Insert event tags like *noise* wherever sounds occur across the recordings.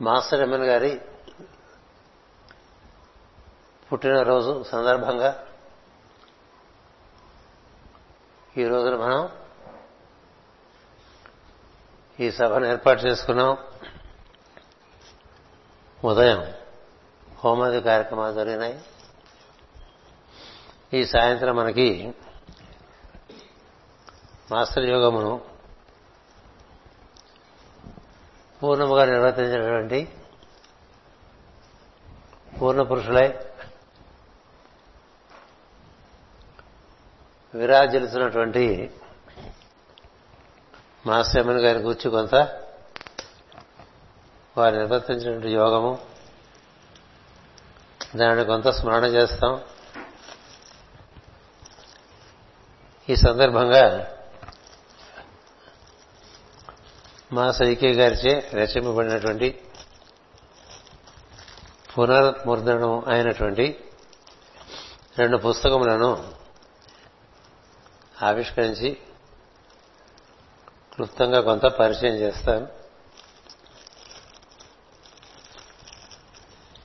Master MN గారి పుట్టినరోజు సందర్భంగా ఈ రోజున మనం ఈ సభను ఏర్పాటు చేసుకున్నాం. ఉదయం హోమాది కార్యక్రమాలు జరిగినాయి. ఈ సాయంత్రం మనకి మాస్టర్ యోగమును పూర్ణముగా నిర్వర్తించినటువంటి పూర్ణ పురుషులై విరాజిల్లుతున్నటువంటి మాస్టర్ గారి గురించి కొంత వారు నిర్వర్తించినటువంటి యోగము. దానిని కొంత స్మరణ చేస్తాం. ఈ సందర్భంగా మా సైకే గారిచే రచింపబడినటువంటి పునర్ముద్రణం అయినటువంటి రెండు పుస్తకములను ఆవిష్కరించి క్లుప్తంగా కొంత పరిచయం చేస్తాను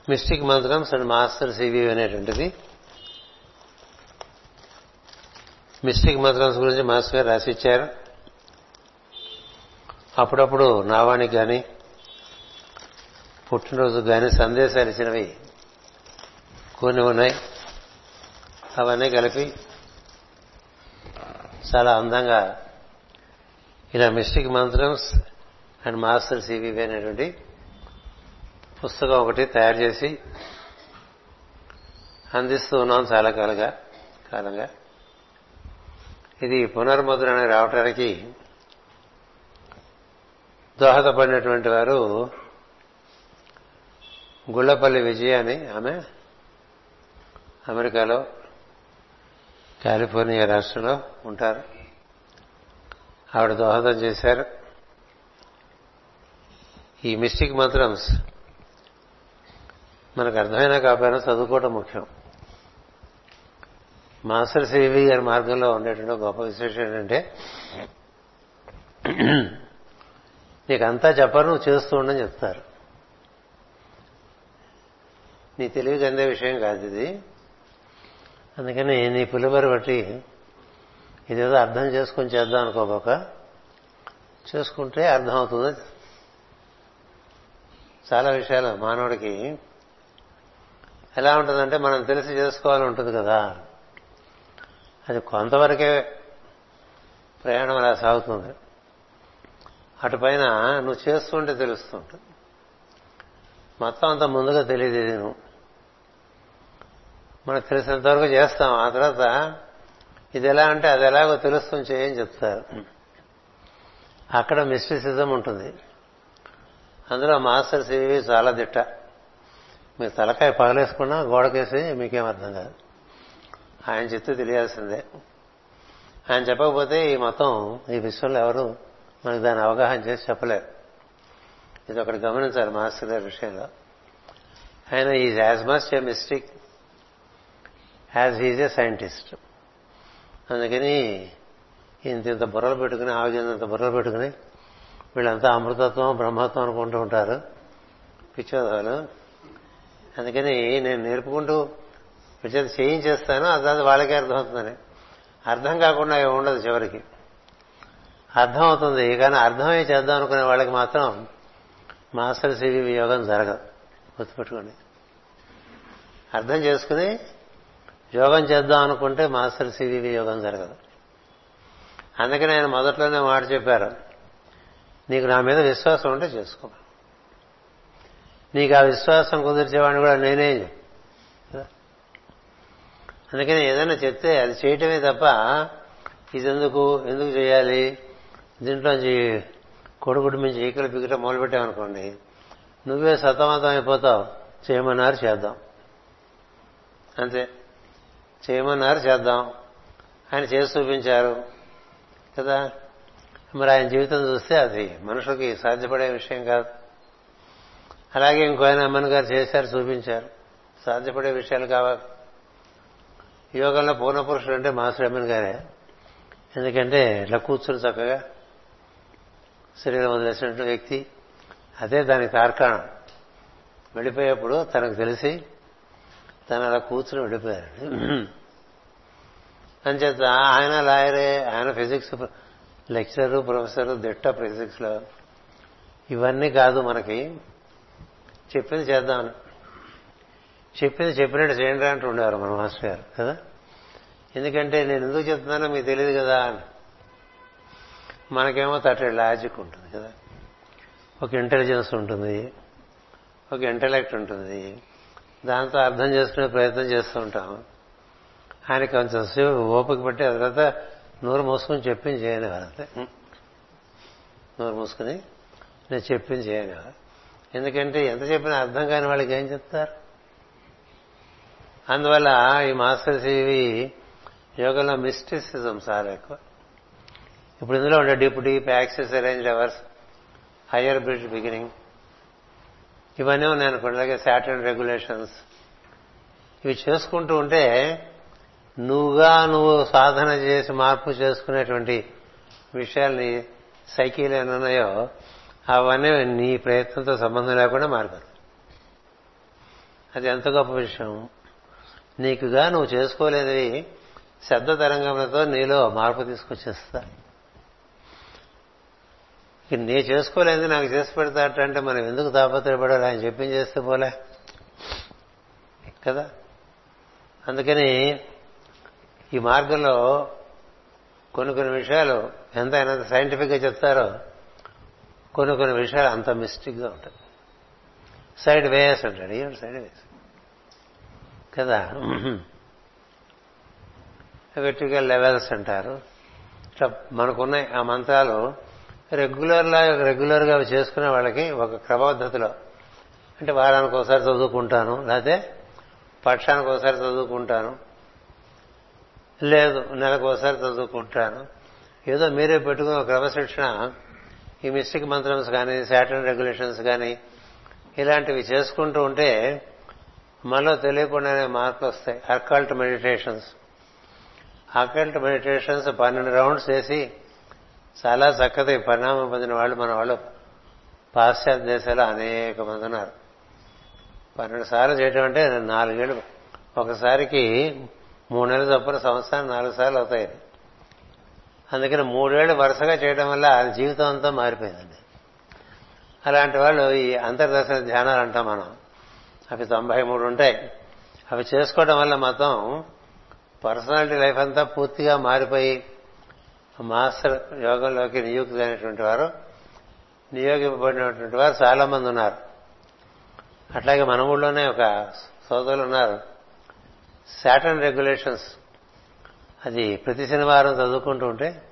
mystic mantrams and master CV అనేటువంటిది. మిస్టిక్ మంత్రమ్స్ గురించి మాస్టర్ గారు రాసిచ్చారు. అప్పుడప్పుడు నావానికి కానీ పుట్టినరోజు కానీ సందేశాలు ఇచ్చినవి కొన్ని ఉన్నాయి. అవన్నీ కలిపి చాలా అందంగా ఇలా mystic mantrams and master CVV అనేటువంటి పుస్తకం ఒకటి తయారు చేసి అందిస్తూ ఉన్నాం చాలా కాలంగా కాలంగా. ఇది పునర్ముద్రణ రావటానికి దోహదపడినటువంటి వారు గుళ్ళపల్లి విజయ అని ఆమె అమెరికాలో కాలిఫోర్నియా రాష్ట్రంలో ఉంటారు. ఆవిడ దోహదం చేశారు. ఈ మిస్టిక్ మంత్రమ్స్ మనకు అర్థమైనా కాకపోయినా చదువుకోవడం ముఖ్యం. మాస్టర్ సివి గారి మార్గంలో ఉండేటువంటి గొప్ప విశేషం ఏంటంటే నీకంతా చెప్పరు నువ్వు చేస్తూ ఉండని చెప్తారు. నీ తెలివికి అందే విషయం కాదు ఇది. అందుకని నీ పులిబరి బట్టి ఇదేదో అర్థం చేసుకొని చేద్దాం అనుకోబోక చేసుకుంటే అర్థమవుతుంది చాలా విషయాలు. మానవుడికి ఎలా ఉంటుందంటే మనం తెలిసి చేసుకోవాలని ఉంటుంది కదా. అది కొంతవరకే ప్రయాణం అలా సాగుతుంది. అటుపైన నువ్వు చేస్తుంటే తెలుస్తుంటుంది. మొత్తం అంత ముందుగా తెలియదు ఇది నువ్వు. మనకు తెలిసినంతవరకు చేస్తాం. ఆ తర్వాత ఇది ఎలా అంటే అది ఎలాగో తెలుస్తుంది చేయని చెప్తారు. అక్కడ మిస్టిసిజం ఉంటుంది. అందులో మాస్టర్ సివి చాలా దిట్ట. మీరు తలకాయ పగలేసుకున్నా గోడకేసి మీకేం అర్థం కాదు. ఆయన చెప్తే తెలియాల్సిందే. ఆయన చెప్పకపోతే ఈ మొత్తం ఈ విశ్వంలో ఎవరు మనకు దాన్ని అవగాహన చేసి చెప్పలేరు. ఇది ఒకటి గమనించాలి మాస్టర్ గారి విషయంలో. ఆయన is as much a mistake as is a scientist అందుకని ఇంత ఇంత బుర్రలు పెట్టుకుని ఆవిజంత బుర్రలు పెట్టుకుని వీళ్ళంతా అమృతత్వం బ్రహ్మత్వం అనుకుంటూ ఉంటారు. పిచ్చోదాలు. అందుకని నేను నేర్పుకుంటూ విచేత చేయించేస్తాను. అది వాళ్ళకే అర్థమవుతుందని. అర్థం కాకుండా ఉండదు చివరికి. అర్థం అవుతుంది కానీ అర్థమే చేద్దాం అనుకునే వాళ్ళకి మాత్రం మాస్టర్ సివి యోగం జరగదు. గుర్తుపెట్టుకోండి. అర్థం చేసుకుని యోగం చేద్దాం అనుకుంటే మాస్టర్ సివి యోగం జరగదు. అందుకని ఆయన మొదట్లోనే మాట చెప్పారు. నీకు నా మీద విశ్వాసం ఉంటే చేసుకో. నీకు ఆ విశ్వాసం కుదిర్చేవాడిని కూడా నేనే అందుకని ఏదైనా చెప్తే అది చేయటమే తప్ప ఇది ఎందుకు ఎందుకు చేయాలి? దీంట్లోంచి కొడుకుడి నుంచి ఈకలు పిగట మొదలుపెట్టామనుకోండి నువ్వే సతమతం అయిపోతావు. చేయమన్నారు చేద్దాం. అంతే. చేయమన్నారు చేద్దాం. ఆయన చేసి చూపించారు. కదా? మరి ఆయన జీవితం చూస్తే అది మనుషులకి సాధ్యపడే విషయం కాదు. అలాగే ఇంకో ఆయన అమ్మన్ గారు చేశారు చూపించారు. సాధ్యపడే విషయాలు కావాలి. యోగంలో పూర్ణ పురుషుడు అంటే మాస్టర్ అమ్మన్ గారే. ఎందుకంటే ఇట్లా కూర్చుని చక్కగా శరీరం వదిలేసినటువంటి వ్యక్తి అదే దానికి తార్కాణం వెళ్ళిపోయేప్పుడు తనకు తెలిసి తను అలా కూర్చుని వెళ్ళిపోయాడు అంచేత ఆయన లాయరే ఆయన ఫిజిక్స్ లెక్చరరు ప్రొఫెసరు దిట్ట ఫిజిక్స్లో ఇవన్నీ కాదు మనకి. చెప్పింది చేద్దామని చెప్పింది చెప్పినట్టు చేయండి అంటూ ఉండేవారు మన మాస్టర్ గారు కదా? ఎందుకంటే నేను ఎందుకు చెప్తున్నానో మీకు తెలియదు కదా అని. మనకేమో తట్టే లాజిక్ ఉంటుంది కదా. ఒక ఇంటెలిజెన్స్ ఉంటుంది ఒక ఇంటలెక్ట్ ఉంటుంది. దాంతో అర్థం చేసుకునే ప్రయత్నం చేస్తూ ఉంటాం. ఆయన కొంచెం సేపు ఓపిక పట్టి ఆ తర్వాత నోరు మూసుకుని చెప్పింది చేయని అంతే. నోరు మూసుకుని నేను చెప్పింది చేయని ఎందుకంటే ఎంత చెప్పినా అర్థం కాని వాళ్ళకి ఏం చెప్తారు? అందువల్ల ఈ మాస్టర్స్ ఇవి యోగంలో మిస్టిసిజం చాలా ఎక్కువ. ఇప్పుడు ఇందులో ఉండే dip deep access arrange hours higher bridge beginning ఇవన్నీ ఉన్నాయి అనుకోండి. అలాగే శాటర్న్ రెగ్యులేషన్స్. ఇవి చేసుకుంటూ ఉంటే నువ్వుగా నువ్వు సాధన చేసి మార్పు చేసుకునేటువంటి విషయాల్ని సైకిల్ ఉన్నాయో అవన్నీ నీ ప్రయత్నంతో సంబంధం లేకుండా మారిపోతాయి అది ఎంత గొప్ప విషయం. నీకుగా నువ్వు చేసుకోలేనివి శబ్ద తరంగములతో నీలో మార్పు తీసుకొచ్చేస్తా నే చేసుకోలేదు నాకు చేసి పెడతాట అంటే మనం ఎందుకు తాపత్రపడాలి ఆయన చెప్పింది చేస్తే పోలే. కదా? అందుకని ఈ మార్గంలో కొన్ని కొన్ని విషయాలు ఎంత అయినంత సైంటిఫిక్గా చెప్తారో కొన్ని కొన్ని విషయాలు అంత మిస్టిక్గా ఉంటాయి. సైడ్ వేస్ అంటాడు ఏమిటి సైడ్ వేస్. కదా? వెర్టికల్ లెవెల్స్ అంటారు. ఇట్లా మనకున్న ఆ మంత్రాలు. రెగ్యులర్లా రెగ్యులర్గా అవి చేసుకునే వాళ్ళకి ఒక క్రమపద్ధతిలో. అంటే వారానికి ఒకసారి చదువుకుంటాను లేకపోతే పక్షానికి ఒకసారి చదువుకుంటాను లేదు నెలకు ఒకసారి చదువుకుంటాను. ఏదో మీరే పెట్టుకుని క్రమశిక్షణ. ఈ మిస్టిక్ మంత్రమ్స్ కానీ సాటర్న్ రెగ్యులేషన్స్ కానీ ఇలాంటివి చేసుకుంటూ ఉంటే మనలో తెలియకుండానే మార్పులు వస్తాయి. అర్కల్ట్ మెడిటేషన్స్ అకల్ట్ మెడిటేషన్స్ పన్నెండు రౌండ్స్ వేసి చాలా చక్కటి పరిణామం పొందిన వాళ్ళు మన వాళ్ళు పాశ్చాత్య దేశాలు అనేక మంది ఉన్నారు. పన్నెండు సార్లు చేయటం అంటే నాలుగేళ్ళు. ఒకసారికి మూడు నెలలు తప్పున సంవత్సరానికి నాలుగు సార్లు అవుతాయి. అందుకని మూడేళ్ళు వరుసగా చేయడం వల్ల జీవితం అంతా మారిపోయిందండి. అలాంటి వాళ్ళు ఈ అంతర్దర్శన ధ్యానాలు అంటాం మనం. అవి తొంభై మూడు ఉంటాయి. అవి చేసుకోవడం వల్ల మొత్తం పర్సనాలిటీ లైఫ్ అంతా పూర్తిగా మారిపోయి మాస్టర్ యోగంలోకి నియుక్తులైనటువంటి వారు నియోగింపబడినటువంటి వారు చాలా మంది ఉన్నారు. అట్లాగే మన ఊళ్ళోనే ఒక సోదరులు ఉన్నారు. శాటర్న్ రెగ్యులేషన్స్ అది ప్రతి శనివారం చదువుకుంటూ ఉంటే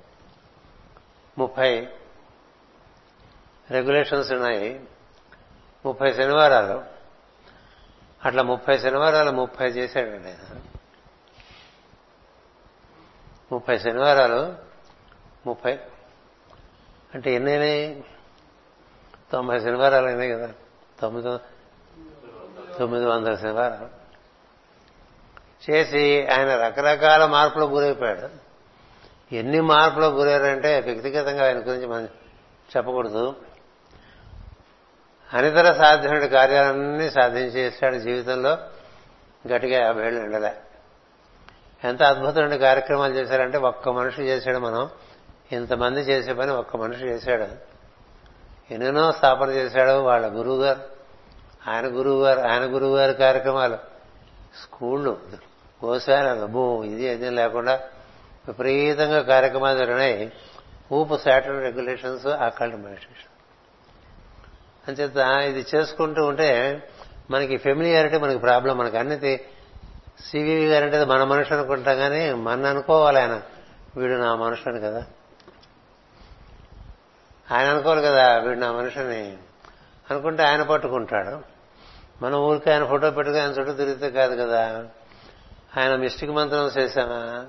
ముప్పై రెగ్యులేషన్స్ ఉన్నాయి. ముప్పై శనివారాలు. అట్లా ముప్పై శనివారాలు ముప్పై చేశాడండి. ముప్పై శనివారాలు ముప్పై. అంటే ఎన్నైనాయి తొంభై శనివారాలు అయినాయి కదా. తొమ్మిది తొమ్మిది వందల శనివారాలు. చేసి ఆయన రకరకాల మార్పులకు గురైపోయాడు. ఎన్ని మార్పులకు గురయ్యారంటే వ్యక్తిగతంగా ఆయన గురించి మనం చెప్పకూడదు. అనితర సాధ్యమైన కార్యాలన్నీ సాధించేశాడు జీవితంలో. గట్టిగా యాభై ఏళ్ళు ఉండలే. ఎంత అద్భుతమైన కార్యక్రమాలు చేశారంటే ఒక్క మనిషి చేశాడు మనం. ఇంతమంది చేసే పని ఒక్క మనిషి చేశాడు? ఎన్నెన్నో స్థాపన చేశాడు వాళ్ళ గురువు గారు ఆయన గురువు గారు ఆయన గురువు గారి కార్యక్రమాలు. స్కూళ్ళు గోశాలలు భూ ఇది అది లేకుండా విపరీతంగా కార్యక్రమాలు జరిగినాయి. ఊపు శాటర్ రెగ్యులేషన్స్ అకల్ట్ మెడిటేషన్ అంచేత ఇది చేసుకుంటూ ఉంటే మనకి ఫెమిలియారిటీ మనకి ప్రాబ్లం. మనకి అన్ని సివివి గారు అంటే మన మనుషు అనుకుంటాం కానీ మన అనుకోవాలి ఆయన. వీడు నా మనుషుని కదా. ఆయన అనుకోవాలి కదా వీడు నా మనిషిని. అనుకుంటే ఆయన పట్టుకుంటాడు. మనం ఊరికి ఆయన ఫోటో పెట్టుకుని ఆయన చుట్టూ తిరిగితే కాదు కదా. ఆయన మిస్టిక్ మంత్రం చేశామా?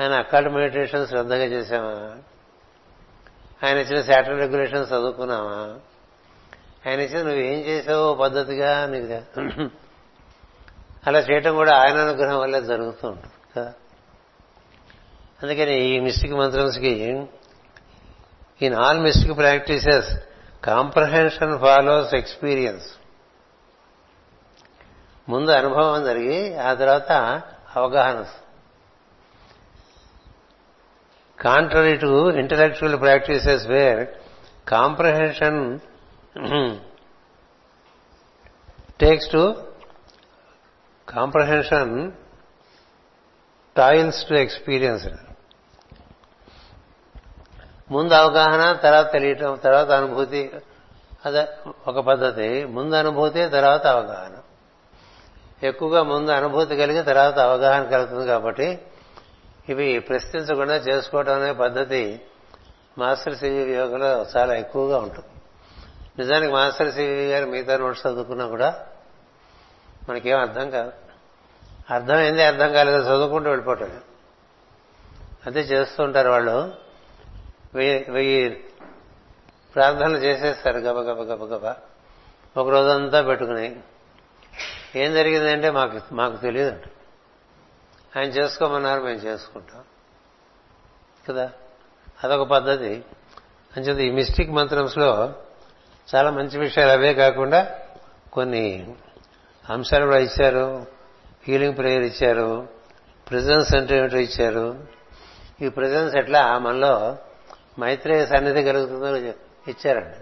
ఆయన అక్కడ్ మెడిటేషన్ శ్రద్ధగా చేశామా? ఆయన ఇచ్చిన సాటర్న్ రెగ్యులేషన్స్ చదువుకున్నామా? ఆయన ఇచ్చిన నువ్వేం చేసావో పద్ధతిగా నీకు *clears throat* అలా చేయటం కూడా ఆయన అనుగ్రహం వల్లే జరుగుతూ ఉంటుంది కదా. అందుకని ఈ mystic మంత్రంస్కి in all mystic practices comprehension follows experience ముందు అనుభవం జరిగి ఆ తర్వాత అవగాహన. వస్తుంది contrary to intellectual practices where comprehension takes to comprehension toils to experience ముందు అవగాహన తర్వాత తెలియటం తర్వాత అనుభూతి. అదే ఒక పద్ధతి. ముందు అనుభూతి తర్వాత అవగాహన. ఎక్కువగా ముందు అనుభూతి కలిగి తర్వాత అవగాహన కలుగుతుంది కాబట్టి ఇవి ప్రశ్నించకుండా చేసుకోవడం అనే పద్ధతి మాస్టర్ సివి యోగలో చాలా ఎక్కువగా ఉంటుంది. నిజానికి మాస్టర్ సివి గారు మిగతా నోట్స్ చదువుకున్నా కూడా మనకేం అర్థం కాదు. అర్థమైంది అర్థం కాలేదు చదువుకుంటూ వెళ్ళిపోవటం అదే చేస్తుంటారు వాళ్ళు. వెయ్యి వెయ్యి ప్రార్థనలు చేసేస్తారు గబ గబ గబ గబ. ఒక రోజంతా పెట్టుకుని. ఏం జరిగిందంటే మాకు మాకు తెలియదు ఆయన చేసుకోమన్నారు మేము చేసుకుంటాం. కదా? అదొక పద్ధతి. అంచేది ఈ మిస్టిక్ మంత్రంస్లో చాలా మంచి విషయాలు అవే కాకుండా కొన్ని అంశాలు కూడా ఇచ్చారు. హీలింగ్ ప్రేయర్ ఇచ్చారు. ప్రెజెన్స్ అంటే ఏమిటో ఇచ్చారు. ఈ ప్రెజెన్స్ ఎట్లా? మనలో మైత్రేయ సన్నిధి కలుగుతుందో ఇచ్చారండి.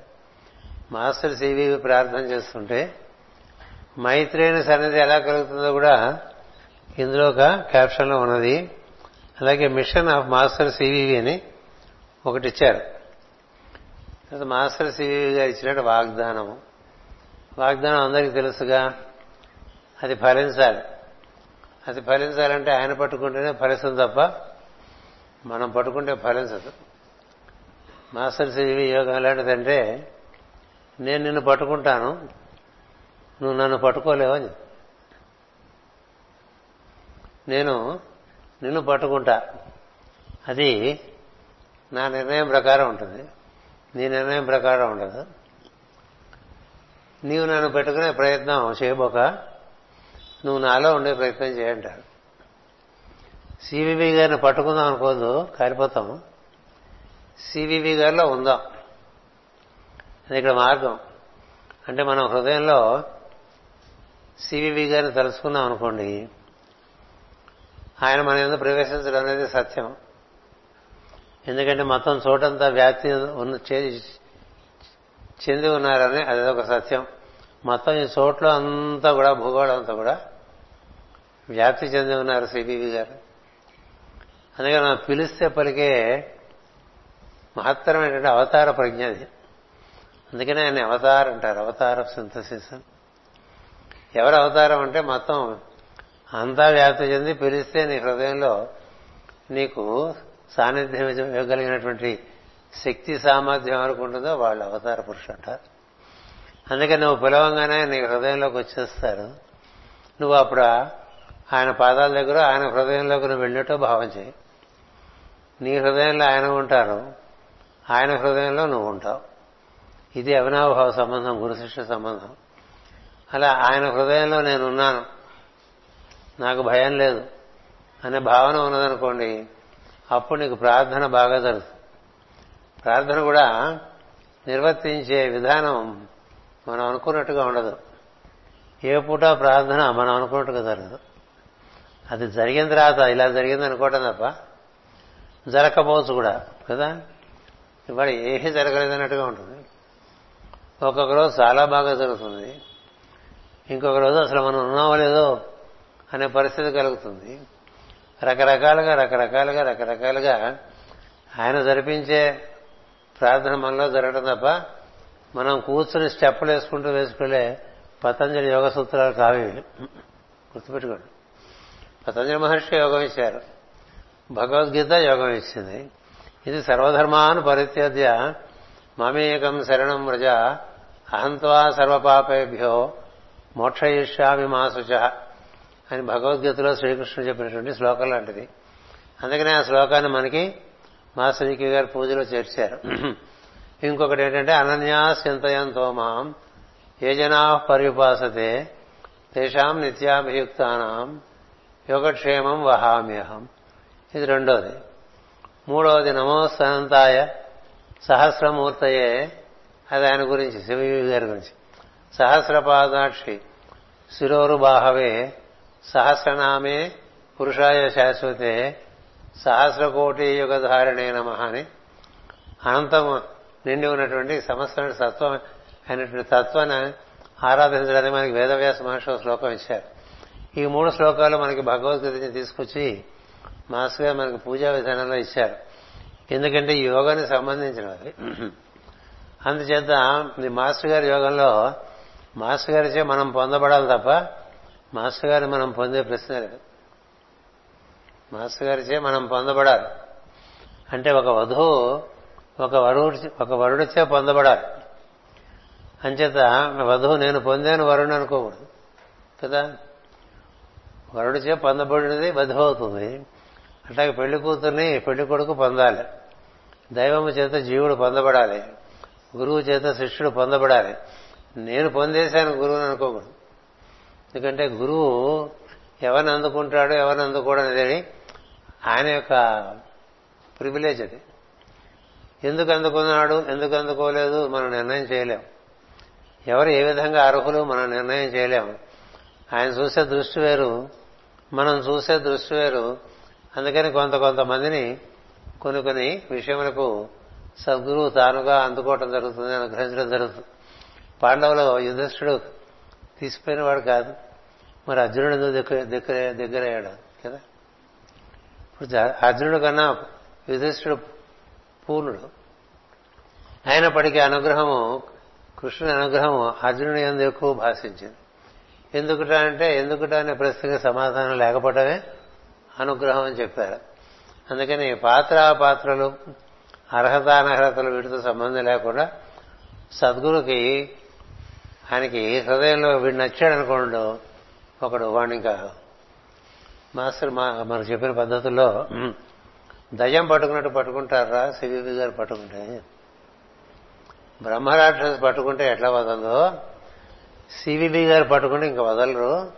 మాస్టర్ సివి ప్రార్థన చేస్తుంటే మైత్రేయుని సన్నిధి ఎలా కలుగుతుందో కూడా ఇందులో ఒక క్యాప్షన్లో ఉన్నది. అలాగే మిషన్ ఆఫ్ మాస్టర్ సివివి అని ఒకటి ఇచ్చారు. మాస్టర్ సివివి గారు ఇచ్చినట్టు వాగ్దానము. వాగ్దానం అందరికీ తెలుసుగా. అది ఫలించాలి. అది ఫలించాలంటే ఆయన పట్టుకుంటేనే ఫలిస్తుంది తప్ప మనం పట్టుకుంటే ఫలించదు. మాస్టర్ సివి యోగం ఎలాంటిదంటే నేను నిన్ను పట్టుకుంటాను నువ్వు నన్ను పట్టుకోలేవని నేను నిన్ను పట్టుకుంటా. అది నా నిర్ణయం ప్రకారం ఉంటుంది. నీ నిర్ణయం ప్రకారం ఉండదు. నీవు నన్ను పెట్టుకునే ప్రయత్నం చేయబోక నువ్వు నాలో ఉండే ప్రయత్నం చేయంటాడు. సివివి గారిని పట్టుకుందాం అనుకోదు కాలిపోతాం సివివి గారిలో ఉందాం. అది ఇక్కడ మార్గం. అంటే మనం హృదయంలో సివివి గారిని తలుసుకున్నాం అనుకోండి. ఆయన మన ఎందుకు ప్రవేశించడం అనేది సత్యం. ఎందుకంటే మొత్తం చోటంతా వ్యాప్తి ఉన్న చెంది ఉన్నారని అది ఒక సత్యం. మొత్తం ఈ చోట్ల అంతా కూడా భూగోళం అంతా కూడా వ్యాప్తి చెంది ఉన్నారు సిబివి గారు. అందుకని మనం పిలిస్తే పలికే మహత్తరమైనటువంటి అవతార ప్రజ్ఞ అది. అందుకనే ఆయన అవతారం అంటారు అవతార సింథసిస్ ఎవరు అవతారం అంటే మొత్తం అంతా వ్యాప్తి చెంది పిలిస్తే నీ హృదయంలో నీకు సాన్నిధ్యం ఇవ్వగలిగినటువంటి శక్తి సామర్థ్యం అనుకుంటుందో ఉంటుందో వాళ్ళు అవతార పురుషు అంటారు. అందుకని నువ్వు పిలవంగానే నీ హృదయంలోకి వచ్చేస్తారు. నువ్వు అప్పుడు ఆయన పాదాల దగ్గర ఆయన హృదయంలోకి నువ్వు వెళ్ళినట్టు భావం చేయి. నీ హృదయంలో ఆయన ఉంటారు. ఆయన హృదయంలో నువ్వు ఉంటావు. ఇది అవినాభావ సంబంధం గురు శిష్య సంబంధం. అలా ఆయన హృదయంలో నేనున్నాను. నాకు భయం లేదు. అనే భావన ఉన్నదనుకోండి అప్పుడు నీకు ప్రార్థన బాగా జరుగుతుంది ప్రార్థన కూడా నిర్వర్తించే విధానం మనం అనుకున్నట్టుగా ఉండదు. ఏ పూట ప్రార్థన మనం అనుకున్నట్టుగా జరగదు. అది జరిగిన తర్వాత ఇలా జరిగింది అనుకోవటం తప్ప జరగకపోవచ్చు కూడా కదా? ఇవాళ ఏమీ జరగలేదన్నట్టుగా ఉంటుంది. ఒక్కొక్క రోజు చాలా బాగా జరుగుతుంది. ఇంకొక రోజు అసలు మనం ఉన్నామో లేదో అనే పరిస్థితి కలుగుతుంది. రకరకాలుగా రకరకాలుగా రకరకాలుగా ఆయన జరిపించే ప్రార్థన మనలో జరగడం తప్ప మనం కూర్చుని స్టెప్పులు వేసుకుంటూ వేసుకునే పతంజలి యోగ సూత్రాలు కావి గుర్తుపెట్టుకోండి. పతంజలి మహర్షి యోగం ఇచ్చారు. భగవద్గీత యోగం ఇచ్చింది. ఇది సర్వధర్మాన్ పరిత్యజ్య మమేకం శరణం వ్రజ అహంత్వా సర్వపాపేభ్యో మోక్షయిష్యామి మాసుచ అని భగవద్గీతలో శ్రీకృష్ణుడు చెప్పినటువంటి శ్లోకం లాంటిది. అందుకనే ఆ శ్లోకాన్ని మనకి మా శ్రీకి పూజలో చేర్చారు. ఇంకొకటి ఏంటంటే అనన్యాస్యంతయంతో మాం ఏ జనా పర్యుపాసతే తేషాం నిత్యాభియుక్తానాం యోగక్షేమం వహామ్యహం. ఇది రెండోది. మూడవది నమోస్తనంతాయ సహస్రమూర్తయే. అది ఆయన గురించి శివవి గారి గురించి. సహస్రపాదాక్షి శిరోరు బాహవే సహస్రనామే పురుషాయ శాశ్వతే సహస్రకోటి యుగధారణే నమ అని. అనంతం నిండి ఉన్నటువంటి సమస్త సత్వం అయినటువంటి తత్వాన్ని ఆరాధించడానికి మనకి వేదవ్యాస మహర్షి శ్లోకం ఇచ్చారు. ఈ మూడు శ్లోకాలు మనకి భగవద్గీతని తీసుకొచ్చి మాస్టర్ గారు మనకి పూజా విధానంలో ఇచ్చారు. ఎందుకంటే ఈ యోగానికి సంబంధించినవి అందుచేత మీ మాస్టర్ గారి యోగంలో మాస్టర్ గారిచే మనం పొందబడాలి తప్ప మాస్టర్ గారిని మనం పొందే ప్రశ్న లేదు. మాస్టర్ గారిచే మనం పొందబడాలి. అంటే ఒక వధువు ఒక వరుడు ఒక వరుడిచే పొందబడాలి. అంచేత వధువు నేను పొందాను వరుణ్ అనుకోకూడదు. కదా? వరుడిచే పొందబడినది వధువు అవుతుంది. అట్లాగే పెళ్ళి కూతుర్ని పెళ్ళి కొడుకు పొందాలి. దైవము చేత జీవుడు పొందబడాలి. గురువు చేత శిష్యుడు పొందబడాలి. నేను పొందేశాను గురువుని అనుకోకూడదు. ఎందుకంటే గురువు ఎవరిని అందుకుంటాడో ఎవరిని అందుకోవడం ఆయన యొక్క ప్రివిలేజ్ అది. ఎందుకు అందుకున్నాడు ఎందుకు అందుకోలేదు మనం నిర్ణయం చేయలేం. ఎవరు ఏ విధంగా అర్హులు మనం నిర్ణయం చేయలేము ఆయన చూసే దృష్టి వేరు మనం చూసే దృష్టి వేరు. అందుకని కొంత కొంతమందిని కొన్ని కొన్ని విషయములకు సద్గురువు తానుగా అందుకోవటం జరుగుతుంది అనుగ్రహించడం జరుగుతుంది. పాండవులు యుధిష్ఠుడు తీసిపోయిన వాడు కాదు. మరి అర్జునుడు ఎందుకు దగ్గర దగ్గర దగ్గరయ్యాడు కదా? ఇప్పుడు అర్జునుడు కన్నా యుధిష్ఠుడు పూర్ణుడు. అయినప్పటికీ అనుగ్రహము కృష్ణుని అనుగ్రహము అర్జునుడి ఎందుకు ఎక్కువ భాషించింది. ఎందుకుట అంటే ఎందుకుట అనే ప్రశ్నకి సమాధానం లేకపోవడమే అనుగ్రహం అని చెప్పారు. అందుకని పాత్ర పాత్రలు అర్హత అనర్హతలు వీటితో సంబంధం లేకుండా సద్గురుకి ఆయనకి హృదయంలో వీడు నచ్చాడు అనుకోండు ఒకడు వాడిని ఇంకా మాస్టర్ మా మనకు చెప్పిన పద్ధతుల్లో దయ్యం పట్టుకున్నట్టు పట్టుకుంటారా సివిపి గారు పట్టుకుంటే? బ్రహ్మరాక్షసు పట్టుకుంటే ఎట్లా వదలదో సివిబి గారు పట్టుకుంటే ఇంకా వదలరు.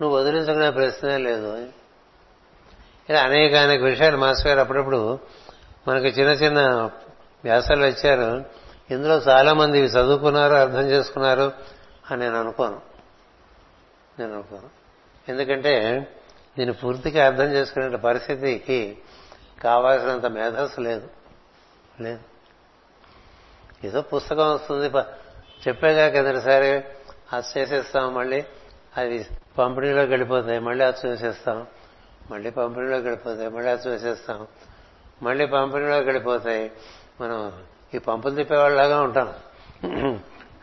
నువ్వు వదిలించుకునే ప్రశ్నే లేదు. ఇలా అనేక అనేక విషయాలు మాస్టర్ గారు అప్పుడప్పుడు మనకు చిన్న చిన్న వ్యాసాలు వచ్చారు ఇందులో చాలా మంది చదువుకున్నారు అర్థం చేసుకున్నారు అని నేను అనుకోను. నేను అనుకోను. ఎందుకంటే దీన్ని పూర్తిగా అర్థం చేసుకునే పరిస్థితికి కావాల్సినంత మేధస్సు లేదు. లేదు. ఏదో పుస్తకం వస్తుంది. చెప్పేగా కిందటిసారి అది చేసేస్తాం మళ్ళీ. అది పంపిణీలోకి వెళ్ళిపోతాయి. మళ్ళీ అది చూసేస్తాం. మళ్ళీ పంపిణీలోకి వెళ్ళిపోతాయి మళ్ళీ అది చూసేస్తాం మళ్ళీ పంపిణీలోకి వెళ్ళిపోతాయి మనం ఈ పంపులు తిప్పేవాళ్ళలాగా ఉంటాం.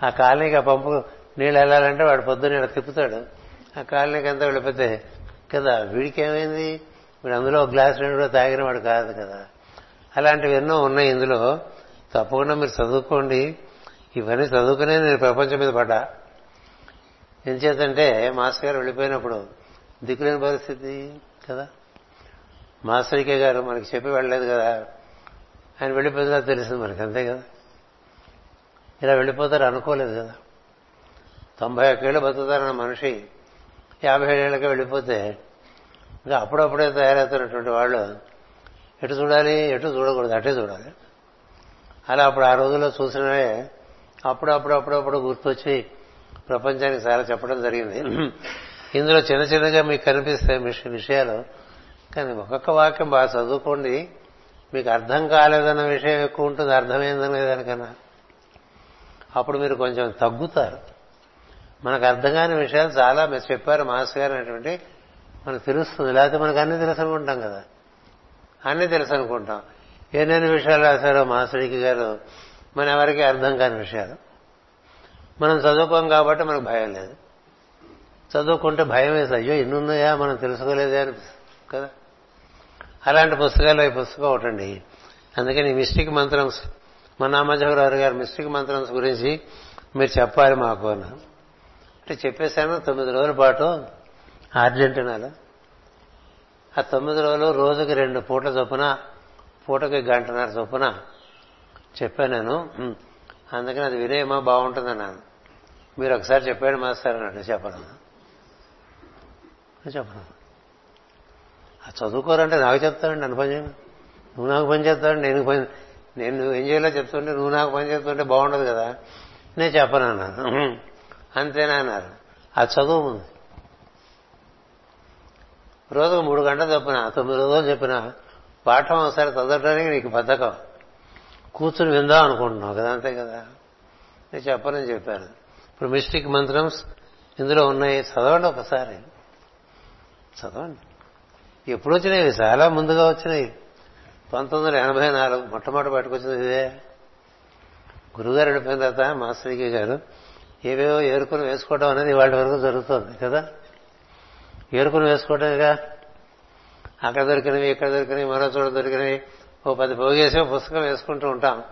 ఆ కాలనీకి ఆ పంపు నీళ్ళు వెళ్ళాలంటే వాడు పొద్దున్న ఇలా తిప్పుతాడు. ఆ కాలనీకి అంతా వెళ్ళిపోతే కదా వీడికి ఏమైంది వీడు అందులో ఒక గ్లాస్ రెండు కూడా తాగిన వాడు కాదు కదా. అలాంటివి ఎన్నో ఉన్నాయి ఇందులో. తప్పకుండా మీరు చదువుకోండి. ఇవన్నీ చదువుకునే నేను ప్రపంచం మీద పడ్డా. ఎంచేతంటే మాస్టర్ గారు వెళ్ళిపోయినప్పుడు దిక్కులేని పరిస్థితి. కదా? మాస్టర్కే గారు మనకి చెప్పి వెళ్ళలేదు కదా? ఆయన వెళ్ళిపోతుందా తెలిసింది మనకి అంతే కదా? ఇలా వెళ్ళిపోతారు అనుకోలేదు కదా? తొంభై ఒక్కేళ్ళు బతుకుతారన్న మనిషి యాభై ఏళ్ళకి వెళ్ళిపోతే ఇంకా అప్పుడప్పుడే తయారవుతున్నటువంటి వాళ్ళు ఎటు చూడాలి ఎటు చూడకూడదు అటే చూడాలి. అలా అప్పుడు ఆ రోజుల్లో చూసినవే అప్పుడప్పుడు అప్పుడప్పుడు గుర్తొచ్చి ప్రపంచానికి చాలా చెప్పడం జరిగింది. ఇందులో చిన్న చిన్నగా మీకు కనిపిస్తాయి విషయాలు. కానీ ఒక్కొక్క వాక్యం బాగా చదువుకోండి. మీకు అర్థం కాలేదన్న విషయం ఎక్కువ ఉంటుంది అర్థమైందనే దానికన్నా అప్పుడు మీరు కొంచెం తగ్గుతారు. మనకు అర్థం కాని విషయాలు చాలా మీరు చెప్పారు మాస్ గారు అనేటువంటి. మనకు తెలుస్తుంది. లేకపోతే మనకు అన్ని తెలుసు అనుకుంటాం కదా. అన్ని తెలుసు అనుకుంటాం ఎన్నెన్ని విషయాలు రాశారో మాస్టర్కి గారు. మన ఎవరికి అర్థం కాని విషయాలు. మనం చదువుకోం కాబట్టి మనకు భయం లేదు. చదువుకుంటే భయం వేసి అయ్యో ఎన్ని ఉన్నాయా మనం తెలుసుకోలేదే అనిపిస్తుంది కదా? అలాంటి పుస్తకాలు ఈ పుస్తకం ఒకటండి. అందుకని మిస్టిక్ మంత్రమ్స్ మన నామజవరారు గారు మిస్టిక్ మంత్రమ్స్ గురించి మీరు చెప్పాలి మాకు అన్నారు అంటే చెప్పేశాను తొమ్మిది రోజుల పాటు అర్జెంటీనాలో. ఆ తొమ్మిది రోజులు రోజుకి రెండు పూట చొప్పున పూటకి గంటన్నర చొప్పున చెప్పాను నేను. అందుకని అది వినేయమా? బాగుంటుందన్నాను. మీరు ఒకసారి చెప్పాడు మాస్టర్ అన్నట్టు చెప్పను. చెప్పను. ఆ చదువుకోరంటే నాకు చెప్తానండి నన్ను పని చేయను నువ్వు నాకు పని చేస్తావు నేను పని నేను నువ్వు ఏం చేయాలో చెప్తుంటే నువ్వు నాకు పని చేస్తుంటే బాగుండదు కదా. నేను చెప్పను అన్నాను. అంతేనా అన్నారు. ఆ చదువు ఉంది. రోజుకు మూడు గంటలు చెప్పిన తొమ్మిది రోజులు చెప్పిన పాఠం ఒకసారి చదవడానికి నీకు బద్ధకం. కూర్చుని విందాం అనుకుంటున్నావు కదా అంతే కదా. నేను చెప్పనని చెప్పాను. ఇప్పుడు మిస్టిక్ మంత్రం ఇందులో ఉన్నాయి. చదవండి ఒకసారి. చదవండి. ఎప్పుడు వచ్చినాయి చాలా ముందుగా వచ్చినాయి. పంతొమ్మిది వందల ఎనభై నాలుగు మొట్టమొదటి పట్టుకొచ్చింది ఇదే. గురుగారు వెళ్ళిపోయిన తర్వాత మాస్టర్కి గారు ఏవేవో ఏరుకుని వేసుకోవడం అనేది వాళ్ళ వరకు జరుగుతుంది కదా? ఏరుకుని వేసుకోవడమేగా అక్కడ దొరికినవి ఇక్కడ దొరికినవి మరో చోట దొరికినవి. ఓ పది పోగేసి పుస్తకం వేసుకుంటూ ఉంటాం.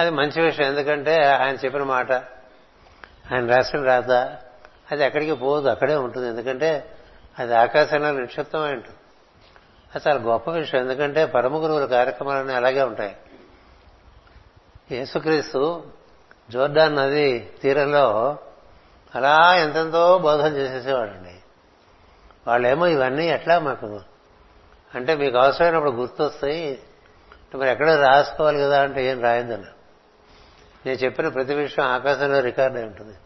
అది మంచి విషయం ఎందుకంటే ఆయన చెప్పిన మాట ఆయన రాసిన రాత అది ఎక్కడికి పోదు అక్కడే ఉంటుంది. ఎందుకంటే అది ఆకాశంలో నిక్షిప్తమై ఉంటుంది. అది చాలా గొప్ప విషయం. ఎందుకంటే పరమ గురువుల కార్యక్రమాలన్నీ అలాగే ఉంటాయి. యేసుక్రీస్తు జోర్డాన్ నది తీరంలో అలా ఎంతెంతో బోధన చేసేసేవాడండి. వాళ్ళేమో ఇవన్నీ ఎట్లా మాకు అంటే మీకు అవసరమైనప్పుడు గుర్తొస్తాయి. మరి ఎక్కడ రాసుకోవాలి కదా అంటే ఏం రాయొద్దన్న నేను చెప్పిన ప్రతి విషయం ఆకాశంలో రికార్డ్ అయి ఉంటుంది.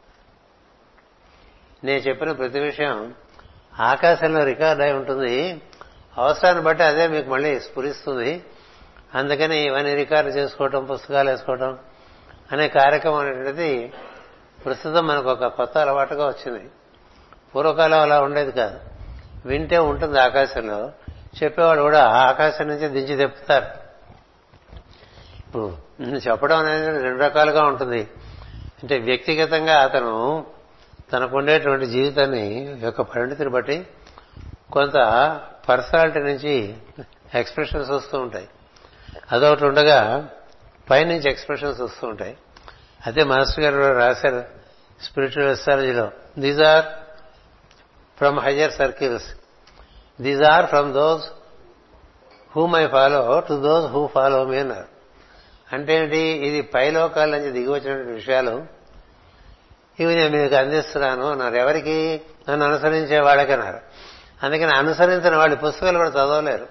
నేను చెప్పిన ప్రతి విషయం ఆకాశంలో రికార్డ్ అయి ఉంటుంది. అవసరాన్ని బట్టి అదే మీకు మళ్ళీ స్ఫురిస్తుంది. అందుకని ఇవన్నీ రికార్డు చేసుకోవటం పుస్తకాలు వేసుకోవటం అనే కార్యక్రమం అనేటువంటిది ప్రస్తుతం మనకు ఒక కొత్త అలవాటుగా వచ్చింది. పూర్వకాలం అలా ఉండేది కాదు. వింటే ఉంటుంది ఆకాశంలో. చెప్పేవాడు కూడా ఆకాశం నుంచి దించి తెప్పుతారు. ఇప్పుడు చెప్పడం అనేది రెండు రకాలుగా ఉంటుంది. అంటే వ్యక్తిగతంగా అతను తనకుండేటువంటి జీవితాన్ని యొక్క పరిణితిని బట్టి కొంత పర్సనాలిటీ నుంచి ఎక్స్ప్రెషన్స్ వస్తూ ఉంటాయి. అదొకటి ఉండగా పైనుంచి ఎక్స్ప్రెషన్స్ వస్తూ ఉంటాయి. అదే మాస్టర్ గారు రాశారు spiritual ఎస్ట్రాలజీలో. These are from higher circles these are from those whom I follow to those who follow me అన్నారు. అంటే ఏంటి? ఇది పైలోకాల నుంచి దిగి వచ్చినటువంటి విషయాలు ఇవి నేను మీకు అందిస్తున్నాను అన్నారు. ఎవరికి? నన్ను అనుసరించే వాళ్ళకన్నారు అందుకని అనుసరించిన వాళ్ళు పుస్తకాలు కూడా చదవలేరు.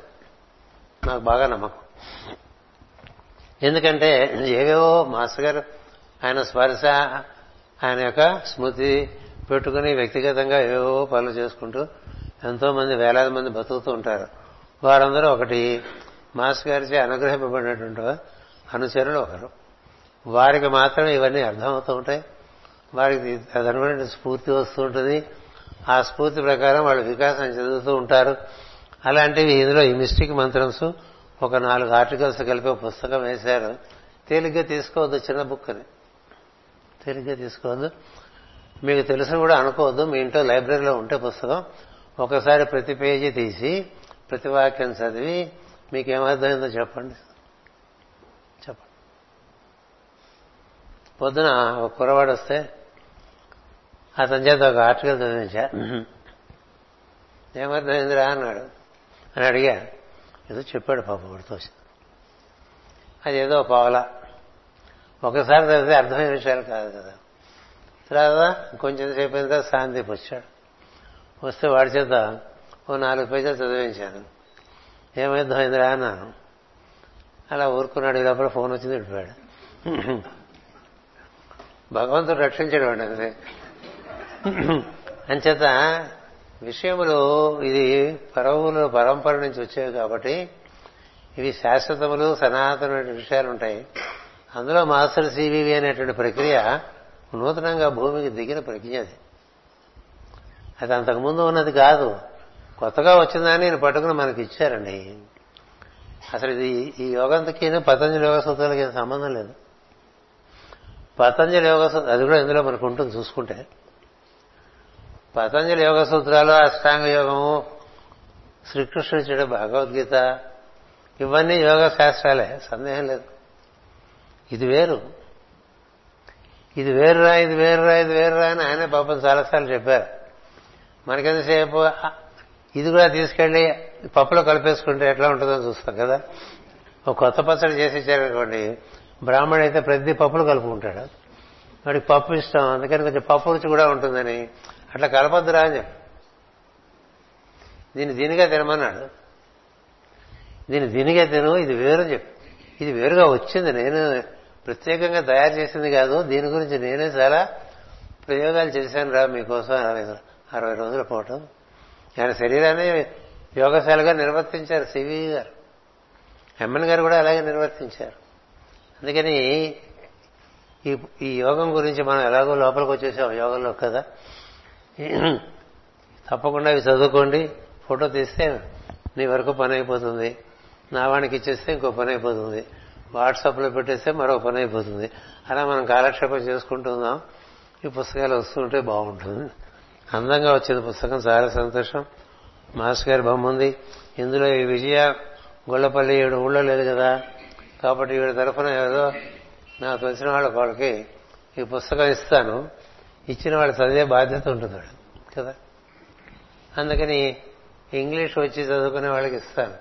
నాకు బాగా నమ్మకం. ఎందుకంటే ఏవేవో మాస్టర్ గారు ఆయన స్పర్శ ఆయన యొక్క స్మృతి పెట్టుకుని వ్యక్తిగతంగా ఏవేవో పనులు చేసుకుంటూ ఎంతో మంది వేలాది మంది బతుకుతూ ఉంటారు. వారందరూ ఒకటి మాస్టర్ గారిచే అనుగ్రహింపబడినటువంటి అనుచరులు ఒకరు. వారికి మాత్రమే ఇవన్నీ అర్థమవుతూ ఉంటాయి. వారికి తదనుగుణ స్ఫూర్తి వస్తూ ఉంటుంది. ఆ స్ఫూర్తి ప్రకారం వాళ్ళు వికాసం చెందుతూ ఉంటారు. అలాంటివి ఇందులో ఈ మిస్టిక్ మంత్రమ్స్ ఒక నాలుగు ఆర్టికల్స్ కలిపి పుస్తకం వేశారు. తేలిగ్గా తీసుకోవద్దు చిన్న బుక్ అని. తేలిగ్గా తీసుకోవద్దు. మీకు తెలుసు కూడా అనుకోవద్దు మీ ఇంట్లో లైబ్రరీలో ఉంటే పుస్తకం. ఒకసారి ప్రతి పేజీ తీసి ప్రతి వాక్యం చదివి మీకేమర్థమైందో చెప్పండి. చెప్పండి. పొద్దున ఒక కురవాడు వస్తే అతని చేత ఒక ఆర్టికల్ చదివించా. ఏమర్థమైందిరా అన్నాడు? అని అడిగా. ఏదో చెప్పాడు పాప గుర్తు అది ఏదో పావలా. ఒకసారి చదివితే అర్థమయ్యే విషయాలు కాదు కదా. తర్వాత కొంచెం సేపు అయిన తర్వాత శాంతికి వచ్చాడు. వస్తే వాడి చేత ఓ నాలుగు పేజీలు చదివించాను. ఏమైందిరా అన్నాను. అలా ఊరుకున్నాడు. ఈ లోపల ఫోన్ వచ్చింది వెళ్ళిపోయాడు భగవంతుడు రక్షించాడు అంతే అంచేత విషయములు ఇది పరవులు పరంపర నుంచి వచ్చేవి కాబట్టి ఇవి శాశ్వతములు సనాతనమైన విషయాలు ఉంటాయి. అందులో మాస్టర్ సివివి అనేటువంటి ప్రక్రియ నూతనంగా భూమికి దిగిన ప్రక్రియ అది. అది అంతకుముందు ఉన్నది కాదు. కొత్తగా వచ్చిందని నేను పట్టుకుని మనకి ఇచ్చారండి. అసలు ఇది ఈ యోగంతకి పతంజలి యోగ సూత్రాలకి సంబంధం లేదు. పతంజలి యోగ అది కూడా ఇందులో మనకు ఉంటుంది చూసుకుంటే. పతంజలి యోగ సూత్రాలు అష్టాంగ యోగము శ్రీకృష్ణుడు చేయడం భగవద్గీత. ఇవన్నీ యోగ శాస్త్రాలే సందేహం లేదు. ఇది వేరు. ఇది వేరురా ఇది వేరురా ఇది వేరురా అని ఆయన పాపం చాలాసార్లు చెప్పారు. మనకెంతసేపు ఇది కూడా తీసుకెళ్ళి పప్పులో కలిపేసుకుంటే ఎట్లా ఉంటుందో చూస్తాం కదా. ఒక కొత్త పచ్చడి చేసి ఇచ్చారనుకోండి బ్రాహ్మణుడు అయితే ప్రతి పప్పులు కలుపుకుంటాడు. వాడికి పప్పు ఇష్టం అందుకని కొంచెం పప్పు రుచి కూడా ఉంటుందని అట్లా కలపద్దురా అని చెప్పి. దీన్ని దీనిగా తినమన్నాడు. దీన్ని దీనిగా తిను ఇది వేరు చెప్పి. ఇది వేరుగా వచ్చింది. నేను ప్రత్యేకంగా తయారు చేసింది కాదు. దీని గురించి నేనే చాలా ప్రయోగాలు చేశాను రా మీకోసం. అరవై అరవై రోజుల పోవటం ఆయన శరీరాన్ని యోగశాలగా నిర్వర్తించారు సివి గారు. ఎమ్మెన్ గారు కూడా అలాగే నిర్వర్తించారు. అందుకని ఈ ఈ యోగం గురించి మనం ఎలాగో లోపలికి వచ్చేసాం యోగంలో కదా. తప్పకుండా ఇవి చదువుకోండి ఫోటో తీస్తే నీ వరకు పని అయిపోతుంది. నా వానికి ఇచ్చేస్తే ఇంకో పని అయిపోతుంది. వాట్సాప్లో పెట్టేస్తే మరో పని అయిపోతుంది. అలా మనం కాలక్షేపం చేసుకుంటున్నాం ఈ పుస్తకాలు వస్తుంటే బాగుంటుంది. అందంగా వచ్చింది పుస్తకం చాలా సంతోషం. మాస్టర్ గారి బొమ్మ ఉంది. ఇందులో ఈ విజయ గొల్లపల్లి ఈవిడ ఊళ్ళో లేదు కదా. కాబట్టి వీడి తరఫున ఏదో నాకు తెలిసిన వాళ్ళ వాళ్ళకి ఈ పుస్తకం ఇస్తాను. ఇచ్చిన వాళ్ళు చదివే బాధ్యత ఉంటుంది వాడు కదా? అందుకని ఇంగ్లీష్ వచ్చి చదువుకునే వాళ్ళకి ఇస్తాను.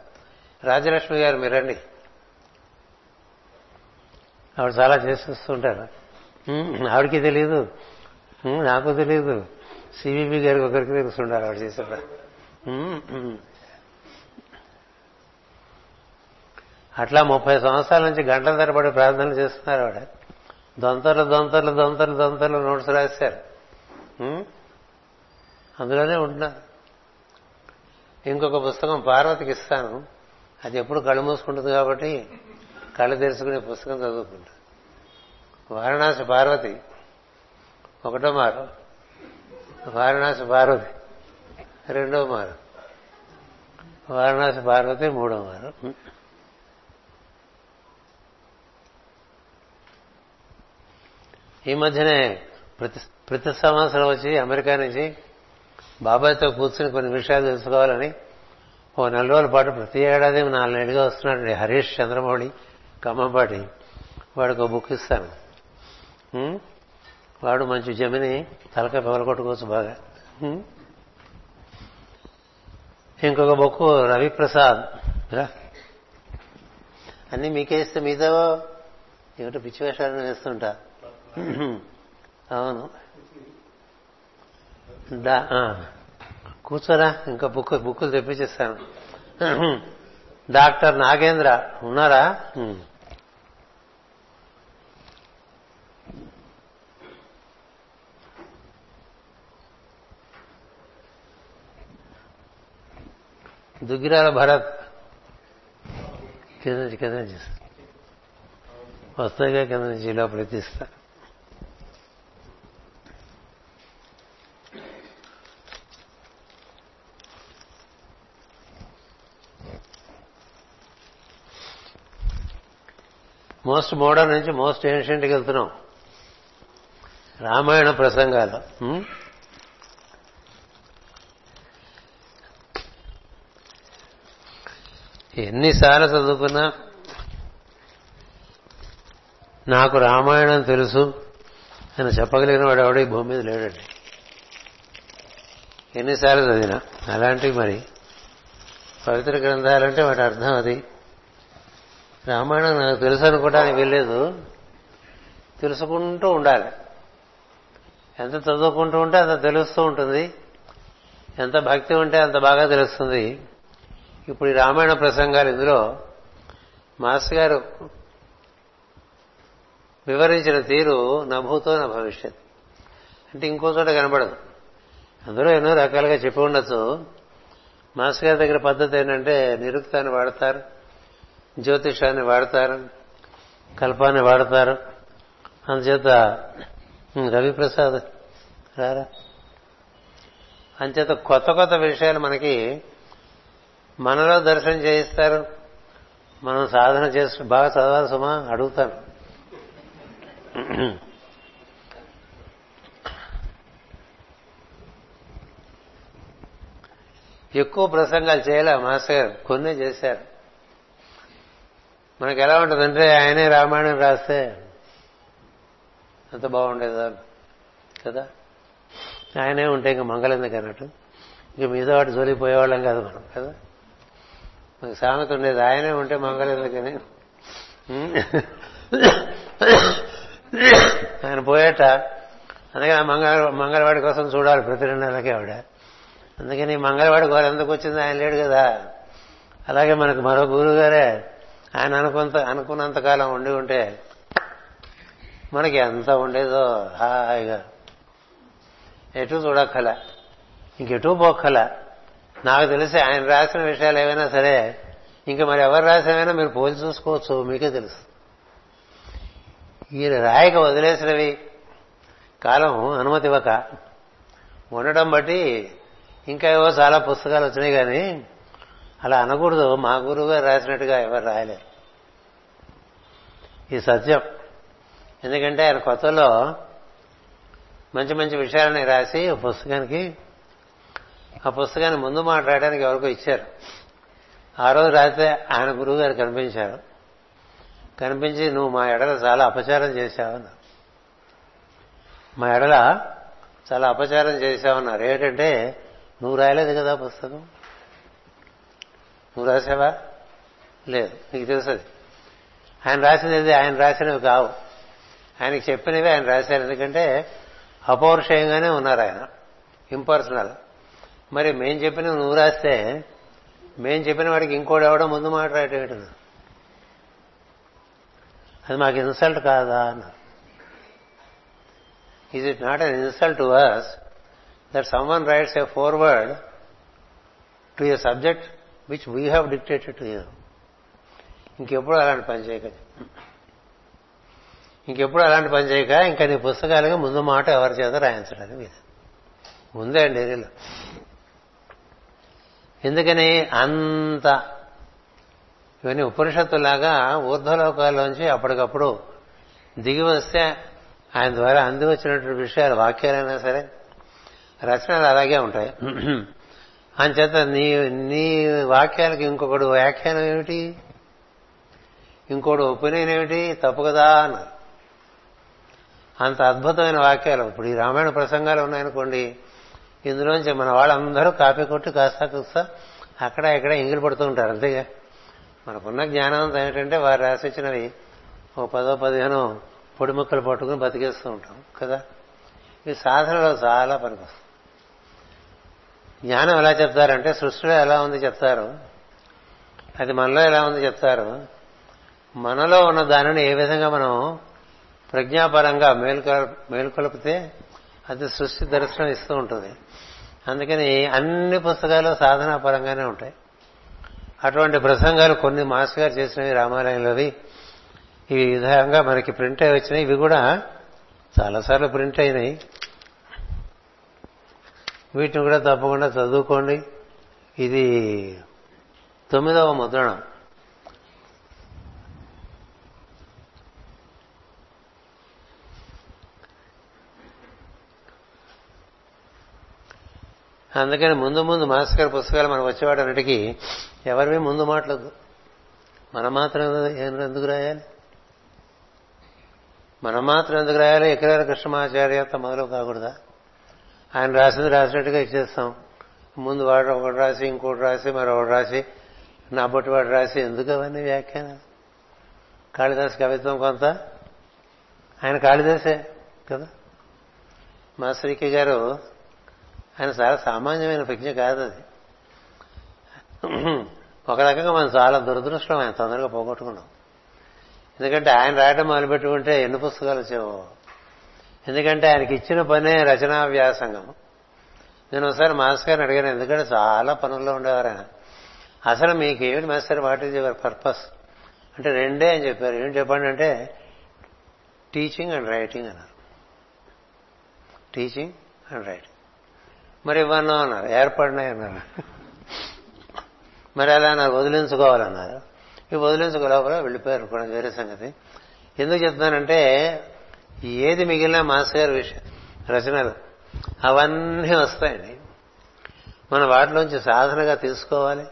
రాజలక్ష్మి గారు మీరండి ఆవిడ చాలా చేసేస్తుంటారు ఆవిడకి తెలియదు నాకు తెలియదు సిబిబి గారికి ఒకరికి తెలుస్తుంటారు ఆవిడ చేసే అట్లా ముప్పై సంవత్సరాల నుంచి గంటల తరబడి ప్రార్థనలు చేస్తున్నారు ఆవిడ. దొంతలు దొంతలు దొంతలు దొంతలు నోట్స్ రాశారు. అందులోనే ఉంటున్నారు ఇంకొక పుస్తకం పార్వతికి ఇస్తాను. అది ఎప్పుడు కళ్ళు మూసుకుంటుంది కాబట్టి కళ్ళు తెరుచుకునే పుస్తకం చదువుకుంటా. వారణాసి పార్వతి ఒకటో మారు. వారణాసి పార్వతి రెండో మారు. వారణాసి పార్వతి మూడో మారు. ఈ మధ్యనే ప్రతి ప్రతి సంవత్సరం వచ్చి అమెరికా నుంచి బాబాయ్తో కూర్చుని కొన్ని విషయాలు తెలుసుకోవాలని ఓ నెల రోజుల పాటు ప్రతి ఏడాది నాలుగేళ్ళుగా వస్తున్నాడు హరీష్ చంద్రమౌళి కమ్మంపాటి వాడికి ఒక బుక్ ఇస్తాను. వాడు మంచి జమిని తలకాయ పగలగొట్టుకోవచ్చు బాగా. ఇంకొక బుక్ రవిప్రసాద్. అన్నీ మీకే ఇస్తే మీతో ఏమిటో పిచ్చి వేషాలను వేస్తుంటా. అవును. కూర్చోరా ఇంకా బుక్ బుక్కులు తెప్పించేస్తాను. డాక్టర్ నాగేంద్ర ఉన్నారా? దుగ్గిరాల భరత్. కింద నుంచి కింద నుంచి. వస్తాయిగా కింద నుంచి లోపలికి తీస్తా. మోస్ట్ మోడర్న్ నుంచి మోస్ట్ ఏన్షియంట్కి వెళ్తున్నాం. రామాయణ ప్రసంగాలు. ఎన్నిసార్లు చదువుకున్నా నాకు రామాయణం తెలుసు అని చెప్పగలిగిన వాడు ఎవడో ఈ భూమి మీద లేడండి. ఎన్నిసార్లు చదివినా? అలాంటివి మరి. పవిత్ర గ్రంథాలంటే వాటి అర్థం అది. రామాయణం నాకు తెలుసు అనుకోవడానికి వెళ్ళలేదు తెలుసుకుంటూ ఉండాలి. ఎంత చదువుకుంటూ ఉంటే అంత తెలుస్తూ ఉంటుంది. ఎంత భక్తి ఉంటే అంత బాగా తెలుస్తుంది. ఇప్పుడు ఈ రామాయణ ప్రసంగాలు ఇందులో మాస్టర్ గారు వివరించిన తీరు నభూతో నా భవిష్యత్. అంటే ఇంకో చోట కనబడదు. అందులో ఎన్నో రకాలుగా చెప్పి ఉండొచ్చు. మాస్టర్ గారి దగ్గర పద్ధతి ఏంటంటే నిరుక్తాన్ని వాడతారు. జ్యోతిషాన్ని వాడతారు కల్పాన్ని వాడతారు. అందుచేత రవిప్రసాద్ రారా? అంచేత కొత్త కొత్త విషయాలు మనకి మనలో దర్శనం చేయిస్తారు. మనం సాధన చేస్తూ బాగా చదవాలి సుమా అడుగుతాను. ఎక్కువ ప్రసంగాలు చేయలే మాస్టర్ గారు కొన్ని చేశారు. మనకి ఎలా ఉంటుందంటే ఆయనే రామాయణం రాస్తే అంత బాగుండేదో కదా ఆయనే ఉంటే ఇంకా మంగళెందుకు అన్నట్టు. ఇంక మీద వాటి జోలిపోయేవాళ్ళం కాదు మనం కదా? మనకి సామెత ఉండేది ఆయనే ఉంటే మంగళెందుకని. ఆయన పోయేట అందుకని ఆ మంగళ మంగళవాడి కోసం చూడాలి ప్రతి రెండు నెలలకి ఆవిడ. అందుకని మంగళవాడి గోర ఎందుకు వచ్చింది ఆయన లేడు కదా? అలాగే మనకు మరో గురువు గారే ఆయన అనుకున్నంత అనుకున్నంతకాలం ఉండి ఉంటే మనకి ఎంత ఉండేదో హాయిగా. ఎటు చూడక్కల. ఇంకెటు పోక్కల. నాకు తెలిసి ఆయన రాసిన విషయాలు ఏవైనా సరే ఇంకా మరి ఎవరు రాసినవైనా మీరు పోల్చి చూసుకోవచ్చు మీకే తెలుసు. ఈయన రాయక వదిలేసినవి కాలం అనుమతి ఇవ్వక ఉండడం బట్టి ఇంకా ఏవో చాలా పుస్తకాలు వచ్చినాయి కానీ అలా అనకూడదు. మా గురువు గారు రాసినట్టుగా ఎవరు రాయలేరు ఈ సత్యం. ఎందుకంటే ఆయన కొత్తలో మంచి మంచి విషయాలని రాసి ఆ పుస్తకానికి ఆ పుస్తకాన్ని ముందు మాట్లాడడానికి ఎవరికో ఇచ్చారు. ఆ రోజు రాస్తే ఆయన గురువు గారు కనిపించారు. కనిపించి నువ్వు మా ఎడల చాలా అపచారం చేశావన్నారు మా ఎడల చాలా అపచారం చేశావన్నారు ఏంటంటే నువ్వు రాయలేదు కదా పుస్తకం? నువ్వు రాసావా? లేదు నీకు తెలుసు అది. ఆయన రాసినది ఆయన రాసినవి కావు. ఆయనకి చెప్పినవి ఆయన రాశారు. ఎందుకంటే అపౌరుషయంగానే ఉన్నారు ఆయన. ఇంపర్సనల్ మరి మేం చెప్పిన నువ్వు రాస్తే మేం చెప్పిన వాడికి ఇంకోటి ఎవడో ముందు మాట్లాడేటట్టు అది మాకు ఇన్సల్ట్ కాదా అన్న is it not an insult to us that someone writes a foreword to a subject which we have dictated to you ఇంకెప్పుడు అలాంటి పని చేయక. ఇంకెప్పుడు అలాంటి పని చేయక ఇంకా నీ పుస్తకాలుగా ముందు మాట ఎవరి చేత రాయించడానికి మీద. ముందే అండి ఏరియాలో ఎందుకని అంత ఇవన్నీ ఉపనిషత్తులాగా ఊర్ధ్వలోకాల్లోంచి అప్పటికప్పుడు దిగి వస్తే ఆయన ద్వారా అంది వచ్చినటువంటి విషయాలు వాక్యాలైనా సరే రచనలు అలాగే ఉంటాయి. అంచేత నీ నీ వాక్యాలకి ఇంకొకడు వ్యాఖ్యానం ఏమిటి? ఇంకోటి ఒపీనియన్ ఏమిటి? తప్పు కదా అన్నారు. అంత అద్భుతమైన వాక్యాలు. ఇప్పుడు ఈ రామాయణ ప్రసంగాలు ఉన్నాయనుకోండి ఇందులోంచి మన వాళ్ళందరూ కాపీ కొట్టి కాస్తా కూస్తా అక్కడ ఇక్కడ ఇంగిలి పడుతూ ఉంటారు అంతేగా? మనకున్న జ్ఞానం ఏంటంటే వారు రాసిచ్చినవి ఓ పదో పదిహేను పొడి ముక్కలు పట్టుకుని బతికేస్తూ ఉంటాం కదా? ఈ సాధనలో చాలా పనికొస్తుంది జ్ఞానం ఎలా చెప్తారంటే సృష్టిలో ఎలా ఉంది చెప్తారు. అది మనలో ఎలా ఉంది చెప్తారు. మనలో ఉన్న దానిని ఏ విధంగా మనం ప్రజ్ఞాపరంగా మేల్కొ మేల్కొలిపితే అది సృష్టి దర్శనం ఇస్తూ ఉంటుంది. అందుకని అన్ని పుస్తకాలు సాధనాపరంగానే ఉంటాయి. అటువంటి ప్రసంగాలు కొన్ని మాస్టర్ గారు చేసినవి రామాలయంలోవి ఈ విధంగా మనకి ప్రింట్ అయి వచ్చినాయి ఇవి కూడా చాలాసార్లు ప్రింట్ అయినాయి. వీటిని కూడా తప్పకుండా చదువుకోండి. ఇది తొమ్మిదవ ముద్రణం. అందుకని ముందు ముందు మాస్టర్ గారి పుస్తకాలు మనకు వచ్చేవాడన్నిటికీ ఎవరివి ముందు మాట్లాడదు. మనం మాత్రం ఎందుకు రాయాలి? మనం మాత్రం ఎందుకు రాయాలి? ఎకరాల కృష్ణమాచార్యత మొదలు కాకూడదా? ఆయన రాసింది రాసినట్టుగా ఇచ్చేస్తాం. ముందు వాడు ఒకటి రాసి ఇంకోటి రాసి మరొకటి రాసి నా బొట్టి వాడు రాసి ఎందుకు అవన్నీ వ్యాఖ్యాన కాళిదాస్ కవిత్వం కొంత? ఆయన కాళిదాసే కదా? మా శ్రీకి గారు ఆయన చాలా సామాన్యమైన ప్రజ్ఞ కాదు అది. ఒక రకంగా మనం చాలా దురదృష్టం ఆయన తొందరగా పోగొట్టుకున్నాం. ఎందుకంటే ఆయన రాయడం మొదలుపెట్టుకుంటే ఎన్ని పుస్తకాలు వచ్చేవో. ఎందుకంటే ఆయనకి ఇచ్చిన పనే రచనా వ్యాసంగం నేను ఒకసారి మాస్టర్ గారిని అడిగాను ఎందుకంటే చాలా పనుల్లో ఉండేవారు ఆయన. అసలు మీకేమిటి master what is your purpose అంటే రెండే అని చెప్పారు. ఏం చెప్పండి అంటే టీచింగ్ అండ్ రైటింగ్ అన్నారు. టీచింగ్ అండ్ రైటింగ్ మరి ఇవ్వను అన్నారు. ఏర్పడినాయి అన్నారు. మరి అలా నాకు వదిలించుకోవాలన్నారు. ఇవి వదిలించుకోలేకపోతే వెళ్ళిపోయారు కూడా వేరే సంగతి. ఎందుకు చెప్తున్నానంటే ఏది మిగిలిన మాస్టర్ గారి విషయం రచనలు. అవన్నీ వస్తాయండి. మనం వాటిలోంచి సాధనగా తీసుకోవాలి.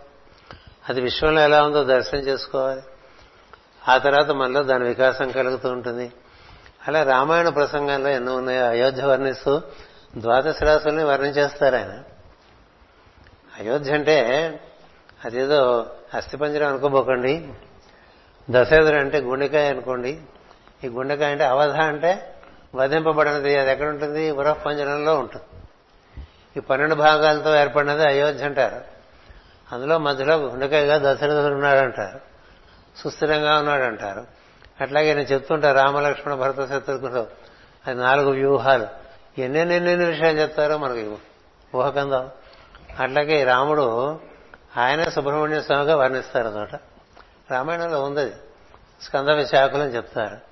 అది విశ్వంలో ఎలా ఉందో దర్శనం చేసుకోవాలి. ఆ తర్వాత మనలో దాని వికాసం కలుగుతూ ఉంటుంది. అలా రామాయణ ప్రసంగంలో ఎన్నో ఉన్నాయో అయోధ్య వర్ణిస్తూ ద్వాదశ రాసుల్ని వర్ణించేస్తారు ఆయన. అయోధ్య అంటే అదేదో అస్థిపంజరం అనుకోబోకండి. దశరథుడు అంటే గుండెకాయ అనుకోండి. ఈ గుండెకాయ అంటే అవధ అంటే వధింపబడినది అది ఎక్కడ ఉంటుంది ఉరపంజరంలో ఉంటుంది. ఈ పన్నెండు భాగాలతో ఏర్పడినది అయోధ్య అంటారు. అందులో మధ్యలో గుండెకాయగా దశరథుడు ఉన్నాడంటారు. సుస్థిరంగా ఉన్నాడంటారు. అట్లాగే నేను చెప్తుంటా రామలక్ష్మణ భరత శత్రుఘ్నుడు. అది నాలుగు వ్యూహాలు. ఎన్నెన్నెన్నెన్ని విషయాలు చెప్తారో మనకి ఊహకందాం. అట్లాగే ఈ రాముడు ఆయన సుబ్రహ్మణ్య స్వామిగా వర్ణిస్తారు అనమాట రామాయణంలో ఉంది. అది. స్కంద విశాఖలు అని చెప్తారు.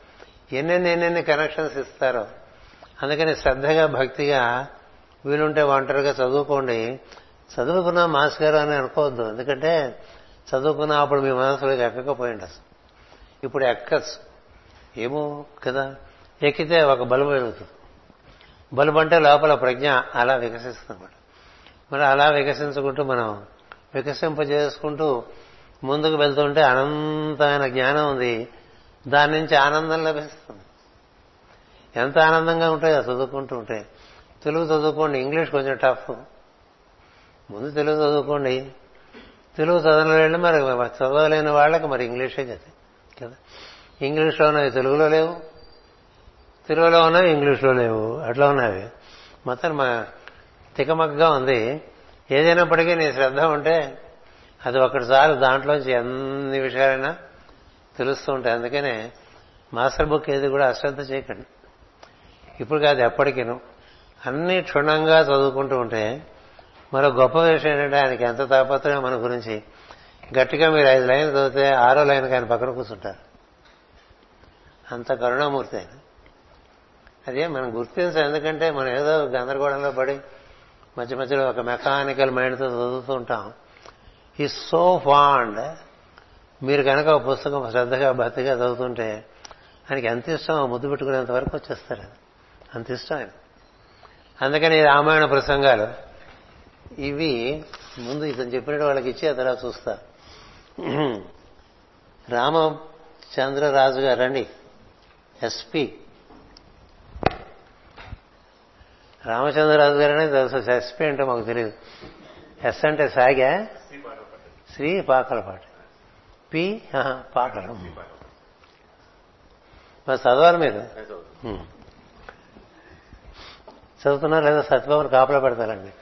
ఎన్నెన్ని ఎన్నెన్ని కనెక్షన్స్ ఇస్తారో. అందుకని శ్రద్ధగా భక్తిగా వీలుంటే ఒంటరిగా చదువుకోండి. చదువుకున్న మాస్ గారు అని అనుకోవద్దు. ఎందుకంటే చదువుకున్న అప్పుడు మీ మనసులోకి ఎక్కకపోయింది అసలు ఇప్పుడు ఎక్కచ్చు? ఏమో కదా. ఎక్కితే ఒక బల్బు వెలుగుతుంది. బలుబు అంటే లోపల ప్రజ్ఞ అలా వికసిస్తుంది మరి అలా వికసించుకుంటూ మనం వికసింపజేసుకుంటూ ముందుకు వెళ్తుంటే అనంతమైన జ్ఞానం ఉంది. దాని నుంచి ఆనందం లభిస్తుంది. ఎంత ఆనందంగా ఉంటాయో చదువుకుంటూ ఉంటే. తెలుగు చదువుకోండి ఇంగ్లీష్ కొంచెం టఫ్. ముందు తెలుగు చదువుకోండి. తెలుగు చదవలేళ్ళు మరి చదవలేని వాళ్ళకి మరి ఇంగ్లీషే కదా. కదా? ఇంగ్లీష్లో ఉన్నవి తెలుగులో లేవు. తెలుగులో ఉన్నవి ఇంగ్లీష్లో లేవు. అట్లా ఉన్నవి. మొత్తం మా తికమక్కగా ఉంది. ఏదైనప్పటికీ నీ శ్రద్ధ ఉంటే అది ఒకటి చాలు. దాంట్లోంచి ఎన్ని విషయాలైనా తెలుస్తూ ఉంటాయి. అందుకనే మాస్టర్ బుక్ ఏది కూడా అశ్రద్ధ చేయకండి. ఇప్పుడు కాదు ఎప్పటికీను. అన్ని క్షుణ్ణంగా చదువుకుంటూ ఉంటే మరో గొప్ప విషయం ఏంటంటే ఆయనకి ఎంత తాపత్రయం మన గురించి. గట్టిగా మీరు ఐదు లైన్లు చదివితే ఆరో లైన్కి ఆయన పక్కన కూర్చుంటారు. అంత కరుణామూర్తి ఆయన. అదే మనం గుర్తించాం. ఎందుకంటే మనం ఏదో గందరగోళంలో పడి మధ్య మధ్యలో ఒక మెకానికల్ మైండ్తో చదువుతూ ఉంటాం. ఈ సో ఫాండ్ మీరు కనుక ఒక పుస్తకం శ్రద్ధగా భక్తిగా చదువుతుంటే ఆయనకి ఎంత ఇష్టం ముద్దు పెట్టుకునేంత వరకు వచ్చేస్తారు అంత ఇష్టం ఆయన అందుకని ఈ రామాయణ ప్రసంగాలు ఇవి ముందు ఇతను చెప్పినట్టు వాళ్ళకి ఇచ్చి అతను చూస్తా. రామచంద్రరాజు గారు రండి. ఎస్పీ. రామచంద్రరాజు గారనే తెలుసు ఎస్పీ అంటే మాకు తెలియదు ఎస్ అంటే సాగా. శ్రీ పాకలపాటి పి పాకలం మరి చదవాలి మీరు? చదువుతున్నారు లేదా సత్యబాబుని కాపలా పెడతారండి.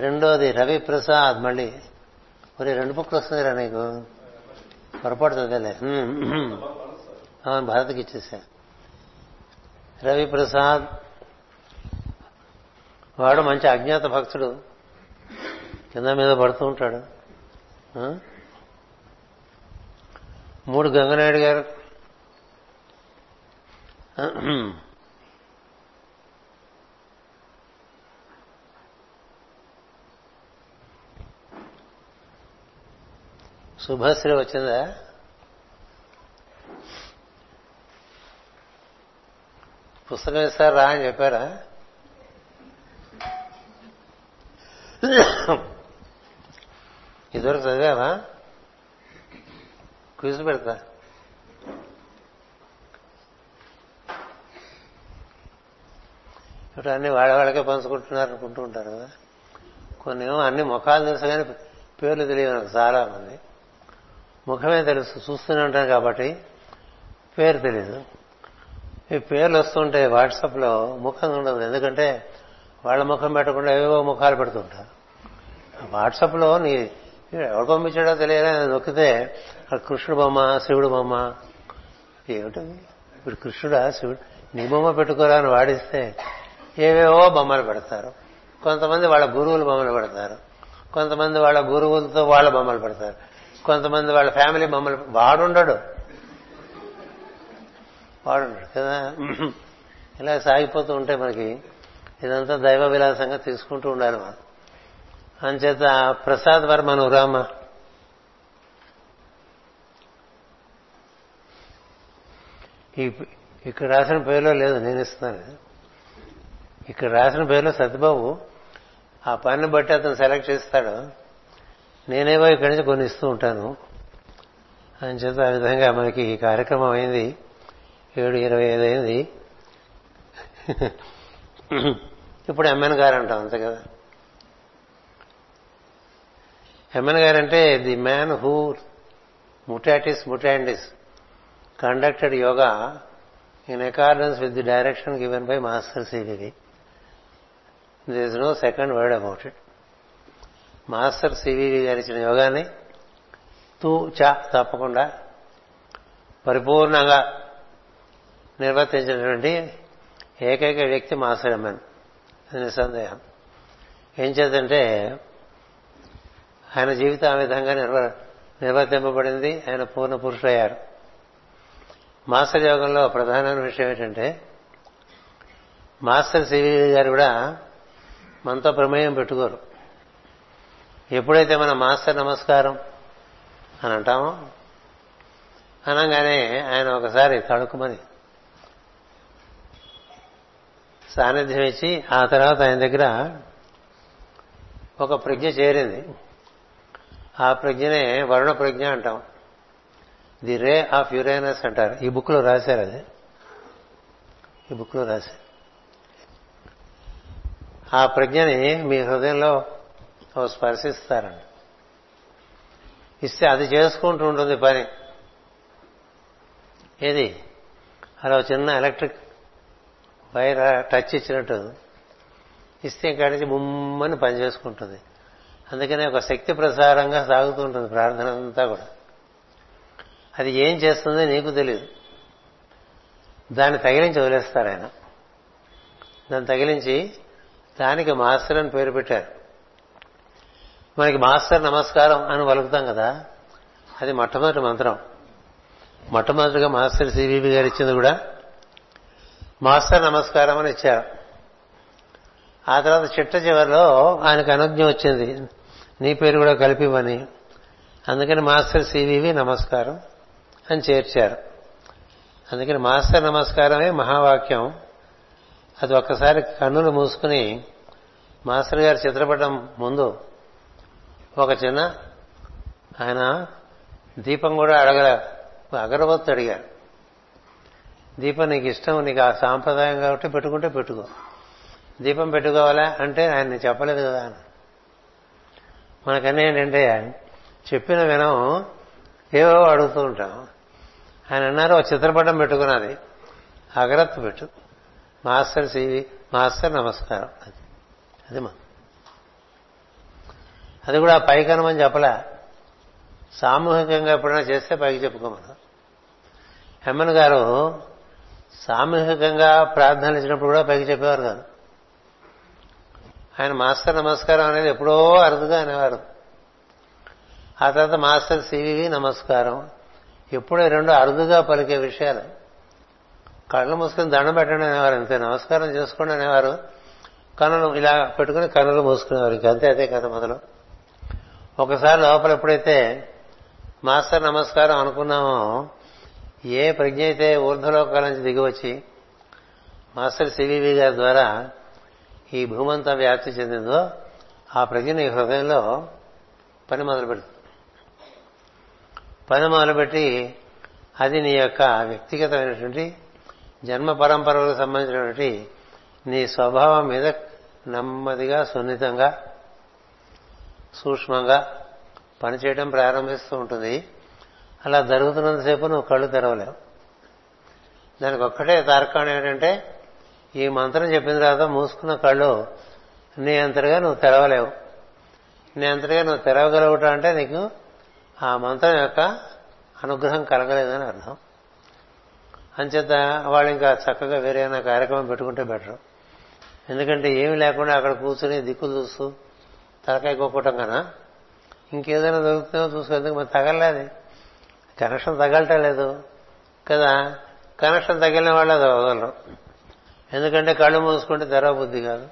రెండోది రవి ప్రసాద్ మళ్ళీ. మరి రెండు బుక్లు వస్తుందిరా నీకు? పొరపాటు చదివలే. అవును భారత్కి ఇచ్చేసా. రవి ప్రసాద్ వాడు మంచి అజ్ఞాత భక్తుడు. కింద మీద పడుతూ ఉంటాడు. మూడు గంగనాయుడు గారు. శుభశ్రీ వచ్చిందా? పుస్తకం ఇస్తారు రా అని చెప్పారా? ఇదివరకు చదివావా? క్విజ్ పెడతా. ఇప్పుడు అన్ని వాళ్ళకే పంచుకుంటున్నారు అనుకుంటూ ఉంటారు కదా. కొన్ని అన్ని ముఖాలు తెలుసు కానీ పేర్లు తెలియదు నాకు చాలా మంది. ముఖమే తెలుసు చూస్తూనే ఉంటాను కాబట్టి పేరు తెలీదు. ఈ పేర్లు వస్తుంటే వాట్సాప్లో ముఖం ఉండదు. ఎందుకంటే వాళ్ళ ముఖం పెట్టకుండా ఏవో ముఖాలు పెడుతుంటారు వాట్సాప్లో నీ ఎవరు పంపించాడో తెలియదా నొక్కితే అక్కడ కృష్ణుడు బొమ్మ శివుడు బొమ్మ. ఏమిటది? ఇప్పుడు కృష్ణుడా శివుడు నీ బొమ్మ పెట్టుకోరా అని వాడిస్తే ఏవేవో బొమ్మలు పెడతారు. కొంతమంది వాళ్ళ గురువులు బొమ్మలు పెడతారు. కొంతమంది వాళ్ళ గురువులతో వాళ్ళ బొమ్మలు పెడతారు. కొంతమంది వాళ్ళ ఫ్యామిలీ బొమ్మలు వాడుండడు. వాడుండడు కదా? ఇలా సాగిపోతూ ఉంటే మనకి ఇదంతా దైవ విలాసంగా తీసుకుంటూ ఉండాలి మనం. అంచేత ప్రసాద్ వర్మ నురామ ఇక్కడ రాసిన పేరులో లేదు నేను ఇస్తున్నాను. ఇక్కడ రాసిన పేరులో సత్యబాబు ఆ పనిని బట్టి అతను సెలెక్ట్ చేస్తాడు. నేనేవో ఇక్కడి నుంచి కొన్ని ఇస్తూ ఉంటాను. అని చేత ఆ విధంగా మనకి ఈ కార్యక్రమం అయింది. ఏడు ఇరవై ఐదు అయింది. ఇప్పుడు ఎమ్మెన్ గారు అంటాం అంతే కదా. MN guarantee the man who mutatis mutandis conducted yoga in accordance with the direction given by master CVV there is no second word about it master CVV గారు ఇచ్చిన యోగాని తూ చ తప్పకుండా పరిపూర్ణంగా నిర్వర్తించినటువంటి ఏకైక వ్యక్తి మాస్టర్ ఎమ్మెన్ అది నిస్సందేహం ఏం చేద్దంటే ఆయన జీవితం ఆ విధంగా నిర్వ నిర్వర్తింపబడింది. ఆయన పూర్ణ పురుషులయ్యారు మాస్టర్ యోగంలో ప్రధానమైన విషయం ఏంటంటే మాస్టర్ సివి గారు కూడా మనతో ప్రమేయం పెట్టుకోరు. ఎప్పుడైతే మన మాస్టర్ నమస్కారం అని అంటామో అనగానే ఆయన ఒకసారి తడుకుమని సాన్నిధ్యం ఇచ్చి ఆ తర్వాత ఆయన దగ్గర ఒక ప్రజ్ఞ చేరింది. ఆ ప్రజ్ఞనే వరుణ ప్రజ్ఞ అంటాం. ది రే ఆఫ్ యురేనస్ అంటారు. ఈ బుక్లో రాశారు అది. ఈ బుక్లో రాశారు. ఆ ప్రజ్ఞని మీ హృదయంలో స్పర్శిస్తారండి. ఇస్తే అది చేసుకుంటూ ఉంటుంది పని. ఏది? అలా చిన్న ఎలక్ట్రిక్ వైర్ టచ్ ఇచ్చినట్టు ఇస్తే ఇక్కడి నుంచి బుమ్మని పని చేసుకుంటుంది. అందుకనే ఒక శక్తి ప్రసారంగా సాగుతూ ఉంటుంది ప్రార్థన అంతా కూడా. అది ఏం చేస్తుందో నీకు తెలియదు దాన్ని తగిలించి వదిలేస్తారు ఆయన. దాన్ని తగిలించి దానికి మాస్టర్ అని పేరు పెట్టారు. మనకి మాస్టర్ నమస్కారం అని వలుకుతాం కదా అది మొట్టమొదటి మంత్రం. మొట్టమొదటిగా మాస్టర్ సివిబి గారు ఇచ్చింది కూడా మాస్టర్ నమస్కారం అని ఇచ్చారు. ఆ తర్వాత చిట్ట చివరిలో ఆయనకు అనుజ్ఞ వచ్చింది. నీ పేరు కూడా కలిపివని అందుకని మాస్టర్ సివివి నమస్కారం అని చేర్చారు. అందుకని మాస్టర్ నమస్కారమే మహావాక్యం. అది ఒక్కసారి కన్నులు మూసుకుని మాస్టర్ గారు చిత్రపటం ముందు ఒక చిన్న ఆయన దీపం కూడా అడగల అగరబత్తు అడిగారు. దీపం నీకు ఇష్టం నీకు ఆ సాంప్రదాయం కాబట్టి పెట్టుకుంటే పెట్టుకో. దీపం పెట్టుకోవాలా అంటే ఆయన చెప్పలేదు కదా మనకన్నా ఏంటంటే చెప్పిన వినం ఏవో అడుగుతూ ఉంటాం. ఆయన అన్నారు ఒక చిత్రపటం పెట్టుకున్నది. అగరత్తు పెట్టు. మాస్టర్ సివి మాస్టర్ నమస్కారం. అది. అది మా అది కూడా పైకనమని అనమని చెప్పలే. సామూహికంగా ఎప్పుడైనా చేస్తే పైకి చెప్పుకోమను హెమ్మన్ గారు సామూహికంగా ప్రార్థనలు ఇచ్చినప్పుడు కూడా పైకి చెప్పేవారు కాదు. ఆయన మాస్టర్ నమస్కారం అనేది ఎప్పుడో అరుదుగా అనేవారు. ఆ తర్వాత మాస్టర్ సివివి నమస్కారం. ఎప్పుడో రెండు అరుదుగా పలికే విషయాలు. కళ్ళు మూసుకుని దండం పెట్టండి అనేవారు అంతే నమస్కారం చేసుకోండి అనేవారు. కనులు ఇలా పెట్టుకుని కనులు మూసుకునేవారు. ఇంకంతే అదే కథ మొదలు. ఒకసారి లోపల ఎప్పుడైతే మాస్టర్ నమస్కారం అనుకున్నామో ఏ ప్రజ్ఞ అయితే ఊర్ధ్వలోకాల నుంచి దిగివచ్చి మాస్టర్ సివివి గారి ద్వారా ఈ భూమంతా వ్యాప్తి చెందిందో ఆ ప్రజ్ఞ నీ హృదయంలో పని మొదలు పెడుతుంది పని మొదలుపెట్టి అది నీ యొక్క వ్యక్తిగతమైనటువంటి జన్మ పరంపరలకు సంబంధించినటువంటి నీ స్వభావం మీద నెమ్మదిగా సున్నితంగా సూక్ష్మంగా పనిచేయడం ప్రారంభిస్తూ ఉంటుంది. అలా జరుగుతున్నంతసేపు నువ్వు కళ్ళు తెరవలేవు. దానికి ఒక్కటే తార్కాణం ఏంటంటే ఈ మంత్రం చెప్పిన తర్వాత మూసుకున్న కళ్ళు నీ అంతటిగా నువ్వు తెరవలేవు. నీ అంతటిగా నువ్వు తెరవగలవుట అంటే నీకు ఆ మంత్రం యొక్క అనుగ్రహం కలగలేదని అర్థం. అంచేత వాళ్ళు ఇంకా చక్కగా వేరే కార్యక్రమం పెట్టుకుంటే బెటర్. ఎందుకంటే ఏమి లేకుండా అక్కడ కూర్చుని దిక్కులు చూస్తూ తలకాయ కొక్కటం కన్నా ఇంకేదైనా దొరుకుతుందో చూసుకుందుకు మరి తగలలేదు కనెక్షన్ తగలటం లేదు కదా. కనెక్షన్ తగిలిన వాళ్ళు అది వదలరు. ఎందుకంటే కళ్ళు మూసుకుంటే తెరవ బుద్ధి కాదు.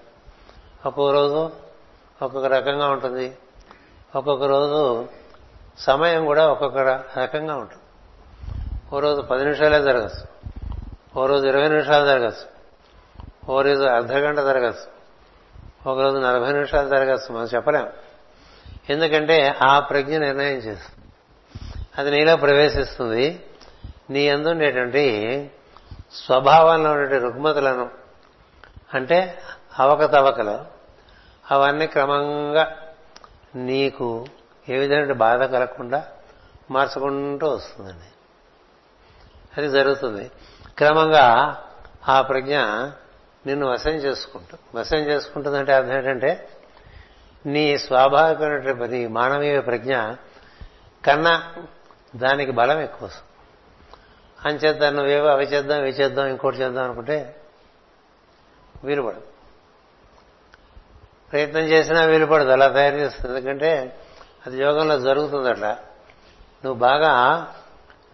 ఒక్కొక్క రోజు ఒక్కొక్క రకంగా ఉంటుంది. ఒక్కొక్క రోజు సమయం కూడా ఒక్కొక్క రకంగా ఉంటుంది. ఓ రోజు పది నిమిషాలే జరగచ్చు. ఓ రోజు ఇరవై నిమిషాలు జరగచ్చు. ఓ రోజు అర్ధ గంట జరగచ్చు. ఒక రోజు నలభై నిమిషాలు జరగచ్చు. మనం చెప్పలేం. ఎందుకంటే ఆ ప్రజ్ఞ నిర్ణయం చేస్తుంది. అది నీలో ప్రవేశిస్తుంది. నీ అందుండేటువంటి స్వభావంలో ఉండే రుగ్మతులను అంటే అవకతవకలు అవన్నీ క్రమంగా నీకు ఏ విధమైన బాధ కలగకుండా మార్చుకుంటూ వస్తుందండి. అది జరుగుతుంది. క్రమంగా ఆ ప్రజ్ఞ నిన్ను వశం చేసుకుంటుంది వశం చేసుకుంటుందంటే అర్థం ఏంటంటే నీ స్వాభావికమైనటువంటి నీ మానవీయ ప్రజ్ఞ కన్నా దానికి బలం ఎక్కువ వస్తుంది. అంచేత నువ్వేవో అవి చేద్దాం ఇవి చేద్దాం ఇంకోటి చేద్దాం అనుకుంటే వీలు పడదు ప్రయత్నం చేసినా వీలు పడదు అలా తయారు చేస్తుంది. ఎందుకంటే అది యోగంలో జరుగుతుంది అట్లా. నువ్వు బాగా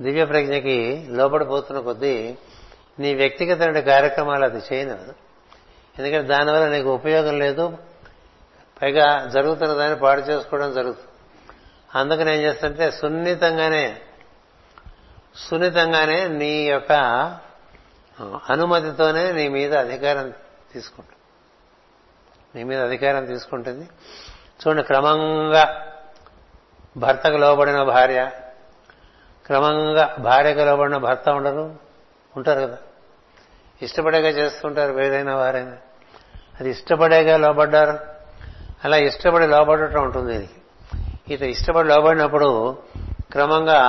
దివ్య ప్రజ్ఞకి లోపడిపోతున్న కొద్దీ నీ వ్యక్తిగత కార్యక్రమాలు అది చేయనదు ఎందుకంటే దానివల్ల నీకు ఉపయోగం లేదు పైగా జరుగుతున్న దాన్ని పాడు చేసుకోవడం జరుగుతుంది. అందుకని ఏం చేస్తుంటే సున్నితంగానే సున్నితంగానే నీ యొక్క అనుమతితోనే నీ మీద అధికారం తీసుకుంటుంది. నీ మీద అధికారం తీసుకుంటుంది. చూడండి క్రమంగా భర్తకు లోబడిన భార్య క్రమంగా భార్యకు లోబడిన భర్త ఉండరు ఉంటారు కదా. ఇష్టపడేగా చేస్తుంటారు వేరైనా వారైనా. అది ఇష్టపడేగా లోబడ్డారు అలా ఇష్టపడి లోబడటం ఉంటుంది ఇది ఇత ఇష్టపడి లోబడినప్పుడు క్రమంగా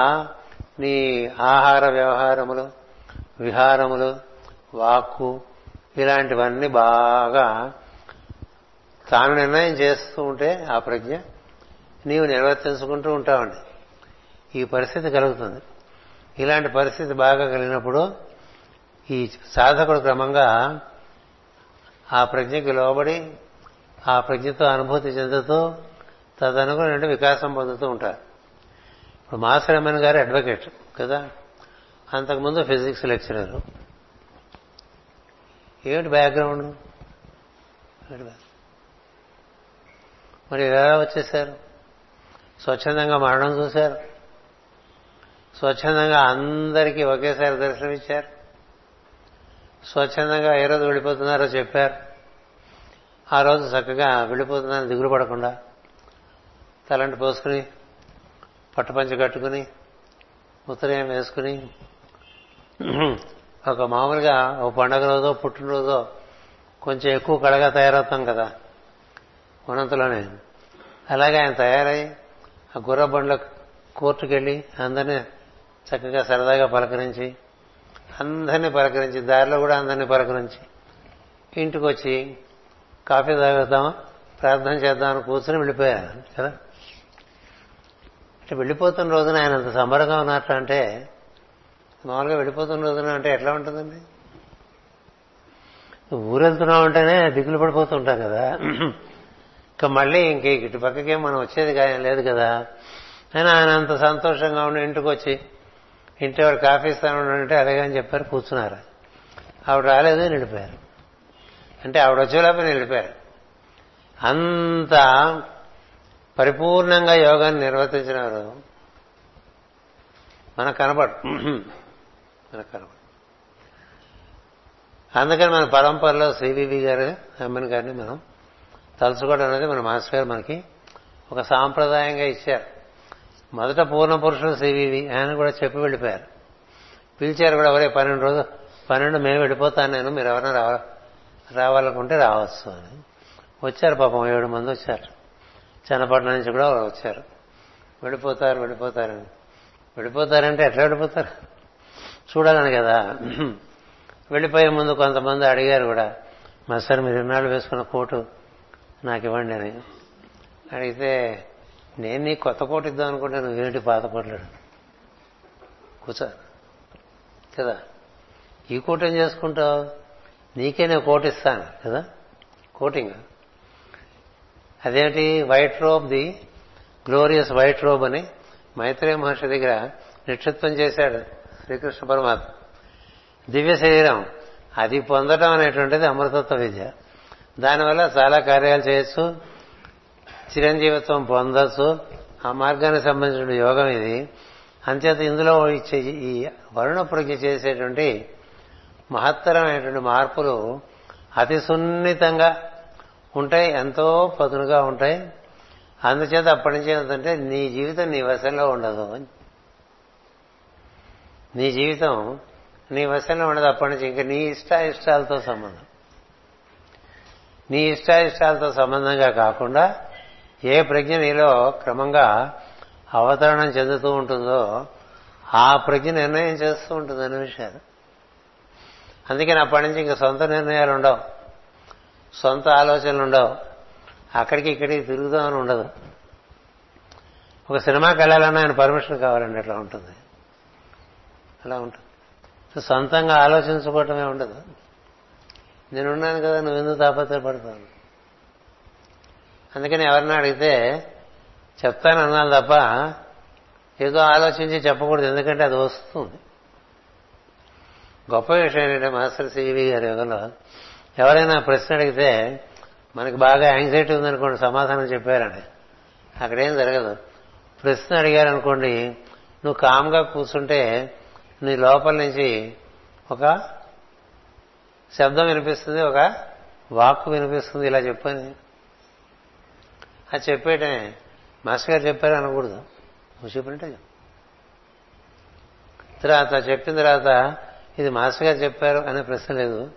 నీ ఆహార వ్యవహారములు విహారములు వాక్కు ఇలాంటివన్నీ బాగా తాను నిర్ణయం చేస్తూ ఉంటే ఆ ప్రజ్ఞ నీవు నిర్వర్తించుకుంటూ ఉంటావండి. ఈ పరిస్థితి కలుగుతుంది. ఇలాంటి పరిస్థితి బాగా కలిగినప్పుడు ఈ సాధకుడు క్రమంగా ఆ ప్రజ్ఞకి లోబడి ఆ ప్రజ్ఞతో అనుభూతి చెందుతూ తదనుగుణ వికాసం పొందుతూ ఉంటారు ఇప్పుడు మాసరమణి గారు అడ్వకేట్ కదా? అంతకుముందు ఫిజిక్స్ లెక్చరర్ ఏమిటి బ్యాక్గ్రౌండ్ మరి ఎలా వచ్చేసారు స్వచ్ఛందంగా మరణం చూశారు. స్వచ్ఛందంగా అందరికీ ఒకేసారి దర్శనమిచ్చారు. స్వచ్ఛందంగా ఏ రోజు వెళ్ళిపోతున్నారో చెప్పారు. ఆ రోజు చక్కగా వెళ్ళిపోతున్నారని దిగులు పడకుండా తలంటి పోసుకుని పట్టుపంచి కట్టుకుని ఉత్తరయం వేసుకుని ఒక మామూలుగా ఒక పండగ రోజో పుట్టినరోజో కొంచెం ఎక్కువ కళగా తయారవుతాం కదా ఉన్నంతలోనే. అలాగే ఆయన తయారై ఆ గుర్ర బండ్ల కోర్టుకెళ్ళి అందరినీ చక్కగా సరదాగా పలకరించి అందరినీ పలకరించి దారిలో కూడా అందరినీ పలకరించి ఇంటికి వచ్చి కాఫీ తాగుతాం ప్రార్థన చేద్దామని కూర్చొని వెళ్ళిపోయారు కదా. అంటే వెళ్ళిపోతున్న రోజున ఆయన అంత సంబరంగా ఉన్నట్లు అంటే మామూలుగా వెళ్ళిపోతున్న రోజున అంటే ఎట్లా ఉంటుందండి? ఊరెళ్తున్నాం అంటేనే దిగులు పడిపోతుంటాం కదా. ఇంకా మళ్ళీ ఇంక ఇటు పక్కకే మనం వచ్చేది కానీ లేదు కదా. అయినా ఆయన అంత సంతోషంగా ఉండి ఇంటికి వచ్చి ఇంటి వాడు కాఫీ ఇస్తాను అంటే అలాగే అని చెప్పారు కూర్చున్నారు. ఆవిడ రాలేదు నిలిపారు అంటే ఆవిడ వచ్చేలోపే నిలిపారు అంత పరిపూర్ణంగా యోగాన్ని నిర్వర్తించినారు మనకు కనపడు. మనకు కనపడు. అందుకని మన పరంపరలో శ్రీవివి గారు అమ్మన్ గారిని మనం తలుచుకోవడం అనేది మన మాస్టర్ గారు మనకి ఒక సాంప్రదాయంగా ఇచ్చారు. మొదట పూర్ణ పురుషుడు శ్రీవివి ఆయన కూడా చెప్పి వెళ్ళిపోయారు. పిలిచారు కూడా ఎవరే పన్నెండు రోజులు పన్నెండు మేము వెళ్ళిపోతాను నేను మీరు ఎవరైనా రావ రావాలనుకుంటే రావచ్చు అని. వచ్చారు పాపం ఏడు మంది వచ్చారు. చన్నపట్నం నుంచి కూడా వచ్చారు. వెళ్ళిపోతారు వెళ్ళిపోతారని. వెళ్ళిపోతారంటే ఎట్లా వెళ్ళిపోతారు? చూడాలని కదా. వెళ్ళిపోయే ముందు కొంతమంది అడిగారు కూడా మా సార్ మీరు ఇన్నాళ్ళు వేసుకున్న కోటు నాకు ఇవ్వండి అని. అడిగితే నేను నీ కొత్త కోటు ఇద్దాం అనుకుంటే నువ్వేంటి పాత కోట్లేడు కూర్చో. కదా. ఈ కోటు ఏం చేసుకుంటావు? నీకే నేను కోట్ ఇస్తాను కదా? కోటింగ్. అదేంటి? White robe the glorious white robe అని మైత్రేయ మహర్షి దగ్గర నిక్షిత్వం చేశాడు శ్రీకృష్ణ పరమాత్మ. దివ్య శరీరం. అది పొందడం అనేటువంటిది అమృతత్వ విద్య. దానివల్ల చాలా కార్యాలు చేయొచ్చు. చిరంజీవిత్వం పొందొచ్చు. ఆ మార్గానికి సంబంధించిన యోగం ఇది. అంతేత ఇందులో ఇచ్చే ఈ వరుణ ప్రజ్ఞ చేసేటువంటి మహత్తరమైనటువంటి మార్పులు అతి సున్నితంగా ఉంటాయి ఎంతో పదునుగా ఉంటాయి. అందుచేత అప్పటి నుంచి ఏంటంటే నీ జీవితం నీ వశంలో ఉండదు నీ జీవితం నీ వశంలో ఉండదు అప్పటి నుంచి. ఇంకా నీ ఇష్టాయిష్టాలతో సంబంధం. నీ ఇష్టాయిష్టాలతో సంబంధంగా కాకుండా ఏ ప్రజ్ఞ నీలో క్రమంగా అవతరణం చెందుతూ ఉంటుందో ఆ ప్రజ్ఞ నిర్ణయం చేస్తూ ఉంటుంది అనే విషయాలు అందుకని అప్పటి నుంచి ఇంకా సొంత నిర్ణయాలు ఉండవు. సొంత ఆలోచనలు ఉండవు. అక్కడికి ఇక్కడికి తిరుగుదామని ఉండదు. ఒక సినిమాకి వెళ్ళాలన్నా ఆయన పర్మిషన్ కావాలండి అట్లా ఉంటుంది. అలా ఉంటుంది. సొంతంగా ఆలోచించుకోవటమే ఉండదు. నేనున్నాను కదా నువ్వు ఎందుకు తాపత్రపడతావు అందుకని ఎవరిని అడిగితే చెప్తాను అన్నాను తప్ప ఏదో ఆలోచించి చెప్పకూడదు ఎందుకంటే అది వస్తుంది. గొప్ప విషయం ఏంటంటే మాస్టర్ సివి గారి యుగంలో ఎవరైనా ప్రశ్న అడిగితే మనకి బాగా యాంగ్జైటీ ఉందనుకోండి సమాధానం చెప్పారండి అక్కడేం జరగదు. ప్రశ్న అడిగారనుకోండి నువ్వు కామ్గా కూర్చుంటే నీ లోపల నుంచి ఒక శబ్దం వినిపిస్తుంది ఒక వాక్కు వినిపిస్తుంది ఇలా చెప్పని. అది చెప్పేటే మాస్టర్ గారు చెప్పారు అనకూడదు. నువ్వు చెప్పినట్టే తర్వాత చెప్పిన తర్వాత ఇది మాస్టర్ గారు చెప్పారు అనే ప్రశ్న లేదు.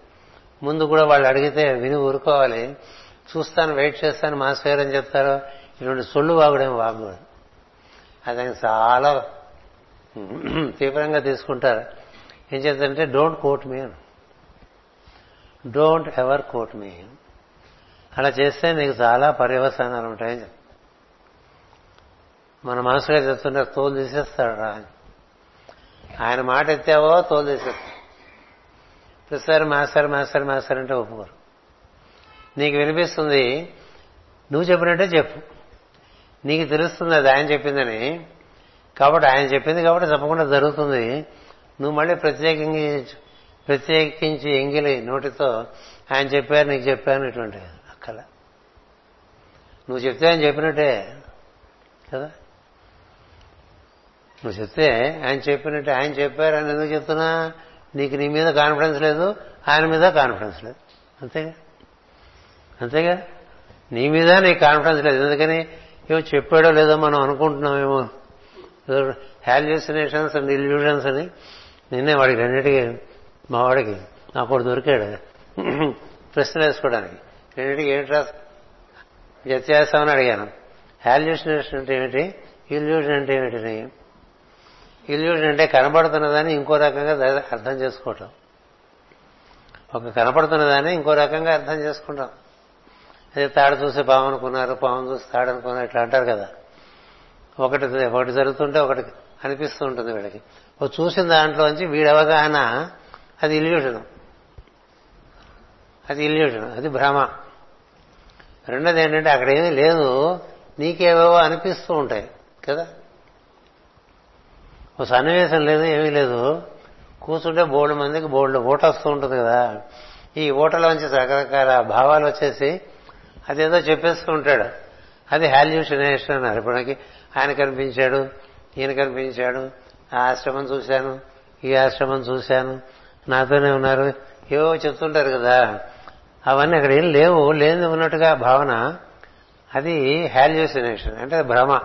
ముందు కూడా వాళ్ళు అడిగితే విని ఊరుకోవాలి. చూస్తాను వెయిట్ చేస్తాను మాస్టర్ గారు అని చెప్తారు. ఇటువంటి సొల్లు వాగుడేమో వాగకూడదు. అది ఆయన చాలా తీవ్రంగా తీసుకుంటారు. ఏం చేద్దంటే don't quote me don't ever quote me అలా చేస్తే నీకు చాలా పర్యవసానాలు ఉంటాయని మన మనసుగా చెప్తుంటే తోలు తీసేస్తాడు రా ఆయన మాట ఎత్తావో తోలు తీసేస్తాడు. ప్రతిసారి మాస్టర్ మాస్టర్ మాస్టర్ అంటే ఒప్పుకోరు. నీకు వినిపిస్తుంది నువ్వు చెప్పినట్టే చెప్పు. నీకు తెలుస్తుంది అది ఆయన చెప్పిందని. కాబట్టి ఆయన చెప్పింది కాబట్టి తప్పకుండా జరుగుతుంది. నువ్వు మళ్ళీ ప్రత్యేకించి ప్రత్యేకించి ఎంగిలి నోటితో ఆయన చెప్పారు నీకు చెప్పాను ఇటువంటి అక్కల నువ్వు చెప్తే ఆయన చెప్పినట్టే కదా? నువ్వు చెప్తే ఆయన చెప్పినట్టే ఆయన చెప్పారు అని ఎందుకు చెప్తున్నా? నీకు నీ మీద కాన్ఫిడెన్స్ లేదు ఆయన మీద కాన్ఫిడెన్స్ లేదు. అంతేగా? అంతేగా? నీ మీద నీకు కాన్ఫిడెన్స్ లేదు. ఎందుకని? ఏమో చెప్పాడో లేదో మనం అనుకుంటున్నామేమో. హాల్యూసినేషన్స్ అండ్ ఇల్యూషన్స్ అని నిన్నే వాడికి రెండింటికి మా వాడికి నాకు దొరికాడు. ప్రశ్నలు వేసుకోవడానికి. రెండింటికి ఏంటి వ్యత్యాసం అని అడిగాను. హాల్యూసినేషన్ అంటే ఏమిటి? ఇల్యూషన్ అంటే ఏమిటి ఇల్యూషన్ అంటే కనబడుతున్నదాన్ని ఇంకో రకంగా అర్థం చేసుకోవటం. ఒక కనపడుతున్నదాన్ని ఇంకో రకంగా అర్థం చేసుకుంటాం. అదే తాడు చూసి పాము అనుకున్నారు పాము చూసి తాడు అనుకున్నారు ఇట్లా అంటారు కదా. ఒకటి ఒకటి జరుగుతుంటే ఒకటి అనిపిస్తూ ఉంటుంది వీడికి ఓ చూసిన దాంట్లోంచి వీడి అవగాహన అది ఇల్యూషన్. అది ఇల్యూషన్ అది భ్రమ. రెండోది ఏంటంటే అక్కడ ఏమీ లేదు నీకేవేవో అనిపిస్తూ ఉంటాయి కదా. ఓ సన్నివేశం లేదు ఏమీ లేదు. కూర్చుంటే బోర్డు మందికి బోర్డు ఓట వస్తూ ఉంటుంది కదా. ఈ ఓటలోంచి రకరకాల భావాలు వచ్చేసి అదేదో చెప్పేస్తూ ఉంటాడు. అది హాల్యూషనేషన్ అన్నారు. ఇప్పటికి ఆయన కనిపించాడు ఈయన కనిపించాడు ఆ ఆశ్రమం చూశాను ఈ ఆశ్రమం చూశాను నాతోనే ఉన్నారు. ఏవో చెప్తుంటారు కదా. అవన్నీ అక్కడ ఏం లేవు. లేని ఉన్నట్టుగా భావన అది హాల్యూసినేషన్ అంటే భ్రమ.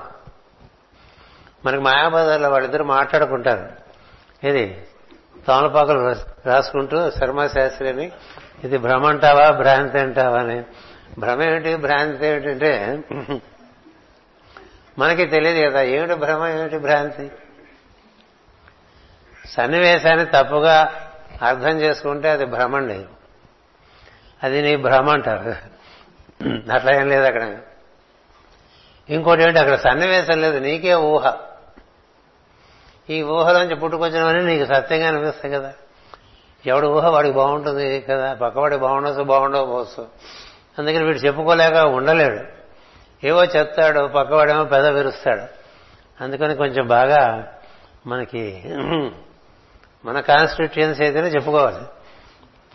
మనకి మాయాబజార్లో వాళ్ళిద్దరు మాట్లాడుకుంటారు. ఇది తోమలపాకులు రాసుకుంటూ శర్మశాస్త్రి అని ఇది భ్రమ అంటావా భ్రాంతి అంటావా అని. భ్రమ ఏమిటి భ్రాంతి ఏమిటంటే మనకి తెలియదు కదా ఏమిటి భ్రమ ఏమిటి భ్రాంతి? సన్నివేశాన్ని తప్పుగా అర్థం చేసుకుంటే అది భ్రమండి అది నీ భ్రమ అంటారు. అట్లా ఏం లేదు అక్కడ. ఇంకోటి ఏంటి అక్కడ సన్నివేశం లేదు నీకే ఊహ. ఈ ఊహలోంచి పుట్టుకొచ్చినవని నీకు సత్యంగా అనిపిస్తాయి కదా. ఎవడు ఊహ వాడికి బాగుంటుంది కదా? పక్కవాడికి బాగుండొచ్చు బాగుండకపోవచ్చు అందుకని వీడు చెప్పుకోలేక ఉండలేడు. ఏవో చెప్తాడు పక్కవాడేమో పెద విరుస్తాడు. అందుకని కొంచెం బాగా మనకి మన కాన్స్టిట్యుయెన్సీ అయితేనే చెప్పుకోవాలి.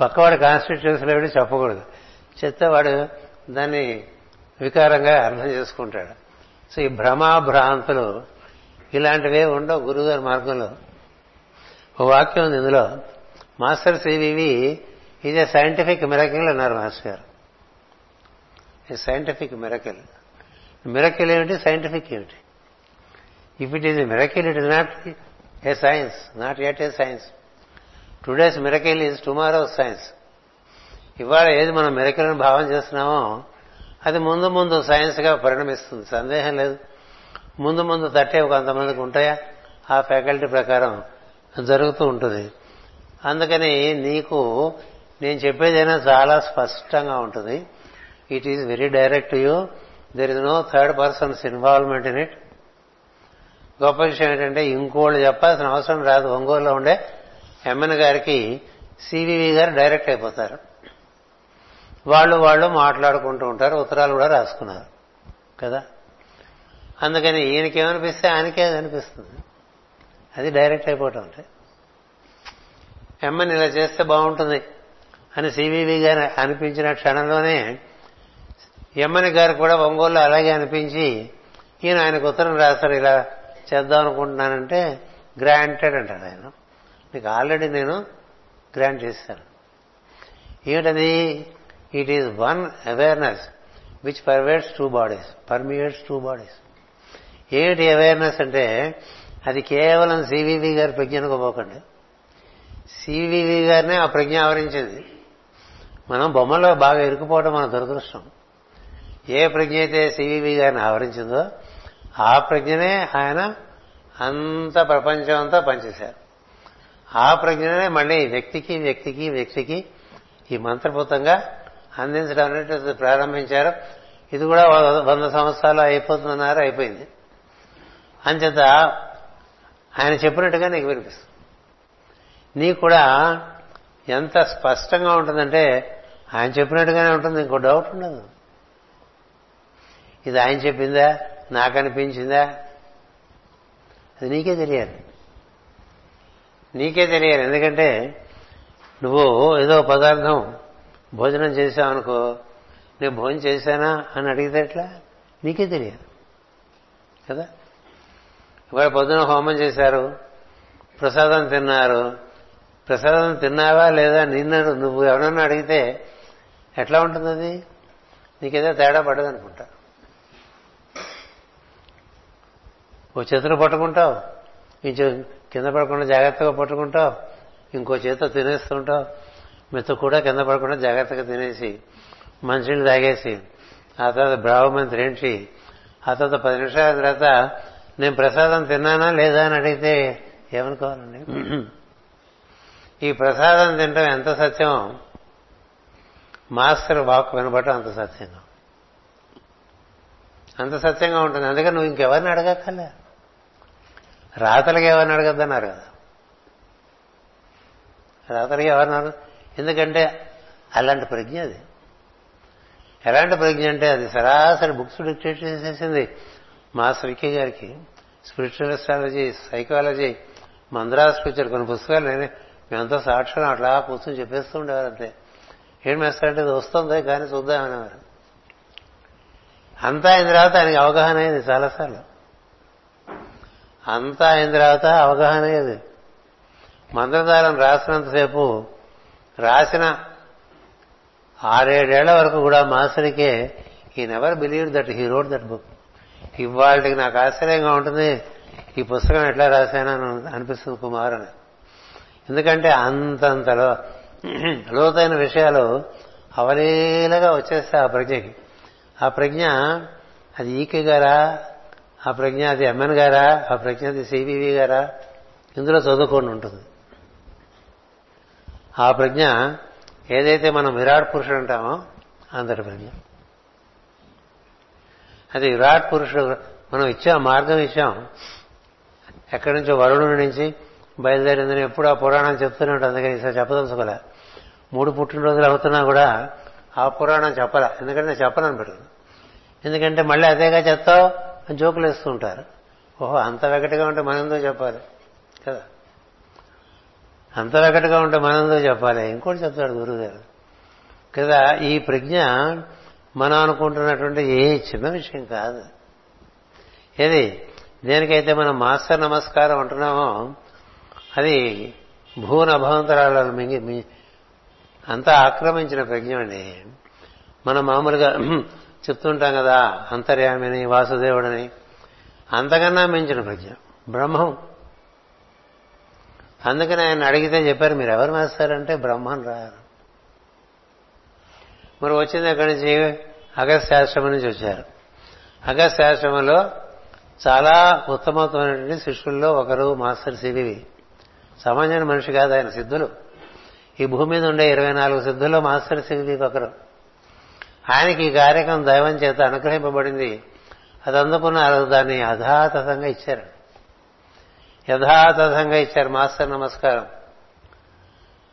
పక్కవాడి కాన్స్టిట్యుయెన్సీలో వీడు చెప్పకూడదు. చెప్తే వాడు దాన్ని వికారంగా అర్థం చేసుకుంటాడు. సో ఈ భ్రమాభ్రాంతులు ఇలాంటివే ఉండవు గురుగారి మార్గంలో. ఓ వాక్యం ఉంది ఇందులో. Master CVV is a scientific miracle అన్నారు మాస్టర్ గారు. A scientific miracle. మిరకిల్ ఏమిటి? సైంటిఫిక్ ఏమిటి? If it is a miracle it is not a science not at a science today's miracle is tomorrow science ఇవాళ ఏది మనం మిరకిల్ని భావం చేస్తున్నామో అది ముందు ముందు సైన్స్గా పరిణమిస్తుంది. సందేహం లేదు. ముందు ముందు తట్టే కొంతమందికి ఉంటాయా? ఆ ఫ్యాకల్టీ ప్రకారం జరుగుతూ ఉంటుంది. అందుకని నీకు నేను చెప్పేదైనా చాలా స్పష్టంగా ఉంటుంది. It is very direct you there is no third persons involvement in it గొప్ప విషయం ఏంటంటే ఇంకోళ్ళు చెప్పాల్సిన అవసరం రాదు. ఒంగోలులో ఉండే ఎమ్మెన్ గారికి సివివి గారు డైరెక్ట్ అయిపోతారు. వాళ్ళు వాళ్ళు మాట్లాడుకుంటూ ఉంటారు. ఉత్తరాలు కూడా రాసుకున్నారు. కదా? అందుకని ఈయనకేమనిపిస్తే ఆయనకే అది అనిపిస్తుంది. అది డైరెక్ట్ అయిపోవటం అంటే. ఎమ్మని ఇలా చేస్తే బాగుంటుంది అని సివివి గారు అనిపించిన క్షణంలోనే ఎమ్మని గారు కూడా ఒంగోలు అలాగే అనిపించి ఈయన ఆయనకు ఉత్తరం రాస్తారు ఇలా చేద్దాం అనుకుంటున్నానంటే గ్రాంటెడ్ అంటాడు ఆయన. నీకు ఆల్రెడీ నేను గ్రాంట్ చేశాను. ఏమిటది? It is one awareness which pervades two bodies permeates two bodies ఏమిటి అవేర్నెస్ అంటే అది కేవలం సివివి గారి ప్రజ్ఞ అనుకోపోకండి సివివి గారినే ఆ ప్రజ్ఞ ఆవరించింది. మనం బొమ్మలో బాగా ఇరుకుపోవడం మన దురదృష్టం. ఏ ప్రజ్ఞ అయితే సివివి గారిని ఆవరించిందో ఆ ప్రజ్ఞనే ఆయన అంత ప్రపంచం అంతా పనిచేశారు. ఆ ప్రజ్ఞనే మళ్ళీ వ్యక్తికి వ్యక్తికి వ్యక్తికి ఈ మంత్రభూతంగా అందించడం అనేది ప్రారంభించారు. ఇది కూడా వంద సంవత్సరాలు అయిపోతుందన్నారు అయిపోయింది. అంచేత ఆయన చెప్పినట్టుగా నీకు వినిపిస్తుంది. నీకు కూడా ఎంత స్పష్టంగా ఉంటుందంటే ఆయన చెప్పినట్టుగానే ఉంటుంది ఇంకో డౌట్ ఉండదు. ఇది ఆయన చెప్పిందా? నాకు అనిపించిందా? అది నీకే తెలియాలి. నీకే తెలియాలి. ఎందుకంటే నువ్వు ఏదో పదార్థం భోజనం చేశావనుకో నేను భోజనం చేశానా అని అడిగితే ఎట్లా? నీకే తెలియదు కదా? ఇవాళ పొద్దున హోమం చేశారు. ప్రసాదం తిన్నారు. ప్రసాదం తిన్నావా లేదా నిన్న నువ్వు ఎవరన్నా అడిగితే ఎట్లా ఉంటుంది అది? నీకేదో తేడా పడదు అనుకుంటా ఓ చేతులు పట్టుకుంటావు. ఇంచు కింద పడకుండా జాగ్రత్తగా పట్టుకుంటావు. ఇంకో చేత తినేస్తుంటావు. మెత్త కూడా కింద పడకుండా జాగ్రత్తగా తినేసి మంచినీళ్ళు తాగేసి ఆ తర్వాత బ్రాహ్మణ్ ఏంటి? ఆ తర్వాత పది నిమిషాల తర్వాత నేను ప్రసాదం తిన్నానా లేదా అని అడిగితే ఏమనుకోవాలండి ఈ ప్రసాదం తినడం ఎంత సత్యం? మాస్టర్ వాక్ వినబడటం అంత సత్యంగా. అంత సత్యంగా ఉంటుంది. అందుకని నువ్వు ఇంకెవరిని అడగక్కర్లే. రాతలకి ఎవరిని అడగద్దన్నారు కదా? రాతలకి ఎవరినారు ఎందుకంటే అలాంటి ప్రజ్ఞ అది. ఎలాంటి ప్రజ్ఞ అంటే అది సరాసరి బుక్స్ డిక్టేట్ చేసేసింది మాస్టర్ విక్కీ గారికి. స్పిరిచువల్ అస్ట్రాలజీ సైకాలజీ మంద్రాస్ పిక్చర్ కొన్ని పుస్తకాలు నేనే మేమంతా సాక్షులు అట్లా కూర్చొని చెప్పేస్తూ ఉండేవారు అంతే. ఏం చేస్తారంటే ఇది వస్తుంది కానీ చూద్దామనేవారు అంతా అయిన తర్వాత ఆయనకి అవగాహన అయింది చాలాసార్లు. అంతా అయిన తర్వాత అవగాహన అయ్యేది. మంత్రదారం రాసినంతసేపు రాసిన ఆరేడేళ్ళ వరకు కూడా మాస్టర్కే ఈ never believe that he wrote that book ఇవాళకి నాకు ఆశ్చర్యంగా ఉంటుంది. ఈ పుస్తకం ఎట్లా రాశానని అనిపిస్తుంది కుమార్ అని. ఎందుకంటే అంతంతలో లోతైన విషయాలు అవలీలగా వచ్చేస్తాయి ఆ ప్రజ్ఞకి. ఆ ప్రజ్ఞ అది ఈకే గారా? ఆ ప్రజ్ఞ అది ఎంఎన్ గారా? ఆ ప్రజ్ఞ అది సివివి గారా? ఇందులో చదువుకొని ఉంటుంది. ఆ ప్రజ్ఞ ఏదైతే మనం విరాట్ పురుషుడు అంటామో అందరి ప్రజ్ఞ. అది విరాట్ పురుషుడు మనం ఇచ్చాం మార్గం ఇచ్చాం. ఎక్కడి నుంచో వరుణుడి నుంచి బయలుదేరిందని ఎప్పుడు ఆ పురాణం చెప్తూనే ఉంటుంది అందుకని ఈసారి చెప్పదలుచుకోలే. మూడు పుట్టినరోజులు అవుతున్నా కూడా ఆ పురాణం చెప్పాల ఎందుకంటే నేను చెప్పనని పెట్టుకున్నాను ఎందుకంటే మళ్ళీ అదేగా చెప్తావు అని జోకులు వేస్తూ ఉంటారు. ఓహో అంత వెకటిగా ఉంటే మనందో చెప్పాలి? కదా? అంత వెకటిగా ఉంటే మనందో చెప్పాలి? ఇంకోటి చెప్తాడు గురువుగారు కదా ఈ ప్రజ్ఞ మనం అనుకుంటున్నటువంటి ఏ చిన్న విషయం కాదు. ఏది? దేనికైతే మనం మాస్టర్ నమస్కారం అంటున్నామో అది భూ అభవంతరాలను మింగి అంతా ఆక్రమించిన ప్రజ్ఞ అండి. మనం మామూలుగా *clears throat* చెప్తుంటాం కదా అంతర్యామిని వాసుదేవుడని. అంతకన్నా మించిన ప్రజ్ఞ బ్రహ్మం. అందుకని ఆయన అడిగితే చెప్పారు మీరు ఎవరు వేస్తారంటే బ్రహ్మం రారు మరి వచ్చింది అక్కడి నుంచి? అగస్త్యాశ్రమం నుంచి వచ్చారు. అగస్త్యాశ్రమంలో చాలా ఉత్తమమైనటువంటి శిష్యుల్లో ఒకరు మాస్టర్ సివివి సామాన్యమైన మనిషి కాదు ఆయన సిద్ధులు. ఈ భూమి మీద ఉండే ఇరవై నాలుగు సిద్ధుల్లో మాస్టర్ సివివి ఒకరు. ఆయనకి ఈ కార్యక్రమం దైవం చేత అనుగ్రహింపబడింది. అది అందుకున్న దాన్ని యథాతథంగా ఇచ్చారు. యథాతథంగా ఇచ్చారు. మాస్టర్ నమస్కారం.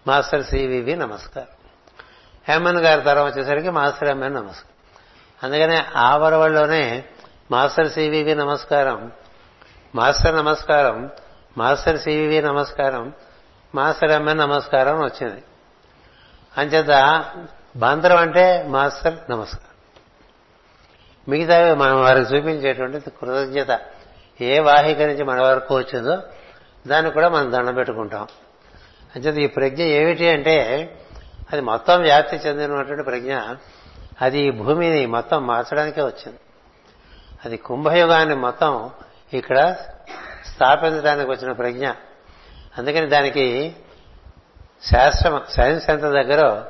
మాస్టర్ సివివి నమస్కారం. ఎంఎన్ గారి తరం వచ్చేసరికి మాస్టర్ ఎంఎన్ నమస్కారం. అందుకనే ఆ వరవల్లోనే మాస్టర్ సివివి నమస్కారం మాస్టర్ నమస్కారం మాస్టర్ సివివి నమస్కారం మాస్టర్ ఎంఎన్ నమస్కారం వచ్చింది. అంచేత బాంతరం అంటే మాస్టర్ నమస్కారం. మిగతా మనం వారికి చూపించేటువంటి కృతజ్ఞత ఏ వాహిక నుంచి మన వరకు వచ్చిందో దాన్ని కూడా మనం దండం పెట్టుకుంటాం. అంచేత ఈ ప్రజ్ఞ ఏమిటి అంటే అది మొత్తం వ్యాప్తి చెందినటువంటి ప్రజ్ఞ. అది ఈ భూమిని మొత్తం మార్చడానికే వచ్చింది. అది కుంభయుగాన్ని మొత్తం ఇక్కడ స్థాపించడానికి వచ్చిన ప్రజ్ఞ. అందుకని దానికి శాస్త్రం సైన్స్ ఎంత దగ్గర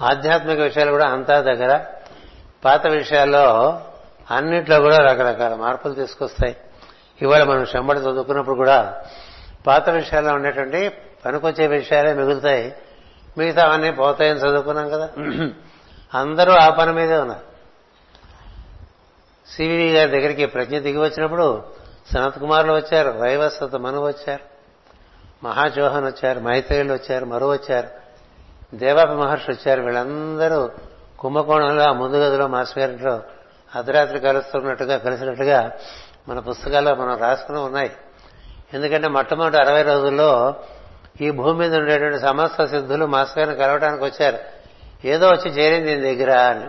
ఆధ్యాత్మిక విషయాలు కూడా అంతా దగ్గర. పాత విషయాల్లో అన్నిట్లో కూడా రకరకాల మార్పులు తీసుకొస్తాయి. ఇవాళ మనం శంబడి చదువుకున్నప్పుడు కూడా పాత విషయాల్లో ఉండేటువంటి పనికొచ్చే విషయాలే మిగులుతాయి. మిగతా అవన్నీ పోతాయని చదువుకున్నాం కదా. అందరూ ఆ పని మీదే ఉన్నారు. సివివి గారి దగ్గరికి ప్రజ్ఞ దిగి వచ్చినప్పుడు సనత్ కుమార్లు వచ్చారు వైవస్వత మను వచ్చారు మహాజోహన్ వచ్చారు మైత్రేయులు వచ్చారు మరు వచ్చారు దేవాప మహర్షి వచ్చారు. వీళ్ళందరూ కుంభకోణంలో ఆ ముందు గదిలో మాస్టర్ గారింట్లో అర్ధరాత్రి కలుస్తున్నట్టుగా కలిసినట్టుగా మన పుస్తకాల్లో మనం రాసుకుని ఉన్నాయి. ఎందుకంటే మొట్టమొదటి అరవై రోజుల్లో ఈ భూమి మీద ఉండేటువంటి సమస్త సిద్ధులు మాస్టర్ గారిని వచ్చారు. ఏదో వచ్చి చేరింది దీని దగ్గర అని.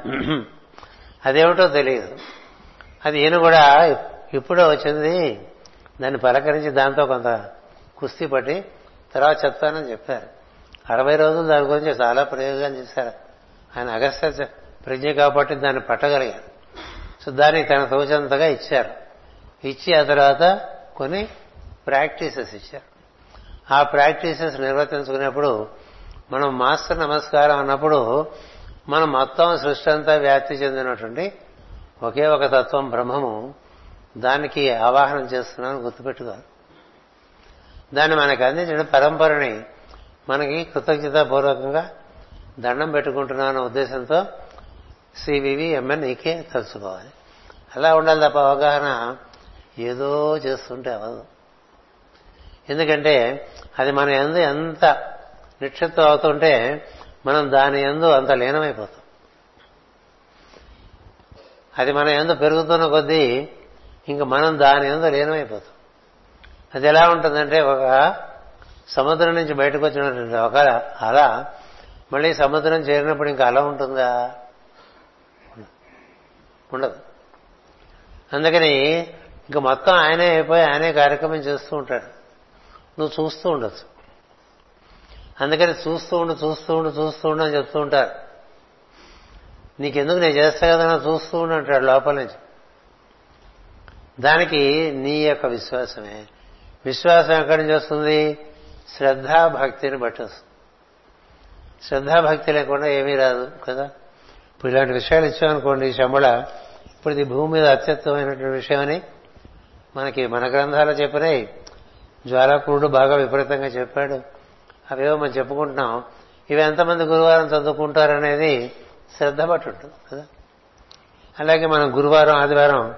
అదేమిటో తెలియదు. అది ఈయన కూడా ఇప్పుడే వచ్చింది. దాన్ని పలకరించి దాంతో కొంత కుస్తీ పట్టి తర్వాత చెప్తానని చెప్పారు. అరవై రోజులు దాని గురించి చాలా ప్రయోగాలు చేశారు. ఆయన అగస్త్య ప్రజ్ఞ కాబట్టి దాన్ని పట్టగలిగారు. సో దానికి తన తోచంతగా ఇచ్చారు. ఇచ్చి ఆ తర్వాత కొన్ని ప్రాక్టీసెస్ ఇచ్చారు. ఆ ప్రాక్టీసెస్ నిర్వర్తించుకునేప్పుడు మనం మాస్టర్ నమస్కారం అన్నప్పుడు మనం మొత్తం సృష్టి అంతా వ్యాప్తి చెందినటువంటి ఒకే ఒక తత్వం బ్రహ్మము దానికి ఆవాహనం చేస్తున్నాను గుర్తుపెట్టుకోవాలి. దాన్ని మనకు అందించిన పరంపరని మనకి కృతజ్ఞతాపూర్వకంగా దండం పెట్టుకుంటున్నాను ఉద్దేశంతో సివివి ఎంఎన్ నీకే తలుచుకోవాలి. అలా ఉండాలి తప్ప అవగాహన ఏదో చేస్తుంటే అవదు ఎందుకంటే అది మన ఎందు ఎంత నిక్షిప్తం అవుతుంటే మనం దాని ఎందు అంత లీనమైపోతాం. అది మన ఎందు పెరుగుతున్న కొద్దీ ఇంక మనం దాని ఎందు లీనమైపోతాం. అది ఎలా ఉంటుందంటే ఒక సముద్రం నుంచి బయటకు వచ్చినటువంటి ఒక అల మళ్ళీ సముద్రం చేరినప్పుడు ఇంకా అల ఉంటుందా? ఉండదు. అందుకని ఇంక మొత్తం ఆయనే అయిపోయి ఆయనే కార్యక్రమం చేస్తూ ఉంటాడు. నువ్వు చూస్తూ ఉండొచ్చు. అందుకని చూస్తూ ఉండు చూస్తూ ఉండు చూస్తూ ఉండు అని చెప్తూ ఉంటారు. నీకెందుకు నేను చేస్తా కదా చూస్తూ ఉండు అంటాడు లోపల నుంచి. దానికి నీ యొక్క విశ్వాసమే. విశ్వాసం ఎక్కడి నుంచి వస్తుంది? శ్రద్ధాభక్తిని బట్టి వస్తుంది. శ్రద్ధాభక్తి లేకుండా ఏమీ రాదు కదా? ఇప్పుడు ఇలాంటి విషయాలు ఇచ్చామనుకోండి శంబళ ఇప్పుడు ఇది భూమి మీద అత్యుత్తమైనటువంటి విషయమని మనకి మన గ్రంథాలు చెప్పినాయి. జ్వాలకుడు బాగా విపరీతంగా చెప్పాడు. అవేవో మనం చెప్పుకుంటున్నాం. ఇవి ఎంతమంది గురువారం చదువుకుంటారనేది శ్రద్ధ బట్టి ఉంటుంది కదా? అలాగే మనం గురువారం ఆదివారం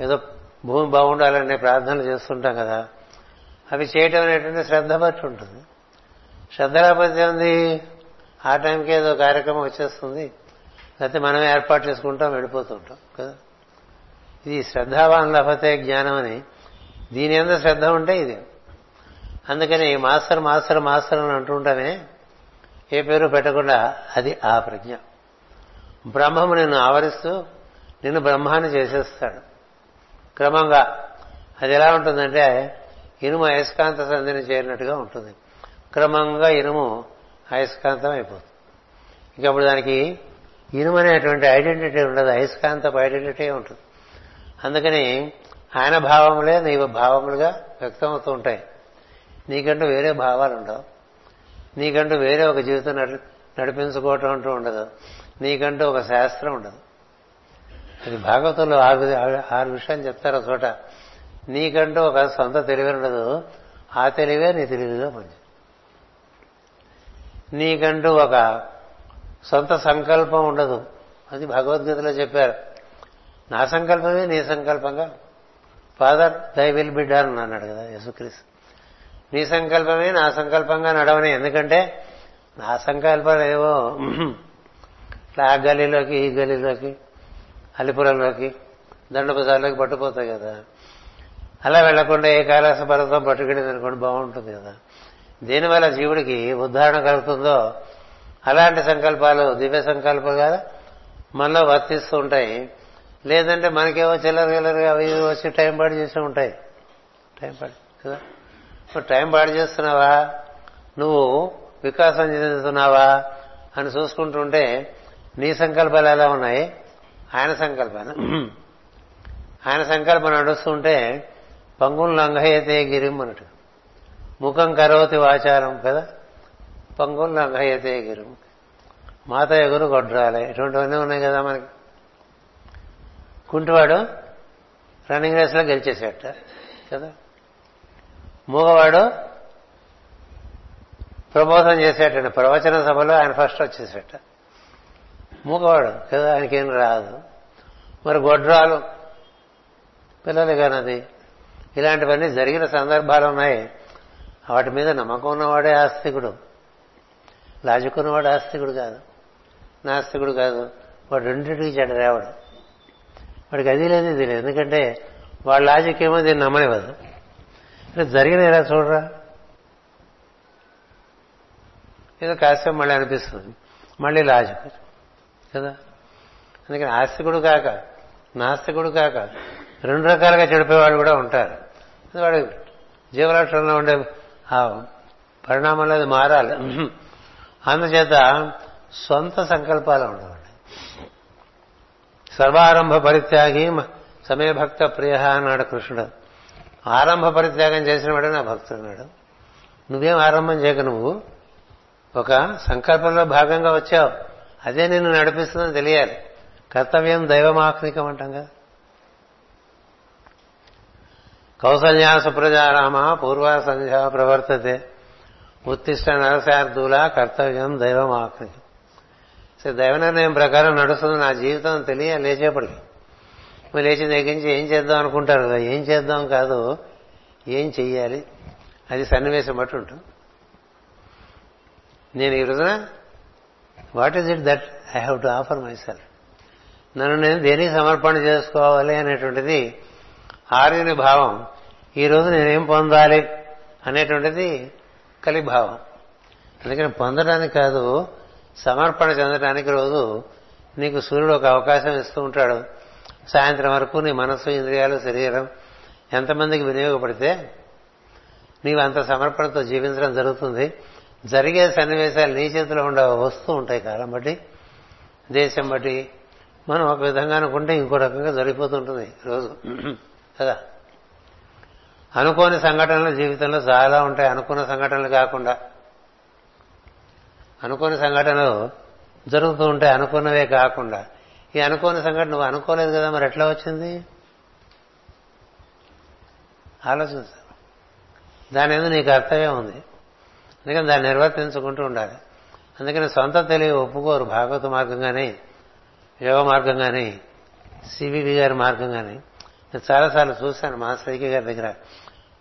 ఏదో భూమి బాగుండాలనే ప్రార్థనలు చేస్తుంటాం కదా? అవి చేయటం అనేటువంటి శ్రద్ధ బట్టి ఉంటుంది శ్రద్ధ లేకపోతే ఉంది ఆ టైంకి ఏదో కార్యక్రమం వచ్చేస్తుంది. లేకపోతే మనమే ఏర్పాటు చేసుకుంటాం వెళ్ళిపోతుంటాం కదా? ఇది శ్రద్ధావాన్ లభతే జ్ఞానం అని దీని ఎంత శ్రద్ధ ఉంటే ఇది. అందుకని మాస్టర్ మాస్టర్ మాస్టర్ అని అంటుంటామే ఏ పేరు పెట్టకుండా అది ఆ ప్రజ్ఞ. బ్రహ్మము నిన్ను ఆవరిస్తూ నిన్ను బ్రహ్మాన్ని చేసేస్తాడు. క్రమంగా అది ఎలా ఉంటుందంటే ఇనుము అయస్కాంత సంధిని చేరినట్టుగా ఉంటుంది. క్రమంగా ఇనుము అయస్కాంతం అయిపోతుంది. ఇంకప్పుడు దానికి ఇనుము అనేటువంటి ఐడెంటిటీ ఉండదు అయస్కాంతపు ఐడెంటిటీ ఉంటుంది. అందుకని ఆయన భావములే నీవు భావములుగా వ్యక్తమవుతూ ఉంటాయి. నీకంటూ వేరే భావాలు ఉండవు. నీకంటూ వేరే ఒక జీవితం నడిపించుకోవటం అంటూ ఉండదు. నీకంటూ ఒక శాస్త్రం ఉండదు. అది భాగవతంలో ఆరు ఆరు విషయాలు చెప్తారు చోట. నీకంటూ ఒక సొంత తెలివి ఉండదు. ఆ తెలివే నీ తెలివిలో మంచి నీకంటూ ఒక సొంత సంకల్పం ఉండదు. అది భగవద్గీతలో చెప్పారు. నా సంకల్పమే నీ సంకల్పంగా father thy will be done అన్నాడు కదా యేసుక్రీస్తు. నీ సంకల్పమే నా సంకల్పంగా నడవని ఎందుకంటే నా సంకల్పాలు ఏవో ఇట్లా ఆ గలీలోకి ఈ గలీలోకి అలిపురంలోకి దండబజార్లోకి పట్టుపోతాయి కదా. అలా వెళ్ళకుండా ఏ కైలాస పర్వతం పట్టుకెళ్ళింది అనుకోండి బాగుంటుంది కదా. దీనివల్ల జీవుడికి ఉద్ధారణ కలుగుతుందో? అలాంటి సంకల్పాలు దివ్య సంకల్పాలు కదా? మనలో వర్తిస్తూ ఉంటాయి. లేదంటే మనకేవో చిల్లర చిల్లరగా అవి ఇవి వచ్చి టైం పాడు చేస్తూ ఉంటాయి. టైం పాడు కదా? ఇప్పుడు టైం పాడు చేస్తున్నావా? నువ్వు వికాసం చెందుతున్నావా? అని చూసుకుంటుంటే నీ సంకల్పాలు ఎలా ఉన్నాయి? ఆయన సంకల్పాన ఆయన సంకల్పం నడుస్తుంటే పంగులు లంఘయతే గిరిం అన్నట్టు. ముఖం కరోతి వాచారం కదా? పంగులు లంఘయతే గిరిం. మాత ఎగురు గొడ్రాలే. ఇటువంటివన్నీ ఉన్నాయి కదా మనకి. కుంటివాడు రన్నింగ్ రేస్లో గెలిచేసేట కదా? మూగవాడు ప్రబోధం చేసేటండి. ప్రవచన సభలో ఆయన ఫస్ట్ వచ్చేసేట మూగవాడు కదా? ఆయనకేం రాదు. మరి గొడ్రాలు పిల్లలు కానది ఇలాంటివన్నీ జరిగిన సందర్భాలు ఉన్నాయి. వాటి మీద నమ్మకం ఉన్నవాడే ఆస్తికుడు. లాజిక్ ఉన్నవాడు ఆస్తికుడు కాదు. నాస్తికుడు కాదు. వాడు రెండింటికి చెడరేవాడు వాడికి అది లేదు ఇది లేదు. ఎందుకంటే వాళ్ళ లాజిక్ ఏమో దీన్ని నమ్మనివ్వదు. జరిగిన ఎలా చూడరా? ఏదో కాసేపు మళ్ళీ అనిపిస్తుంది. మళ్ళీ లాజిక్ కదా? అందుకని ఆస్తికుడు కాక నాస్తికుడు కాక రెండు రకాలుగా చెడిపోయేవాళ్ళు కూడా ఉంటారు. వాడు జీవలక్షణంలో ఉండే ఆ పరిణామంలో అది మారాలి. అందుచేత సొంత సంకల్పాలు ఉండవు. సర్వారంభ పరిత్యాగి సమయభక్త ప్రియ అన్నాడు కృష్ణుడు. ఆరంభ పరిత్యాగం చేసిన వాడే నా భక్తుడు అన్నాడు. నువ్వేం ఆరంభం చేయక నువ్వు? ఒక సంకల్పంలో భాగంగా వచ్చావు. అదే నిన్ను నడిపిస్తుందని తెలియాలి. కర్తవ్యం దైవమాత్మికం అంటాం కదా కౌసల్యా సుప్రజారామ పూర్వ సంధ్యా ప్రవర్తతే. ఉత్తిష్ట నరసార్థుల కర్తవ్యం దైవమాత్మికం. సరే దైవ నిర్ణయం ప్రకారం నడుస్తుంది నా జీవితం తెలియ లేచేపటికి. మీరు లేచి దగ్గరించి ఏం చేద్దాం అనుకుంటారు కదా? ఏం చేద్దాం కాదు. ఏం చెయ్యాలి? అది సన్నివేశం బట్టి ఉంటుంది. నేను ఈ రోజున what is it that I have to offer myself నన్ను నేను దేనికి సమర్పణ చేసుకోవాలి అనేటువంటిది ఆర్యుని భావం. ఈ రోజు నేనేం పొందాలి అనేటువంటిది కలిభావం. అందుకని పొందడానికి కాదు సమర్పణ చెందడానికి రోజు నీకు సూర్యుడు ఒక అవకాశం ఇస్తూ ఉంటాడు. సాయంత్రం వరకు నీ మనస్సు ఇంద్రియాలు శరీరం ఎంతమందికి వినియోగపడితే నీవు అంత సమర్పణతో జీవించడం జరుగుతుంది. జరిగే సన్నివేశాలు నీ చేతిలో ఉండే వస్తూ ఉంటాయి కాలం బట్టి దేశం బట్టి. మనం ఒక విధంగా అనుకుంటే ఇంకో రకంగా జరిగిపోతుంటుంది రోజు. కదా? అనుకోని సంఘటనలు జీవితంలో చాలా ఉంటాయి. అనుకున్న సంఘటనలు కాకుండా అనుకోని సంఘటనలు జరుగుతూ ఉంటాయి అనుకున్నవే కాకుండా ఈ అనుకోని సంఘటన నువ్వు అనుకోలేదు కదా మరి ఎట్లా వచ్చింది? ఆలోచించు దాని మీద నీ కర్తవ్యం ఉంది. అందుకని దాన్ని నిర్వర్తించుకుంటూ ఉండాలి. అందుకని సొంత తెలివి ఒప్పుకోరు భాగవత మార్గం కానీ యోగ మార్గం కానీ సివివి గారి మార్గం కానీ నేను చాలాసార్లు చూశాను మా సైకి గారి దగ్గర.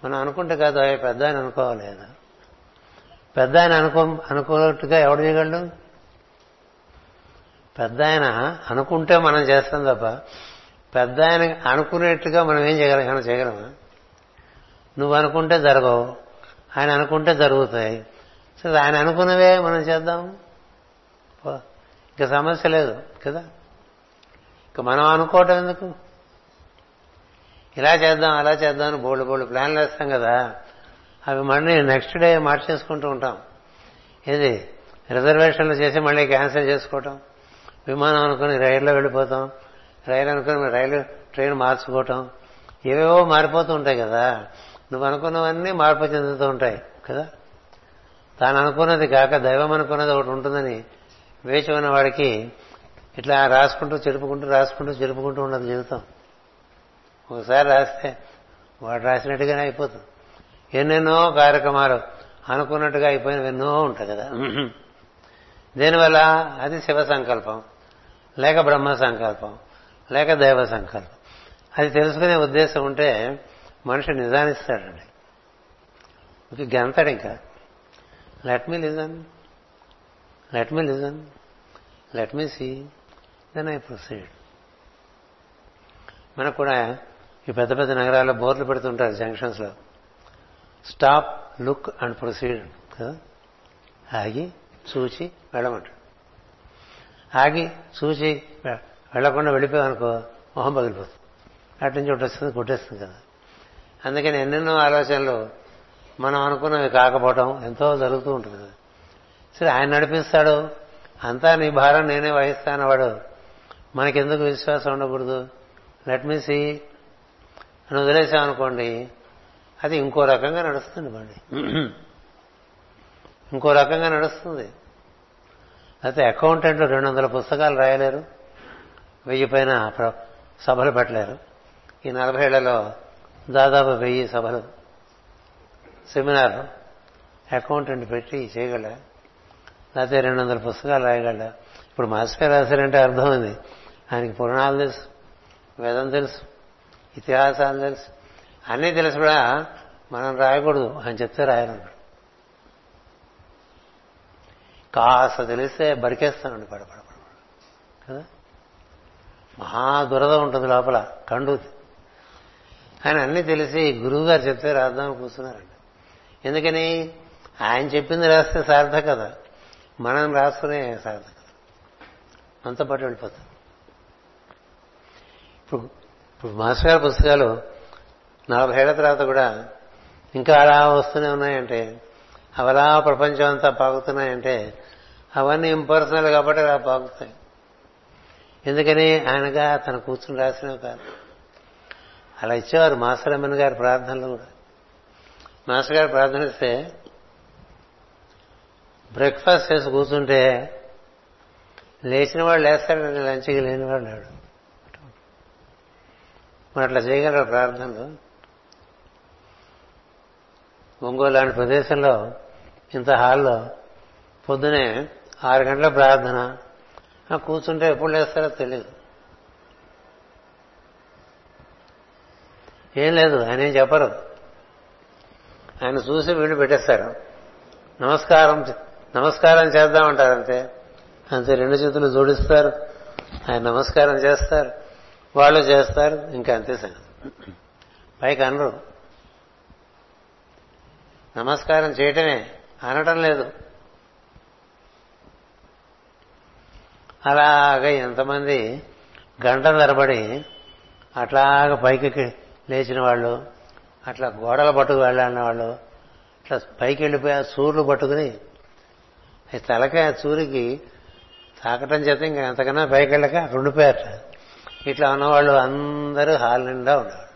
మనం అనుకుంటే కాదు అవి పెద్ద ఆయన అనుకోవాలి కదా. పెద్ద ఆయన అనుకో అనుకున్నట్టుగా ఎవడు చేయగలడు? పెద్ద ఆయన అనుకుంటే మనం చేస్తాం తప్ప పెద్ద ఆయన అనుకునేట్టుగా మనం ఏం చేయగలం ఏమైనా చేయగలమా? నువ్వు అనుకుంటే జరగవు ఆయన అనుకుంటే జరుగుతాయి. సరే ఆయన అనుకున్నవే మనం చేద్దాం. ఇంకా సమస్య లేదు కదా? ఇక మనం అనుకోవటం ఎందుకు? ఇలా చేద్దాం అలా చేద్దాం అని బోల్డ్ బోల్డ్ ప్లాన్లు వేస్తాం కదా. అవి మళ్ళీ నెక్స్ట్ డే మార్చేసుకుంటూ ఉంటాం. ఇది రిజర్వేషన్లు చేసి మళ్ళీ క్యాన్సిల్ చేసుకోవటం. విమానం అనుకుని రైల్లో వెళ్ళిపోతాం. రైలు అనుకుని రైలు ట్రైన్ మార్చుకోవటం. ఏవేవో మారిపోతూ ఉంటాయి కదా. నువ్వు అనుకున్నవన్నీ మార్పు చెందుతూ ఉంటాయి కదా. తాను అనుకున్నది కాక దైవం అనుకున్నది ఒకటి ఉంటుందని వేచి ఉన్న వాడికి ఇట్లా రాసుకుంటూ చెరుపుకుంటూ రాసుకుంటూ చెరుపుకుంటూ ఉండదు జీవితం. ఒకసారి రాస్తే వాడు రాసినట్టుగానే అయిపోతుంది. ఎన్నెన్నో కార్యక్రమాలు అనుకున్నట్టుగా అయిపోయినవి ఎన్నో ఉంటాయి కదా. దీనివల్ల అది శివ సంకల్పం లేక బ్రహ్మ సంకల్పం లేక దైవ సంకల్పం. అది తెలుసుకునే ఉద్దేశం ఉంటే మనిషి నిదానిస్తాడండి ఇంక గెంతాడు ఇంకా. Let me listen let me listen let me see then I proceed మనకు కూడా ఈ పెద్ద పెద్ద నగరాల్లో బోర్లు పెడుతుంటారు జంక్షన్స్లో. Stop look and proceed. కదా ఆగి చూచి వెళ్ళమంటాడు. ఆగి చూచి వెళ్ళకుండా వెళ్ళిపోయామనుకో మొహం పగిలిపోతుంది అటు నుంచి ఒకటి వస్తుంది కొట్టేస్తుంది కదా. అందుకని ఎన్నెన్నో ఆలోచనలు మనం అనుకున్నవి కాకపోవటం ఎంతో జరుగుతూ ఉంటుంది కదా. సరే ఆయన నడిపిస్తాడు. అంతా నీ భారం నేనే వహిస్తాను వాడు మనకెందుకు విశ్వాసం ఉండకూడదు? లెట్ మీ సీ అని వదిలేసామనుకోండి అది ఇంకో రకంగా నడుస్తుంది బండి *clears throat* ఇంకో రకంగా నడుస్తుంది. అయితే అకౌంటెంట్లు రెండు వందల పుస్తకాలు రాయలేరు. వెయ్యి పైన సభలు పెట్టలేరు. ఈ నలభై ఏళ్ళలో దాదాపు వెయ్యి సభలు సెమినార్ అకౌంటెంట్ పెట్టి చేయగల లేకపోతే రెండు వందల పుస్తకాలు రాయగల ఇప్పుడు మాస్టర్ రాశారంటే అర్థమైంది ఆయనకి పురాణాలు తెలుసు వేదం తెలుసు ఇతిహాసాలు తెలుసు అన్నీ తెలుసు కూడా మనం రాయకూడదు అని చెప్తే రాయాలన్నాడు కాస్త తెలిస్తే బరికేస్తామండి పడపడ కదా? మహా దురద ఉంటుంది లోపల కండు ఆయన అన్నీ తెలిసి గురువు గారు చెప్తే రాద్దామని కూర్చున్నారండి. ఎందుకని? ఆయన చెప్పింది రాస్తే సార్థకత మనం రాసుకునే సార్థకత అంత పాటు వెళ్ళిపోతాం. ఇప్పుడు ఇప్పుడు మాస్టర్ గారి పుస్తకాలు నలభై ఏళ్ళ తర్వాత కూడా ఇంకా అలా వస్తూనే ఉన్నాయంటే అవలా ప్రపంచం అంతా పాకుతున్నాయంటే అవన్నీ ఇంపర్సనల్ కాబట్టి అలా పాకుతాయి ఎందుకని ఆయనగా తన కూర్చుని రాసినవి కాదు అలా ఇచ్చేవారు మాస్టర్ అమ్మన్ గారి ప్రార్థనలు కూడా. మాస్టర్ గారు ప్రార్థనిస్తే బ్రేక్ఫాస్ట్ చేసి కూర్చుంటే లేచిన వాడు లేస్తాడు లంచ్కి లేనివాడు లేడు. మరి అట్లా చేయగలరు ప్రార్థనలు? ఒంగోలు లాంటి ప్రదేశంలో ఇంత హాల్లో పొద్దునే ఆరు గంటల ప్రార్థన. కూర్చుంటే ఎప్పుడు లేస్తారో తెలియదు ఏం లేదు ఆయన ఏం చెప్పరు. ఆయన చూసి వీళ్ళు పెట్టేస్తారు. నమస్కారం నమస్కారం చేద్దామంటారు అంతే అంతే రెండు చేతులు జోడిస్తారు. ఆయన నమస్కారం చేస్తారు. వాళ్ళు చేస్తారు. ఇంకా అంతే సంగతి. పైకి అనరు. నమస్కారం చేయటమే. అనటం లేదు. అలాగ ఎంతమంది గంట తరబడి అట్లాగ పైకి లేచిన వాళ్ళు అట్లా గోడలు పట్టుకు వెళ్ళాలన్న వాళ్ళు అట్లా పైకి వెళ్ళిపోయి ఆ సూర్యులు పట్టుకుని తలకాయ సూర్యుకి తాకటం చేత ఇంకా ఎంతకన్నా పైకి వెళ్ళక అక్కడ ఉండిపోయారట ఇట్లా ఉన్నవాళ్ళు అందరూ హాల్ నిండా ఉండేవాళ్ళు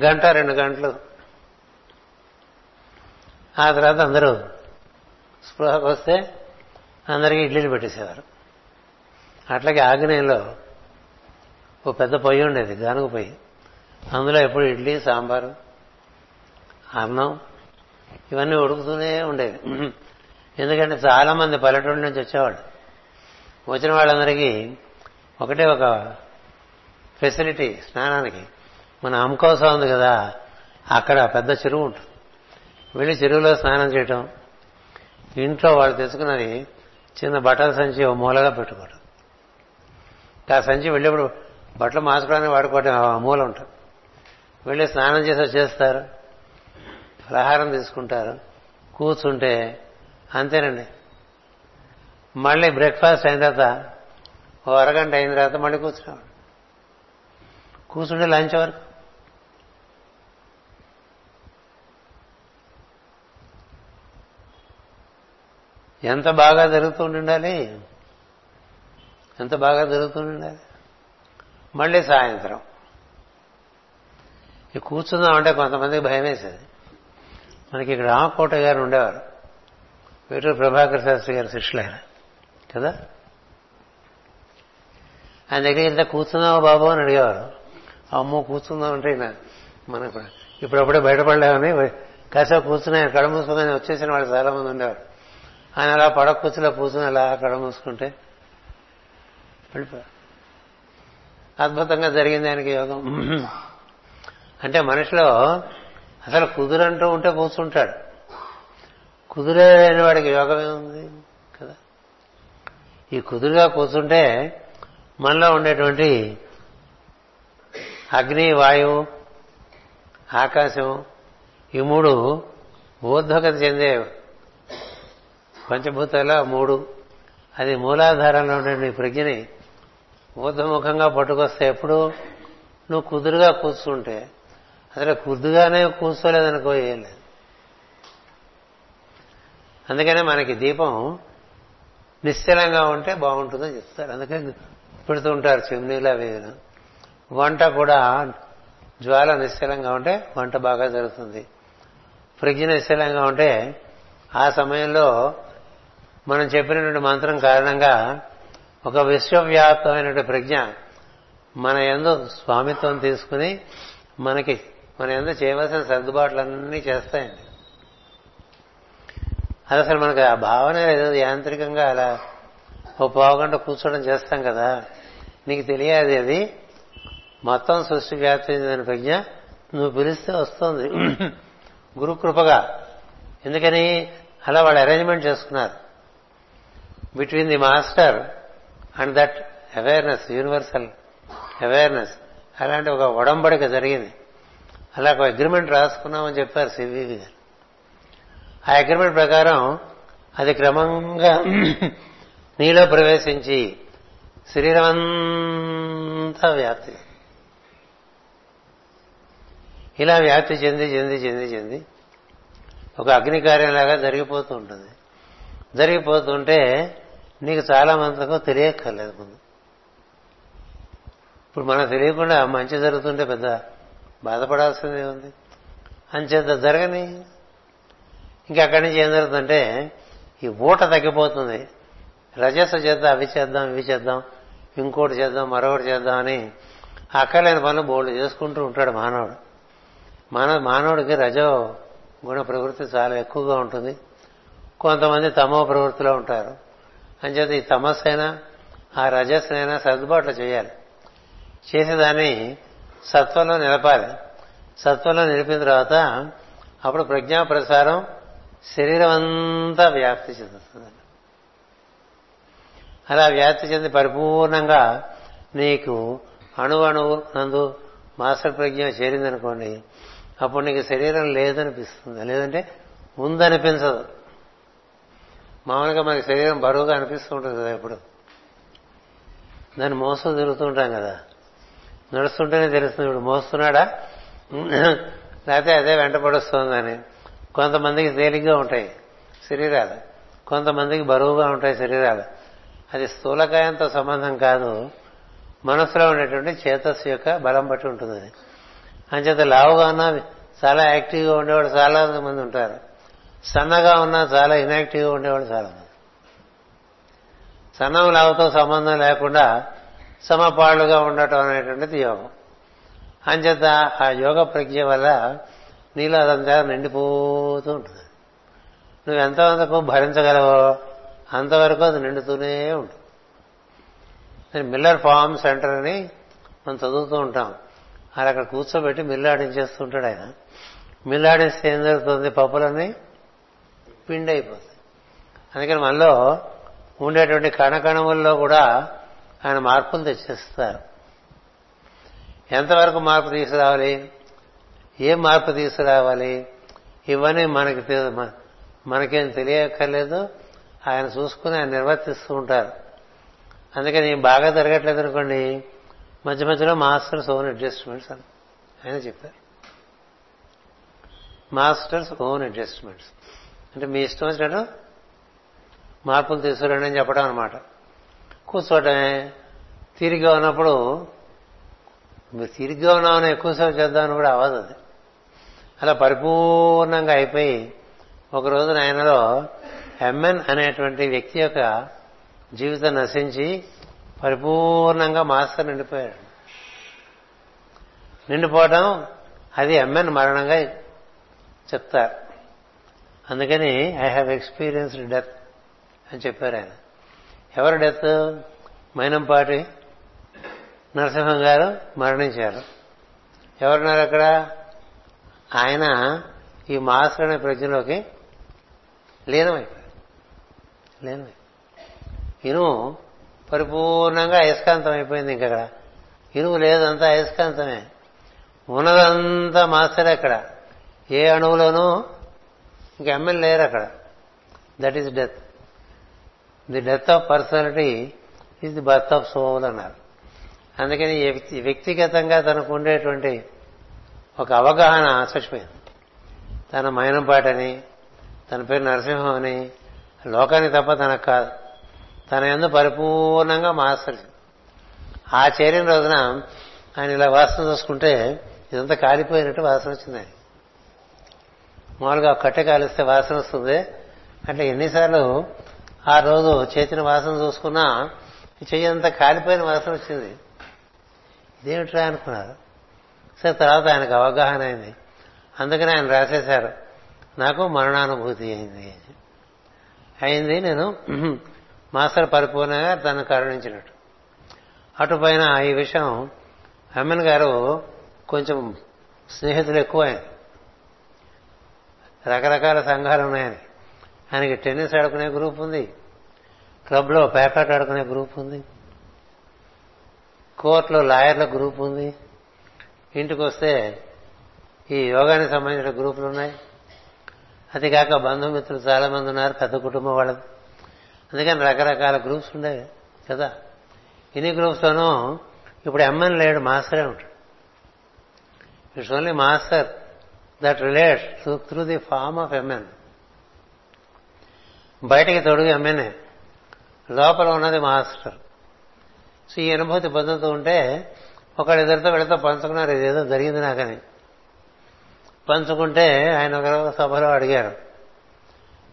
గంట రెండు గంటలు. ఆ తర్వాత అందరూ స్పృహకు వస్తే అందరికీ ఇడ్లీలు పెట్టేసేవారు. అట్లాగే ఆగ్నేయంలో ఓ పెద్ద పొయ్యి ఉండేది గానుగ పొయ్యి. అందులో ఎప్పుడు ఇడ్లీ సాంబారు అన్నం ఇవన్నీ ఉడుకుతూనే ఉండేవి. ఎందుకంటే చాలా మంది పల్లెటూరు నుంచి వచ్చేవాళ్ళు. వచ్చిన వాళ్ళందరికీ ఒకటే ఒక ఫెసిలిటీ స్నానానికి. మన అమ్కోసం ఉంది కదా అక్కడ పెద్ద చెరువు ఉంటుంది. వెళ్ళి చెరువులో స్నానం చేయటం. ఇంట్లో వాళ్ళు తెచ్చుకున్నది చిన్న బట్టల సంచి ఓ మూలగా పెట్టుకోవడం ఆ సంచి వెళ్ళేప్పుడు బట్టలు మార్చుకోవడానికి వాడుకోవటం ఆ మూల ఉంటుంది వెళ్ళి స్నానం చేసి వచ్చేస్తారు. ఫలహారం తీసుకుంటారు. కూర్చుంటే అంతేనండి. మళ్ళీ బ్రేక్ఫాస్ట్ అయిన తర్వాత ఓ అరగంట అయిన తర్వాత మళ్ళీ కూర్చునేవాడు. కూర్చుంటే లంచ్ వరకు. ఎంత బాగా జరుగుతూ ఉండాలి? ఎంత బాగా జరుగుతూ ఉండాలి? మళ్ళీ సాయంత్రం. ఈ కూర్చుందామంటే కొంతమందికి భయం వేసేది మనకి ఇక్కడ రామకోట గారు ఉండేవారు. వేటూరు ప్రభాకర్ శాస్త్రి గారు శిష్యులు ఆయన కదా? ఆయన దగ్గర ఇంత కూర్చున్నావా బాబు? అని అడిగేవారు. అమ్మో కూర్చుందాం అంటే మనకు ఇప్పుడప్పుడే బయటపడలేమని కాసేపు కూర్చుని ఆయన కడ మూసుకుని వచ్చేసిన వాళ్ళు చాలా మంది ఉండేవారు. ఆయన అలా పడక కూర్చులో కూర్చుని అలా కడ మూసుకుంటే వెళ్ళిపోయారు అద్భుతంగా జరిగింది ఆయనకి యోగం. అంటే మనిషిలో అసలు కుదురంటూ ఉంటే కూర్చుంటాడు. కుదురేని వాడికి యోగం ఏముంది కదా? ఈ కుదురుగా కూర్చుంటే మనలో ఉండేటువంటి అగ్ని వాయువు ఆకాశం ఈ మూడు ఊర్ధ్వగతి చెందే పంచభూతాల్లో మూడు. అది మూలాధారంలో ఉండే నీ ప్రజ్ఞని ఊర్ధముఖంగా పట్టుకొస్తే ఎప్పుడు? నువ్వు కుదురుగా కూర్చుంటే. అసలు కుదురుగానే కూర్చోలేదనుకో ఏం లేదు. అందుకనే మనకి దీపం నిశ్చలంగా ఉంటే బాగుంటుందని చెప్తారు. అందుకని పెడుతూ ఉంటారు చిమ్నీలు అవి వంట కూడా జ్వాల నిశ్చలంగా ఉంటే వంట బాగా జరుగుతుంది. ప్రజ్ఞ నిశ్చలంగా ఉంటే ఆ సమయంలో మనం చెప్పినటువంటి మంత్రం కారణంగా ఒక విశ్వవ్యాప్తమైనటువంటి ప్రజ్ఞ మన ఎందు స్వామిత్వం తీసుకుని మనకి మన ఎందు చేయవలసిన సర్దుబాట్లన్నీ చేస్తాయండి. అది అసలు మనకు ఆ భావన ఏదో యాంత్రికంగా అలా ఓ పావుగంట కూర్చోవడం చేస్తాం కదా. నీకు తెలియదు అది. మొత్తం సృష్టి వ్యాప్తి చెందిన ప్రజ్ఞ నువ్వు పిలిస్తే వస్తుంది. *clears throat* గురుకృపగా. ఎందుకని? అలా వాళ్ళు అరేంజ్మెంట్ చేసుకున్నారు. Between the master and that awareness universal awareness అలాంటి ఒక ఒడంబడిక జరిగింది. అలా ఒక అగ్రిమెంట్ రాసుకున్నామని చెప్పారు సివివి గారు. ఆ అగ్రిమెంట్ ప్రకారం అది క్రమంగా నీలో ప్రవేశించి శరీరం అంతా వ్యాప్తి. ఇలా వ్యాప్తి చెంది చెంది చెంది చెంది ఒక అగ్ని కార్యంలాగా జరిగిపోతూ ఉంటుంది. జరిగిపోతుంటే నీకు చాలా మందికి తెలియక్కర్లేదు ముందు. ఇప్పుడు మనకు తెలియకుండా మంచి జరుగుతుంటే పెద్ద బాధపడాల్సిందే ఉంది. అంచేత జరగని ఇంకా అక్కడి నుంచి ఏం జరుగుతుందంటే ఈ ఊట తగ్గిపోతుంది. రజస చేద్దాం అవి చేద్దాం ఇవి చేద్దాం ఇంకోటి చేద్దాం మరొకటి చేద్దాం అని అక్కర్లేని పనులు బోల్డ్ చేసుకుంటూ ఉంటాడు మానవుడు. మానవ మానవుడికి రజో గుణ ప్రవృత్తి చాలా ఎక్కువగా ఉంటుంది. కొంతమంది తమో ప్రవృత్తిలో ఉంటారు. అంచేత ఈ తమస్సైనా ఆ రజస్సునైనా సర్దుబాట్లు చేయాలి. చేసేదాన్ని సత్వంలో నిలపాలి. సత్వంలో నిలిపిన తర్వాత అప్పుడు ప్రజ్ఞా ప్రసారం శరీరం అంతా వ్యాప్తి చెందుతుంది. అలా వ్యాప్తి చెంది పరిపూర్ణంగా నీకు అణువణువు నందు మాస్టర్ ప్రజ్ఞ చేరిందనుకోండి అప్పుడు నీకు శరీరం లేదనిపిస్తుంది. లేదంటే ఉందనిపించదు. మామూలుగా మనకి శరీరం బరువుగా అనిపిస్తూ ఉంటుంది కదా ఇప్పుడు దాన్ని మోసం తిరుగుతూ ఉంటాం కదా. నడుస్తుంటేనే తెలుస్తుంది ఇప్పుడు మోస్తున్నాడా? లేకపోతే అదే వెంటపడుస్తోందని కొంతమందికి తేలిగ్గా ఉంటాయి శరీరాలు. కొంతమందికి బరువుగా ఉంటాయి శరీరాలు. అది స్థూలకాయంతో సంబంధం కాదు. మనసులో ఉండేటువంటి చేతస్సు యొక్క బలం బట్టి ఉంటుంది అది అంచేత లావుగా ఉన్నా చాలా యాక్టివ్గా ఉండేవాడు చాలా మంది ఉంటారు. సన్నగా ఉన్నా చాలా ఇనాక్టివ్గా ఉండేవాడు చాలా మంది. సన్నం లావుతో సంబంధం లేకుండా సమపాళ్ళుగా ఉండటం అనేటువంటిది యోగం. అంచేత ఆ యోగ ప్రజ్ఞ వల్ల నీలో అదంతా నిండిపోతూ ఉంటుంది. నువ్వు ఎంతవరకు భరించగలవో అంతవరకు అది నిండుతూనే ఉంటుంది. మిల్లర్ ఫార్మ్ సెంటర్ అని మనం చదువుతూ ఉంటాం. అలా అక్కడ కూర్చోబెట్టి మిల్లాడించేస్తుంటాడు ఆయన. మిల్లాడిస్తే ఏం జరుగుతుంది పప్పులన్నీ పిండి అయిపోతాయి అందుకని మనలో ఉండేటువంటి కణకణముల్లో కూడా ఆయన మార్పులు తెచ్చేస్తారు. ఎంతవరకు మార్పు తీసుకురావాలి? ఏం మార్పు తీసుకురావాలి? ఇవన్నీ మనకి మనకేం తెలియక్కర్లేదు. ఆయన చూసుకుని ఆయన నిర్వర్తిస్తూ ఉంటారు. అందుకని బాగా జరగట్లేదు అనుకోండి మధ్య మధ్యలో మాస్టర్స్ ఓన్ అడ్జస్ట్మెంట్స్ అని ఆయన చెప్పారు. Master's own adjustments. అంటే మీ ఇష్టం వచ్చినట్టు మార్పులు తీసుకురండి అని చెప్పడం అనమాట కూర్చోటమే. తీరిగ్గా ఉన్నప్పుడు మీరు తీరిగ్గా ఉన్నామని ఎక్కువసేపు చేద్దామని కూడా అవ్వదు అది. అలా పరిపూర్ణంగా అయిపోయి ఒక రోజున ఆయనలో ఎంఎన్ అనేటువంటి వ్యక్తి యొక్క జీవితం నశించి పరిపూర్ణంగా మాస్టర్ నిండిపోయాడు. నిండిపోవటం అది ఎంఎన్ మరణంగా చెప్తారు. అందుకని ఐ హ్యావ్ ఎక్స్పీరియన్స్డ్ డెత్ అని చెప్పారు ఆయన. ఎవరు డెత్ మైనంపాటి నరసింహం గారు మరణించారు. ఎవరున్నారు అక్కడ? ఆయన ఈ మాస్టర్ అనే ప్రజ్ఞలోకి లీనమైపోయారు. లీనమై ఇనుము పరిపూర్ణంగా అయస్కాంతం అయిపోయింది ఇంకక్కడ ఇనుము లేదంతా అయస్కాంతమే. ఉన్నదంతా మాస్టర్ అక్కడ. ఏ అణువులోనూ ఇంక ఎమ్మెల్యే లేరు అక్కడ. That is death the death of personality is the birth of soul అన్నారు. అందుకని వ్యక్తి వ్యక్తిగతంగా తనకు ఉండేటువంటి ఒక అవగాహన చచ్చిపోయింది తన మైనంపాటని తన పేరు నరసింహం అని లోకానికి తప్ప తనకు కాదు. తన ఎందు పరిపూర్ణంగా మాస్టర్ ఆ చేరిన రోజున ఆయన ఇలా వాసన చూసుకుంటే ఇదంతా కాలిపోయినట్టు వాసన వచ్చింది ఆయన మామూలుగా కట్టె కాలిస్తే వాసన వస్తుంది. అంటే ఎన్నిసార్లు ఆ రోజు చేతిని వాసన చూసుకున్నా చెయ్యి అంతా కాలిపోయిన వాసన వచ్చింది. ఇదేమిట్రా అనుకున్నారు. సరే తర్వాత ఆయనకు అవగాహన అయింది. అందుకని ఆయన రాసేశారు. నాకు మరణానుభూతి అయింది అయింది నేను *clears throat* మాస్టర్ పరిపూర్ణంగా తను కరుణించినట్టు. అటుపైన ఈ విషయం అమ్మన్ గారు కొంచెం స్నేహితులు ఎక్కువ ఆయన. రకరకాల సంఘాలు ఉన్నాయని. ఆయనకి టెన్నిస్ ఆడుకునే గ్రూప్ ఉంది. క్లబ్లో పేపర్ ఆడుకునే గ్రూప్ ఉంది. కోర్టులో లాయర్ల గ్రూప్ ఉంది. ఇంటికి వస్తే ఈ యోగానికి సంబంధించిన గ్రూపులు ఉన్నాయి. అది కాక బంధుమిత్రులు చాలా మంది ఉన్నారు పెద్ద కుటుంబం వాళ్ళది. అందుకని రకరకాల గ్రూప్స్ ఉండేవి కదా. ఇన్ని గ్రూప్స్లోనూ ఇప్పుడు ఎంఎన్ లేడు మాస్టరే ఉంటాడు. It's only master. That relates through the form of MN బయటికి తొడుగు ఎంఎన్ఏ లోపల ఉన్నది మాస్టర్. సో ఈ అనుభూతి పొందుతూ ఉంటే ఒకళ్ళిద్దరితో వీళ్ళతో పంచుకున్నారు ఇదేదో జరిగింది నాకని పంచుకుంటే ఆయన ఒక సభలో అడిగారు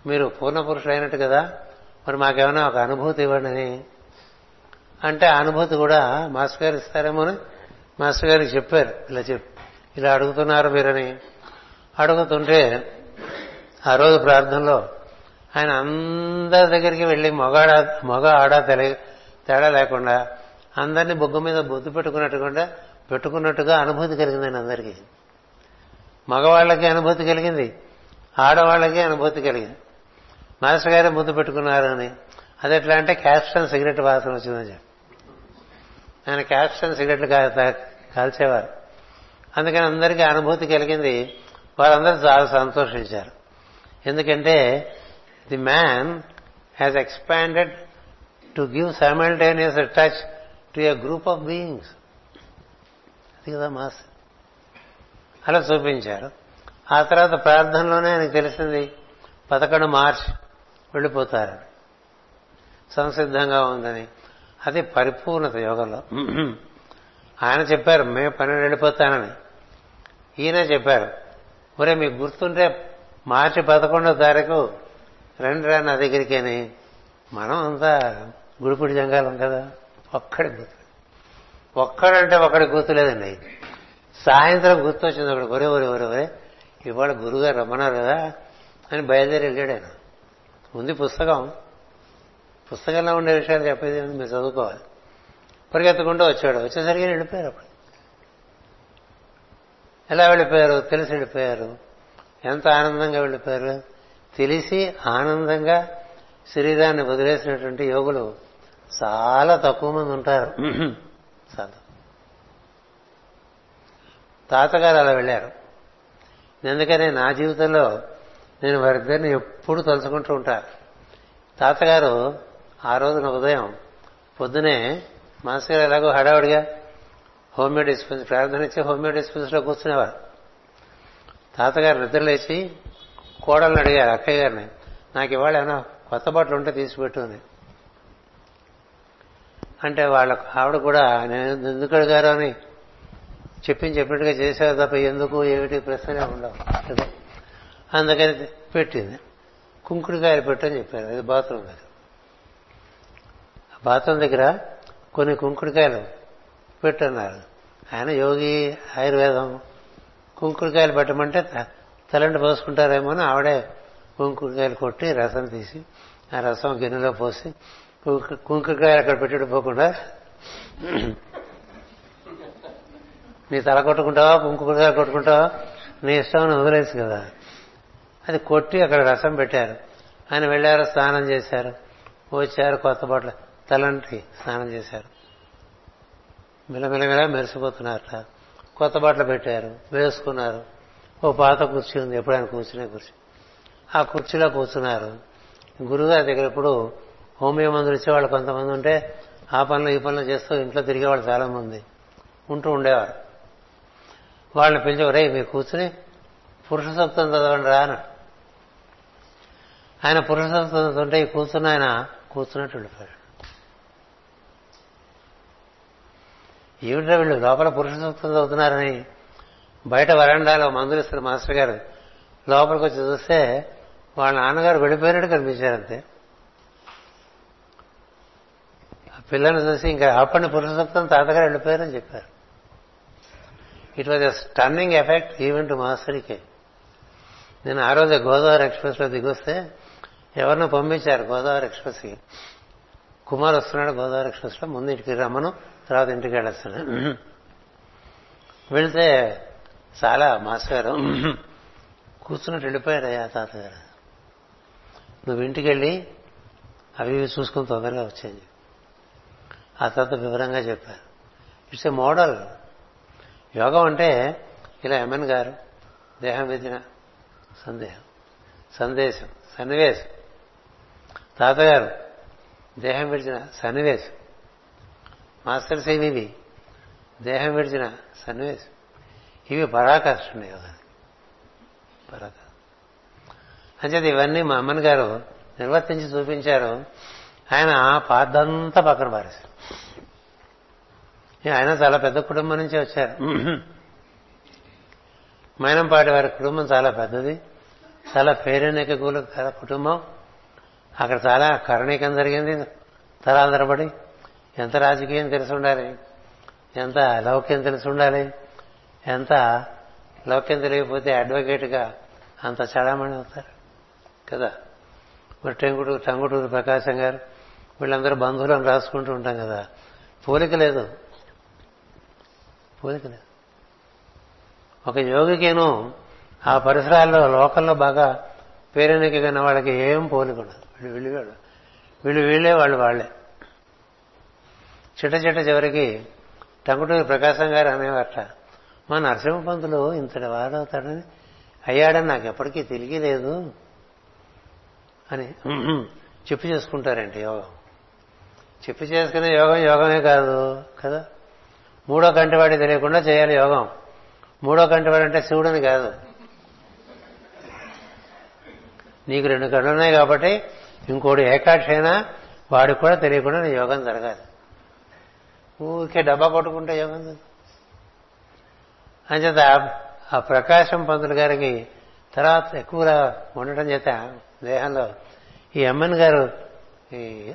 మీరు పూర్ణ పురుషులు అయినట్టు కదా మరి మాకేమైనా ఒక అనుభూతి ఇవ్వండి అని. అంటే ఆ అనుభూతి కూడా మాస్టర్ గారు ఇస్తారేమో అని మాస్టర్ గారికి చెప్పారు ఇలా చెప్పి ఇలా అడుగుతున్నారు మీరని. అడుగుతుంటే ఆ రోజు ప్రార్థనలో ఆయన అందరి దగ్గరికి వెళ్ళి మగాడ మగ ఆడ తెలి తేడా లేకుండా అందరినీ బొగ్గు మీద బొద్దు పెట్టుకున్నట్టుగా పెట్టుకున్నట్టుగా అనుభూతి కలిగిందండి అందరికీ. మగవాళ్ళకి అనుభూతి కలిగింది ఆడవాళ్ళకి అనుభూతి కలిగింది. మాస్టర్ గారే ముద్దు పెట్టుకున్నారు అని. అది ఎట్లా అంటే క్యాప్షన్ సిగరెట్ వాసన వచ్చిందని చెప్పి. ఆయన క్యాప్షన్ సిగరెట్లు కాల్చేవారు. అందుకని అందరికీ అనుభూతి కలిగింది వారందరూ చాలా సంతోషించారు. ఎందుకంటే the man has expanded to give simultaneous touch to a group of beings. అది కదా మాస్. అలా చూపించారు. ఆ తర్వాత ప్రార్థనలోనే ఆయనకు తెలిసింది పదకొండు మార్చి వెళ్ళిపోతారు. సంసిద్ధంగా ఉందని. అది పరిపూర్ణత యోగంలో. *clears throat* ఆయన చెప్పారు మేము పన్నెండు వెళ్ళిపోతానని. ఈయన చెప్పారు ఒరే మీకు గుర్తుంటే మార్చి పదకొండో తారీఖు రండి రా నా దగ్గరికి అని మనం అంతా గుడిపుడి జంగాలం కదా ఒక్కడి గుర్తు. ఒక్కడంటే ఒక్కడి గుర్తులేదండి సాయంత్రం గుర్తొచ్చింది ఒకటి ఒరే ఒరే ఒరే ఒరే ఇవాళ గురుగారు రమ్మన్నారు కదా అని బయలుదేరి వెళ్ళాడు ఆయన. ఉంది పుస్తకం. పుస్తకంలో ఉండే విషయాలు చెప్పేది మీరు చదువుకోవాలి. పరిగెత్తుకుంటూ వచ్చాడు వచ్చేసరికి వెళ్ళిపోయారు అప్పుడు. ఎలా వెళ్ళిపోయారు తెలిసి వెళ్ళిపోయారు ఎంత ఆనందంగా వెళ్ళిపోయారు తెలిసి ఆనందంగా శరీరాన్ని వదిలేసినటువంటి యోగులు చాలా తక్కువ మంది ఉంటారు. చాలా. తాతగారు అలా వెళ్ళారు. ఎందుకని నా జీవితంలో నేను వారిద్దరిని ఎప్పుడు తలుచుకుంటూ ఉంటా. తాతగారు ఆ రోజున ఉదయం పొద్దునే మాస్టర్ గారు ఎలాగో హడావుడిగా హోమియో డిస్పెన్స్ ప్రార్థన ఇచ్చి హోమియో డిస్పెన్స్లో కూర్చునేవారు తాతగారు నిద్రలేచి కోడల్ని అడిగారు అక్కయ్య గారిని నాకు ఇవాళ ఏమైనా కొత్త బట్టలు ఉంటే తీసిపెట్టు అని. అంటే వాళ్ళ ఆవిడ కూడా నేను ఎందుకు అడిగారు అని చెప్పి చెప్పినట్టుగా చేశారు తప్ప ఎందుకు ఏమిటి ప్రశ్నలే ఉండవు. కదా అందుకని పెట్టింది. కుంకుడుకాయలు పెట్టని చెప్పారు అది బాత్రూమ్ దగ్గర బాత్రూమ్ దగ్గర కొన్ని కుంకుడుకాయలు పెట్టున్నారు. ఆయన యోగి ఆయుర్వేదం కుంకుడుకాయలు పెట్టమంటే తలంటి పోసుకుంటారేమో అని ఆవిడే కుంకుడుకాయలు కొట్టి రసం తీసి ఆ రసం గిన్నెలో పోసి కుంకుడుకాయలు అక్కడ పెట్టుడు పోకుండా నీ తల కొట్టుకుంటావా కుంకుడుకాయలు కొట్టుకుంటావా? నీ ఇష్టం వదిలేసి కదా. అది కొట్టి అక్కడ రసం పెట్టారు. ఆయన వెళ్ళారు స్నానం చేశారు. వచ్చారు కొత్త బట్టలు తలంటి స్నానం చేశారు. మిలమిలమిలా మెరిసిపోతున్నారట. కొత్త బట్టలు పెట్టారు వేసుకున్నారు. ఓ పాత కుర్చీ ఉంది ఎప్పుడైనా కూర్చునే కుర్చీ. ఆ కుర్చీలో కూర్చున్నారు. గురుగారి దగ్గర ఇప్పుడు హోమియో మందులు ఇచ్చేవాళ్ళు కొంతమంది ఉంటే ఆ పనులు ఈ పనులు చేస్తూ ఇంట్లో తిరిగేవాళ్ళు చాలా మంది ఉంటూ ఉండేవారు. వాళ్ళని పిలిచి రే మీరు కూర్చుని పురుష సూక్తం చదవండి రా అన్నాడు. ఆయన పురుష సూక్తం చదువుతుంటే ఈ కూర్చున్న ఆయన కూర్చున్నట్టు ఉండిపోయాడు. ఏమిటో వీళ్ళు లోపల పురుష సూక్తం చదువుతున్నారని బయట వరండాలో మందులు ఇస్తారు మాస్టర్ గారు లోపలికి వచ్చి చూస్తే వాళ్ళ నాన్నగారు వెళ్ళిపోయినట్టు కనిపించారంతే. ఆ పిల్లల్ని చూసి ఇంకా అప్పటి పురుష సూక్తం తాతగారు వెళ్ళిపోయారని చెప్పారు. It was a stunning effect even to మాస్టర్కి నేను ఆ రోజు గోదావరి ఎక్స్ప్రెస్లో దిగొస్తే ఎవరినో పంపించారు గోదావరి ఎక్స్ప్రెస్కి కుమార్ వస్తున్నాడు గోదావరి ఎక్స్ప్రెస్లో ముందు ఇంటికి రమ్మను. తర్వాత ఇంటికి వెళ్ళొస్తాను వెళితే చాలా మాస్టర్ గారు కూర్చున్నట్టు వెళ్ళిపోయారయ్యా తాతగారు. నువ్వు ఇంటికి వెళ్ళి అవి ఇవి చూసుకుని తొందరగా వచ్చాయి. ఆ తర్వాత వివరంగా చెప్పారు. It's a model. యోగం అంటే ఇలా ఎమ్మెన్ గారు దేహం విధిన సందేహం సందేశం సన్నివేశం. తాతగారు దేహం విడిచిన సన్నివేశం. మాస్టర్ ఇవి దేహం విడిచిన సన్నివేశం. ఇవి పరాకాష్ఠ యోగా పరాక అంచేది ఇవన్నీ మా అమ్మని గారు నిర్వర్తించి చూపించారు. ఆయన పాదంతా పక్కన పారేశారు. ఆయన చాలా పెద్ద కుటుంబం నుంచి వచ్చారు. మైనంపాటి వారి కుటుంబం చాలా పెద్దది. చాలా పేరెన్నిక కూల కుటుంబం. అక్కడ చాలా కరణీకం జరిగింది. తరాలు తరబడి. ఎంత రాజకీయం తెలిసి ఉండాలి? ఎంత లౌక్యం తెలిసి ఉండాలి? ఎంత లౌక్యం తెలియకపోతే అడ్వకేట్గా అంత చడామణి అవుతారు కదా? మరి టెంగుటూరు టంగుటూరు ప్రకాశం గారు వీళ్ళందరూ బంధువులను రాసుకుంటూ ఉంటాం కదా? పోలిక లేదు. పోలిక లేదు. ఒక యోగికేను ఆ పరిసరాల్లో లోకల్లో బాగా పేరెనికైన వాళ్ళకి ఏం పోలిక ఉండదు. వీళ్ళు వీళ్ళు వీళ్ళు వీళ్ళు వీళ్ళే వాళ్ళు వాళ్ళే. చిట్ట చిట్ట చివరికి టంగుటూరి ప్రకాశం గారు అనేవారట మా నరసింహ పంతులు ఇంతటి వాడవుతాడని అయ్యాడని నాకు ఎప్పటికీ తెలియలేదు అని చెప్పు చేసుకుంటారండి యోగం. చెప్పు చేసుకునే యోగం యోగమే కాదు కదా. మూడో కంటివాడి తెలియకుండా చేయాలి యోగం. మూడో కంటివాడు అంటే శివుడని కాదు. నీకు రెండు కళ్ళు ఉన్నాయి కాబట్టి ఇంకోటి ఏకాక్షైనా వాడికి కూడా తెలియకుండా యోగం జరగాలి. ఊరికే డబ్బా కొట్టుకుంటే యోగం అంచేత ఆ ప్రకాశం పంతులు గారికి తర్వాత ఎక్కువగా ఉండటం చేత దేహంలో ఈ అమ్మన్ గారు ఈ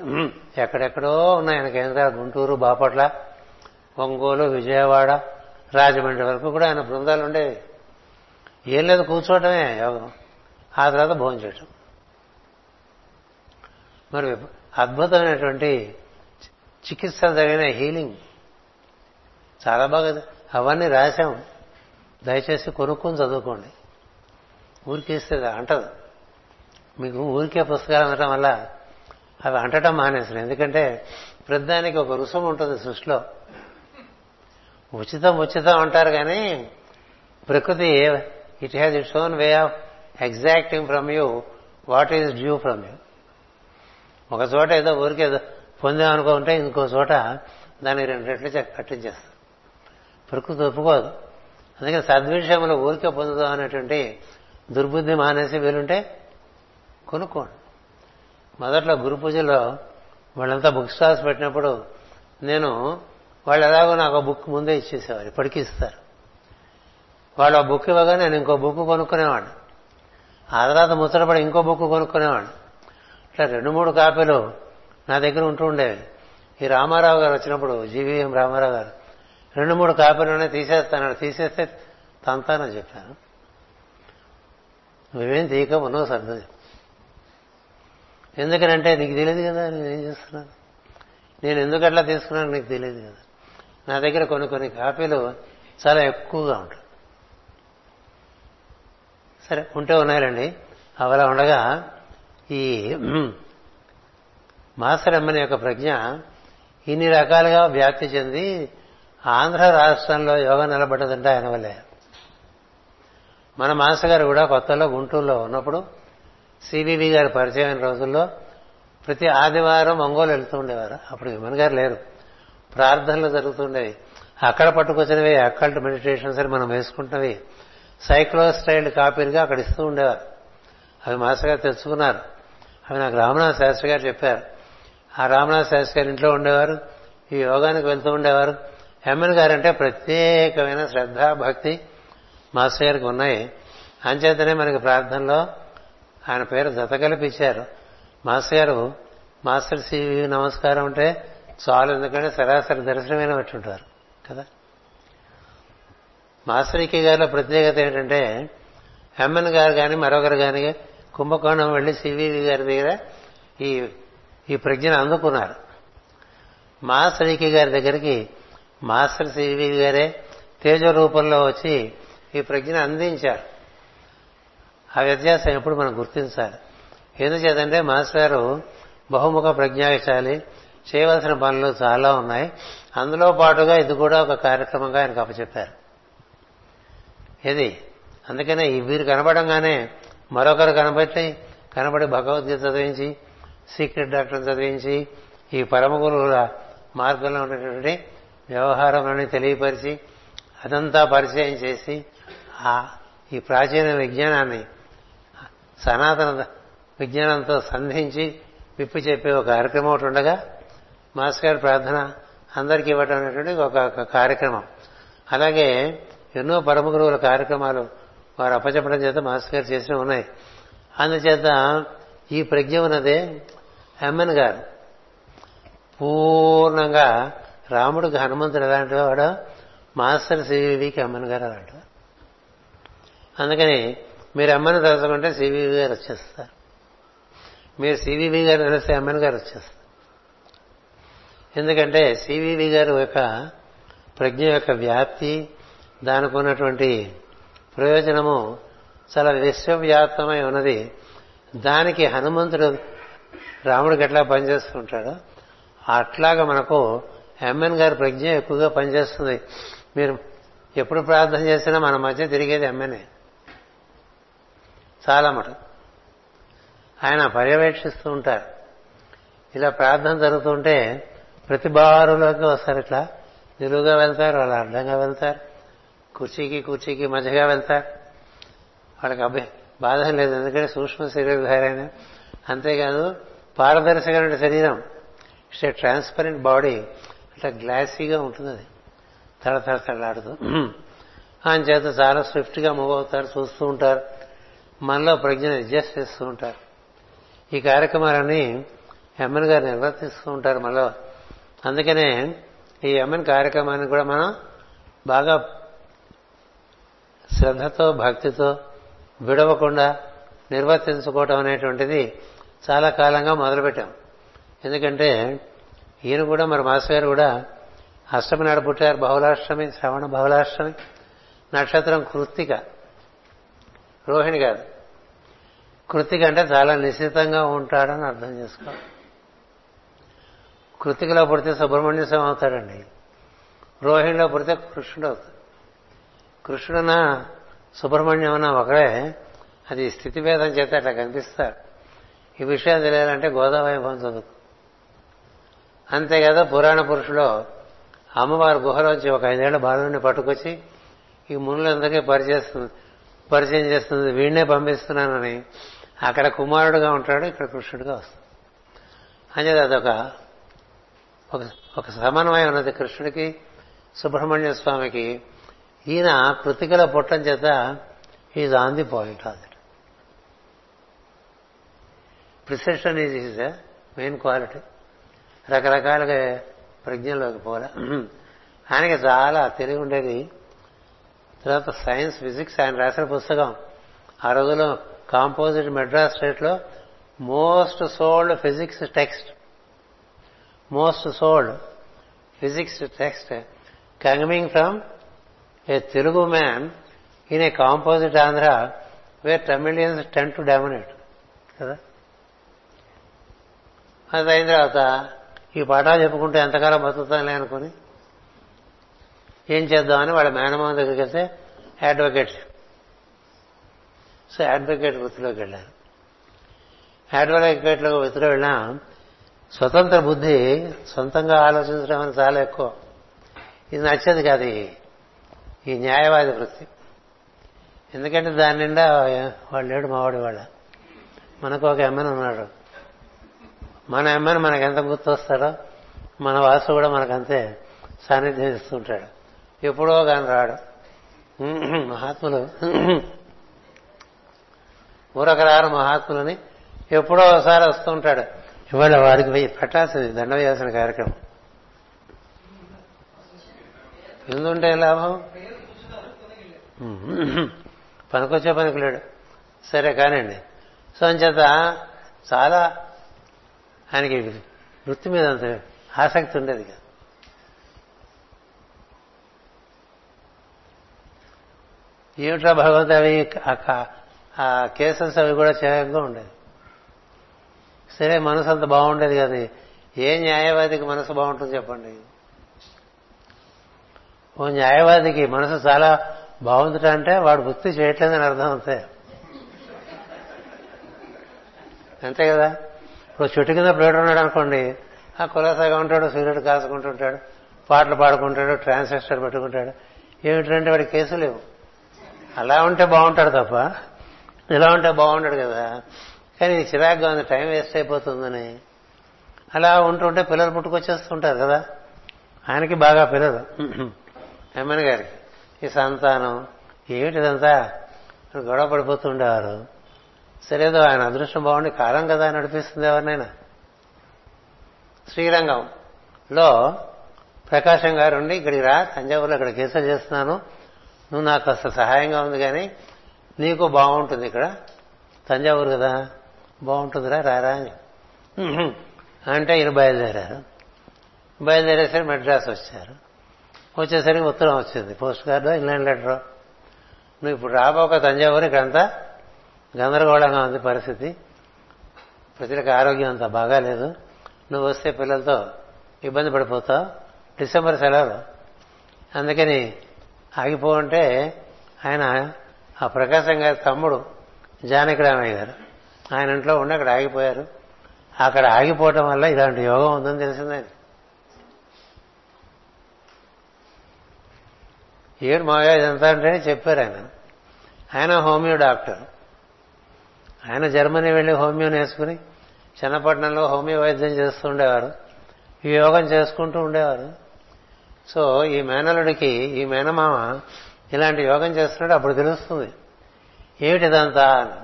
ఎక్కడెక్కడో ఉన్నాయి ఆయన కేంద్రాలు గుంటూరు బాపట్ల ఒంగోలు విజయవాడ రాజమండ్రి వరకు కూడా ఆయన బృందాలు ఉండేవి. ఏం లేదు కూర్చోవటమే యోగం. ఆ తర్వాత భోజనం చేయటం మరి అద్భుతమైనటువంటి చికిత్స జరిగిన హీలింగ్. చాలా బాగా అవన్నీ రాశాం. దయచేసి కొనుక్కొని చదువుకోండి. ఊరికేస్తే అంటదు. మీకు ఊరికే పుస్తకాలు అనటం వల్ల అవి అంటటం మానేసిన ఎందుకంటే ప్రతిదానికి ఒక రుసుము ఉంటుంది సృష్టిలో. ఉచితం ఉచితం అంటారు కానీ ప్రకృతి it has its own way of exacting from you what is due from you ఒక చోట ఏదో ఊరికేదో పొందాం అనుకుంటే ఇంకో చోట దాన్ని రెండు రెట్లు కట్టించేస్తాం ప్రకృతి ఒప్పుకోదు అందుకని సద్విషయంలో ఊరికే పొందుదాం అనేటువంటి దుర్బుద్ధి మానేసి వీలుంటే కొనుక్కోండి. మొదట్లో గురు పూజలో వాళ్ళంతా బుక్ స్టాల్స్ పెట్టినప్పుడు నేను వాళ్ళు ఎలాగో నాకు బుక్ ముందే ఇచ్చేసేవారు ఇప్పటికీ ఇస్తారు. వాళ్ళు ఆ బుక్ ఇవ్వగా నేను ఇంకో బుక్ కొనుక్కునేవాడిని. ఆ తర్వాత ముచ్చటపడి ఇంకో బుక్ కొనుక్కునేవాడిని. ఇట్లా రెండు మూడు కాపీలు నా దగ్గర ఉంటూ ఉండేవి. ఈ రామారావు గారు వచ్చినప్పుడు జీవీఎం రామారావు గారు రెండు మూడు కాపీలోనే తీసేస్తాను తీసేస్తే తంతానని చెప్పాను నువ్వేం తీయక ఉన్నావు సర్దు ఎందుకనంటే నీకు తెలియదు కదా నేనేం చేస్తున్నాను? నేను ఎందుకు అట్లా తీసుకున్నాను నీకు తెలియదు కదా. నా దగ్గర కొన్ని కొన్ని కాపీలు చాలా ఎక్కువగా ఉంటాయి. సరే ఉంటే ఉన్నాయండి అవలా ఉండగా ఈ మాసరమ్మని యొక్క ప్రజ్ఞ ఇన్ని రకాలుగా వ్యాప్తి చెంది ఆంధ్ర రాష్ట్రంలో యోగా నిలబడ్డదంటే ఆయన వల్లే. మన మాస్టర్ గారు కూడా కొత్తలో గుంటూరులో ఉన్నప్పుడు సివివి గారి అయిన రోజుల్లో ప్రతి ఆదివారం ఒంగోలు వెళ్తూ ఉండేవారు. అప్పుడు విమన్ గారు లేరు. ప్రార్థనలు జరుగుతుండేవి. అక్కడ పట్టుకొచ్చినవి అక్కల్ట్ మెడిటేషన్స్ అని మనం వేసుకుంటున్నవి. సైక్లో స్టైల్ కాపీలుగా అక్కడ ఇస్తూ ఉండేవారు. అవి మాస్టర్ గారు తెచ్చుకున్నారు అవి నాకు రామనాథ్ శాస్త్రి గారు చెప్పారు. ఆ రామనాథ్ శాస్త్రి గారి ఇంట్లో ఉండేవారు ఈ యోగానికి వెళ్తూ ఉండేవారు. ఎమ్మెల్ గారు అంటే ప్రత్యేకమైన శ్రద్ధ భక్తి మాస్టర్ గారికి ఉన్నాయి. అంచేతనే మనకి ప్రార్థనలో ఆయన పేరు జతకలిపిచ్చారు మాస్టర్ గారు మాస్టర్ సివి నమస్కారం అంటే చాలు ఎందుకంటే సరాసరి దర్శనమైన వచ్చి ఉంటారు కదా? మాస్టర్ గారిలో ప్రత్యేకత ఏంటంటే ఎమ్మెన్ గారు కానీ మరొకరు కానీ కుంభకోణం వెళ్ళి సివివి గారి దగ్గర ఈ ఈ ప్రజ్ఞను అందుకున్నారు. మాస్టర్ ఈకే గారి దగ్గరికి మాస్టర్ సివి గారే తేజ రూపంలో వచ్చి ఈ ప్రజ్ఞను అందించారు. ఆ వ్యత్యాసం ఎప్పుడు మనం గుర్తించాలి ఎందుచేతంటే మాస్టర్ గారు బహుముఖ ప్రజ్ఞాశాలి చేయవలసిన పనులు చాలా ఉన్నాయి. అందులో పాటుగా ఇది కూడా ఒక కార్యక్రమంగా ఆయనకు అప్పచెప్పారు. ఇది అందుకనే ఈ వీరు కనపడంగానే మరొకరు కనబట్టి కనబడి భగవద్గీత చదివించి సీక్రెట్ డాక్టర్ చదివించి ఈ పరమ గురువుల మార్గంలో ఉన్నటువంటి వ్యవహారాన్ని తెలియపరిచి అదంతా పరిచయం చేసి ఆ ఈ ప్రాచీన విజ్ఞానాన్ని సనాతన విజ్ఞానంతో సంధించి విప్పి చెప్పే ఒక కార్యక్రమం ఒకటి ఉండగా మాస్టర్ గారి ప్రార్థన అందరికీ ఇవ్వటం అనేటువంటి ఒక కార్యక్రమం. అలాగే ఎన్నో పరమ గురువుల కార్యక్రమాలు వారు అప్పచెప్పడం చేత మాస్టర్ గారు చేసినవి ఉన్నాయి. అందుచేత ఈ ప్రజ్ఞ ఉన్నదే ఎమ్మెన్ గారు. పూర్ణంగా రాముడికి హనుమంతుడు ఎలాంటి వాడు మాస్టర్ సివివికి అమ్మన్ గారు అలాంటి అందుకని మీరు అమ్మని తలుచుకుంటే సివివి గారు వచ్చేస్తారు. మీరు సివివి గారు తెలిస్తే అమ్మన్ గారు వచ్చేస్తారు. ఎందుకంటే సివివి గారు యొక్క ప్రజ్ఞ యొక్క వ్యాప్తి దానికి ఉన్నటువంటి ప్రయోజనము చాలా విశ్వవ్యాప్తమై ఉన్నది. దానికి హనుమంతుడు రాముడికి ఎట్లా పనిచేస్తూ ఉంటాడు అట్లాగా మనకు ఎమ్మెన్ గారి ప్రజ్ఞ ఎక్కువగా పనిచేస్తుంది. మీరు ఎప్పుడు ప్రార్థన చేసినా మన మధ్య తిరిగేది ఎమ్మెనే చాలా మటు ఆయన పర్యవేక్షిస్తూ ఉంటారు. ఇలా ప్రార్థన జరుగుతుంటే ప్రతి బారులోకి వస్తారు ఇట్లా. నిలువుగా వెళ్తారు వాళ్ళు అడ్డంగా వెళ్తారు. కుర్చీకి కుర్చీకి మధ్యగా వెళ్తారు. వాళ్ళకి అభి బాధ లేదు. ఎందుకంటే సూక్ష్మ శరీరధారైన అంతేకాదు పారదర్శకమైన శరీరం. ఇట్స్ ఏ ట్రాన్స్పరెంట్ బాడీ అట్లా గ్లాసీగా ఉంటుంది అది. తడ తడ తడలాడుతూ ఆయన చేత చాలా స్విఫ్ట్గా మూవ్ అవుతారు చూస్తూ ఉంటారు. మనలో ప్రజ్ఞను అడ్జస్ట్ చేస్తూ ఉంటారు. ఈ కార్యక్రమాలన్నీ ఎమ్మెన్ గారు నిర్వర్తిస్తూ ఉంటారు మనలో. అందుకనే ఈ ఎమ్మెన్ కార్యక్రమాన్ని కూడా మనం బాగా శ్రద్ధతో భక్తితో విడవకుండా నిర్వర్తించుకోవటం అనేటువంటిది చాలా కాలంగా మొదలుపెట్టాం. ఎందుకంటే ఈయన కూడా మరి మాస్టర్ గారు కూడా అష్టమి నాడు పుట్టారు. బహుళాష్టమి శ్రవణ బహుళాష్టమి నక్షత్రం కృత్తిక రోహిణి కాదు కృతిక అంటే చాలా నిశ్చితంగా ఉంటాడని అర్థం చేసుకో కృతికలో పుడితే సుబ్రహ్మణ్య స్వామి అవుతాడండి. రోహిణిలో పుడితే కృష్ణుడు అవుతాడు. కృష్ణుడన్నా సుబ్రహ్మణ్యం ఒకడే అది స్థితిభేదం చేత అట్లా కనిపిస్తారు. ఈ విషయం తెలియాలంటే గోదావైభవం చదువుకు అంతే కదా పురాణ పురుషులో అమ్మవారి గుహలోంచి ఒక ఐదేళ్ళ బాలుని పట్టుకొచ్చి ఈ మునులందరికీ పరిచేస్తుంది పరిచయం చేస్తుంది. వీడినే పంపిస్తున్నానని అక్కడ కుమారుడుగా ఉంటాడు ఇక్కడ కృష్ణుడిగా వస్తుంది అనేది అదొక ఒక సమన్వయం ఉన్నది కృష్ణుడికి సుబ్రహ్మణ్య స్వామికి. ఈయన కృతికల పుట్టం చేత ఈజ్ ఆన్ ది పాయింట్ అది. Precision is is main quality. రకరకాలుగా ప్రజ్ఞలోకి పోలే ఆయనకి చాలా తెలివి ఉండేది. తర్వాత సైన్స్ ఫిజిక్స్ ఆయన రాసిన పుస్తకం. ఆ రోజుల్లో కాంపోజిట్ మెడ్రాస్ స్టేట్లో most sold physics text. Most sold physics text. Coming from a Telugu man in a composite Andhra where Tamilians tend to dominate. కదా? అది అయిన తర్వాత ఈ పాఠాలు చెప్పుకుంటే ఎంతకాలం బతుకుతానులే అనుకుని ఏం చేద్దామని వాళ్ళ మేనమామ దగ్గరికి వెళ్తే అడ్వకేట్ సో అడ్వకేట్ వృత్తిలోకి వెళ్ళారు అడ్వకేట్లో వృత్తిలో వెళ్ళినా స్వతంత్ర బుద్ధి సొంతంగా ఆలోచించడం అని చాలా ఎక్కువ. ఇది నచ్చేది కాదు ఈ న్యాయవాది వృత్తి. ఎందుకంటే దాని నిండా వాళ్ళు లేడు మావాడి వాళ్ళ మనకు ఒక ఎమ్మెన్ ఉన్నాడు. మన అమ్మని మనకు ఎంత గుర్తొస్తాడో మన వాసు కూడా మనకంతే సాన్నిధ్యం ఇస్తుంటాడు. ఎప్పుడో కానీ రాడు. మహాత్ములు. ఊరకరారు మహాత్ములని ఎప్పుడో ఒకసారి వస్తుంటాడు. ఇవాళ వారికి పోయి పెట్టాల్సింది దండ వేయాల్సిన కార్యక్రమం. ఎందుంటే లాభం? పనికొచ్చే పనికి లేడు. సరే కానండి సో అంచేత చాలా ఆయనకి వృత్తి మీద అంత ఆసక్తి ఉండేది కదా. ఏమిట్రా భగవంతు అవి ఆ కేసెస్ అవి కూడా చేయంగా ఉండేది. సరే మనసు అంత బాగుండేది కదా. ఏ న్యాయవాదికి మనసు బాగుంటుంది చెప్పండి? ఓ న్యాయవాదికి మనసు చాలా బాగుందిట అంటే వాడు వృత్తి చేయట్లేదని అర్థం అంతే. అంతే కదా? ఇప్పుడు చెట్టు కింద ప్లేట్ ఉన్నాడు అనుకోండి ఆ కులాసాగా ఉంటాడు సిగరెట్ కాసుకుంటుంటాడు పాటలు పాడుకుంటాడు ట్రాన్సిస్టర్ పెట్టుకుంటాడు. ఏమిటంటే వాడి కేసు లేవు. అలా ఉంటే బాగుంటాడు తప్ప ఇలా ఉంటే బాగుంటాడు కదా. కానీ చిరాగ్గా ఉంది టైం వేస్ట్ అయిపోతుందని. అలా ఉంటుంటే పిల్లలు పుట్టుకొచ్చేస్తుంటారు కదా. ఆయనకి బాగా పిల్లలు. ఎమ్మెన్ గారికి ఈ సంతానం ఏమిటిదంతా? గొడవ పడిపోతుండేవారు సరేదో ఆయన అదృష్టం బాగుండి కాలం కదా నడిపిస్తుంది ఎవరినైనా? శ్రీరంగంలో ప్రకాశం గారు ఉండి ఇక్కడికి రా తంజావూరులో ఇక్కడ కేసులు చేస్తున్నాను. నువ్వు నాకు అసలు సహాయంగా ఉంది కానీ నీకు బాగుంటుంది ఇక్కడ. తంజావూరు కదా బాగుంటుందిరా రారా అని. అంటే ఈయన బయలుదేరారు. బయలుదేరేసరికి మెడ్రాస్ వచ్చారు. వచ్చేసరికి ఉత్తరం వచ్చింది. Post card England letter. నువ్వు ఇప్పుడు రాబోక తంజావూరు ఇక్కడంతా గందరగోళంగా ఉంది పరిస్థితి. ప్రజలకు ఆరోగ్యం అంత బాగాలేదు నువ్వు వస్తే పిల్లలతో ఇబ్బంది పడిపోతావు. డిసెంబర్ సెలవులు అందుకని ఆగిపోవంటే ఆయన ఆ ప్రకాశం గారి తమ్ముడు జానకిరామయ్య గారు ఆయన ఇంట్లో ఉండి అక్కడ ఆగిపోయారు. అక్కడ ఆగిపోవటం వల్ల ఇలాంటి యోగం ఉందని తెలిసిందని ఏడు మాగా ఇదంతా అంటే చెప్పారు ఆయన. ఆయన హోమియో డాక్టర్. ఆయన జర్మనీ వెళ్ళి హోమియో నేర్చుకుని చిన్నపట్నంలో హోమియో వైద్యం చేస్తూ ఉండేవారు. ఈ యోగం చేసుకుంటూ ఉండేవారు. సో ఈ మేనలుడికి ఈ మేనమామ ఇలాంటి యోగం చేస్తున్నాడు అప్పుడు తెలుస్తుంది. ఏమిటిదంతా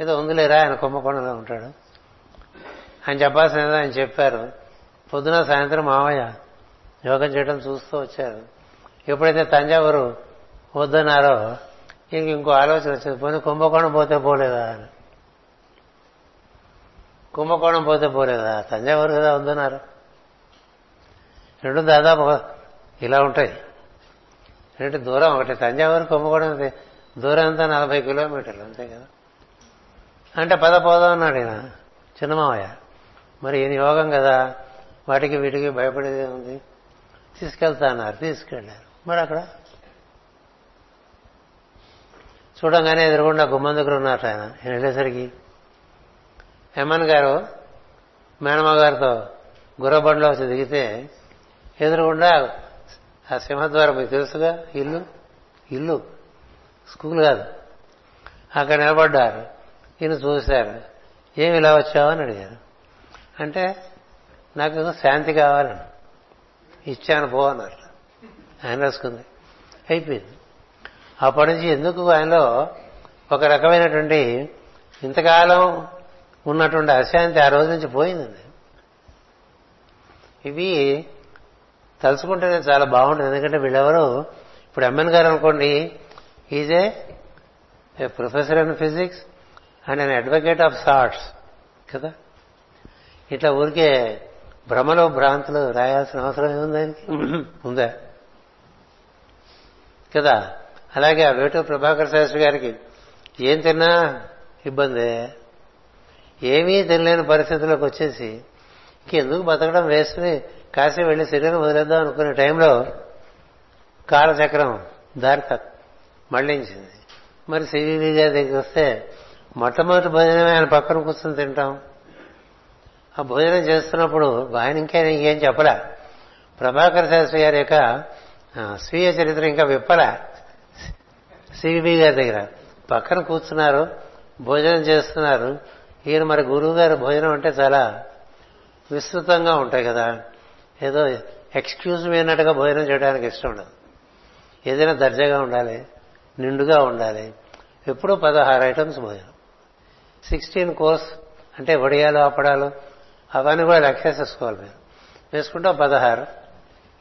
ఏదో ఉందిలేరా ఆయన కుంభకోణంలో ఉంటాడు. ఆయన చెప్పాల్సినది ఆయన చెప్పారు. పొద్దున సాయంత్రం మావయ్య యోగం చేయడం చూస్తూ వచ్చారు. ఎప్పుడైతే తంజావూరు వద్దన్నారో ఇంక ఇంకో ఆలోచన వచ్చింది. పోనీ కుంభకోణం పోతే పోలేదా అని. కుంభకోణం పోతే పోలేదా? తంజావూరు కదా ఉందన్నారు. రెండు దాదాపు ఇలా ఉంటాయి. రెండు దూరం ఒకటి. తంజావూరు కుంభకోణం దూరం అంతా నలభై కిలోమీటర్లు. అంతే కదా. అంటే పద పోదాం అన్నాడు ఈయన. చిన్నమావయ్య. మరి ఈయన యోగం కదా. వాటికి వీటికి భయపడేది ఉంది తీసుకెళ్తా అన్నారు. తీసుకెళ్ళారు. మరి అక్కడ చూడంగానే ఎదురుగుండా గుమ్మం దగ్గర ఉన్నారు ఆయన. వెళ్ళేసరికి ఎమ్మన్ గారు మేనమ్మ గారితో గుర్రబండ్లో వచ్చి దిగితే ఎదురుగుండా ఆ సింహద్వారం మీకు తెలుసుగా? ఇల్లు? ఇల్లు. స్కూల్ కాదు. అక్కడ నిలబడ్డారు. ఈయన చూశారు. ఏమి ఇలా వచ్చావని అడిగారు. అంటే నాకు శాంతి కావాలని. ఇచ్చాను పో అన్నారు. ఆయన రాసుకుంది. అయిపోయింది. అప్పటి నుంచి ఎందుకు ఆయనలో ఒక రకమైనటువంటి ఇంతకాలం ఉన్నటువంటి అశాంతి ఆ రోజు నుంచి పోయిందండి. ఇవి తలుచుకుంటేనే చాలా బాగుంటుంది. ఎందుకంటే వీళ్ళెవరు ఇప్పుడు ఎంఎన్ గారు అనుకోండి is a professor in physics and an advocate of sorts కదా? ఇట్లా ఊరికే భ్రమలో భ్రాంతులు రాయాల్సిన అవసరం ఏముంది ఆయనకి? ఉందా? కదా? అలాగే ఆ వేటూ ప్రభాకర్ శాస్త్రి గారికి ఏం తిన్నా? ఇబ్బందే. ఏమీ తినలేని పరిస్థితుల్లోకి వచ్చేసి ఇంకెందుకు బతకడం వేసుకుని కాశీ వెళ్ళి శరీరం వదిలేద్దాం అనుకునే టైంలో కాలచక్రం దారి మళ్ళించింది మరి సివివి గారి దగ్గరికి వస్తే మొట్టమొదటి భోజనమే ఆయన పక్కన కూర్చొని తింటాం. ఆ భోజనం చేస్తున్నప్పుడు ఆయన ఇంకా ఇంకేం చెప్పలే? ప్రభాకర్ శాస్త్రి గారి యొక్క స్వీయ చరిత్ర ఇంకా విప్పలే. సివి గారి దగ్గర. పక్కన కూర్చున్నారు భోజనం చేస్తున్నారు. ఈయన మరి గురువు గారి భోజనం అంటే చాలా విస్తృతంగా ఉంటాయి కదా. ఏదో ఎక్స్క్యూజ్ అయినట్టుగా భోజనం చేయడానికి ఇష్టం ఉండదు. ఏదైనా దర్జాగా ఉండాలి నిండుగా ఉండాలి. ఎప్పుడూ పదహారు ఐటమ్స్ భోజనం. సిక్స్టీన్ కోర్స్ అంటే వడియాలు ఆపడాలు అవన్నీ కూడా లెక్క వేసేసుకోవాలి మీరు. వేసుకుంటే పదహారు.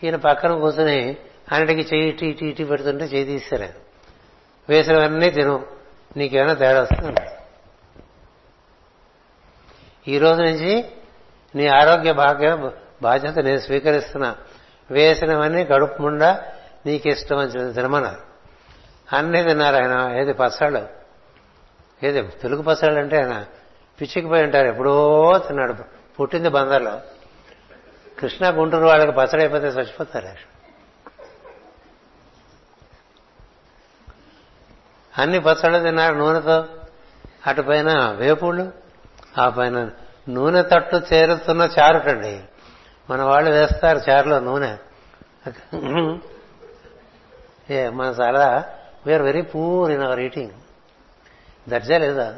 ఈయన పక్కన కూర్చుని అన్నిటికీ చెయ్యి టీ టీ టీ పెడుతుంటే చేయి తీస్తారు వేసినవన్నీ తిను. నీకేమైనా తేడా వస్తుంది ఈ రోజు నుంచి నీ ఆరోగ్య భాగ్య బాధ్యత నేను స్వీకరిస్తున్నా. వేసినవన్నీ కడుపు ముండా నీకు ఇష్టం అని తినమన్నారు. అన్నీ తిన్నారు ఆయన. ఏది పచ్చళ్ళు? ఏది తెలుగు పచ్చళ్ళు అంటే ఆయన పిచ్చికిపోయి ఉంటారు. ఎప్పుడో తిన్నాడు. పుట్టింది బందర్లో. కృష్ణా గుంటూరు వాళ్ళకి పచ్చడి అయిపోతే చచ్చిపోతారు. అన్ని పచ్చళ్ళు తిన్నాడు నూనెతో. అటుపైన వేపుళ్ళు ఆ పైన నూనె తట్టు చేరుతున్న చారుటండి మన వాళ్ళు వేస్తారు చారులో నూనె. ఏ మన చాలా we are very poor in our eating దర్జా లేదా?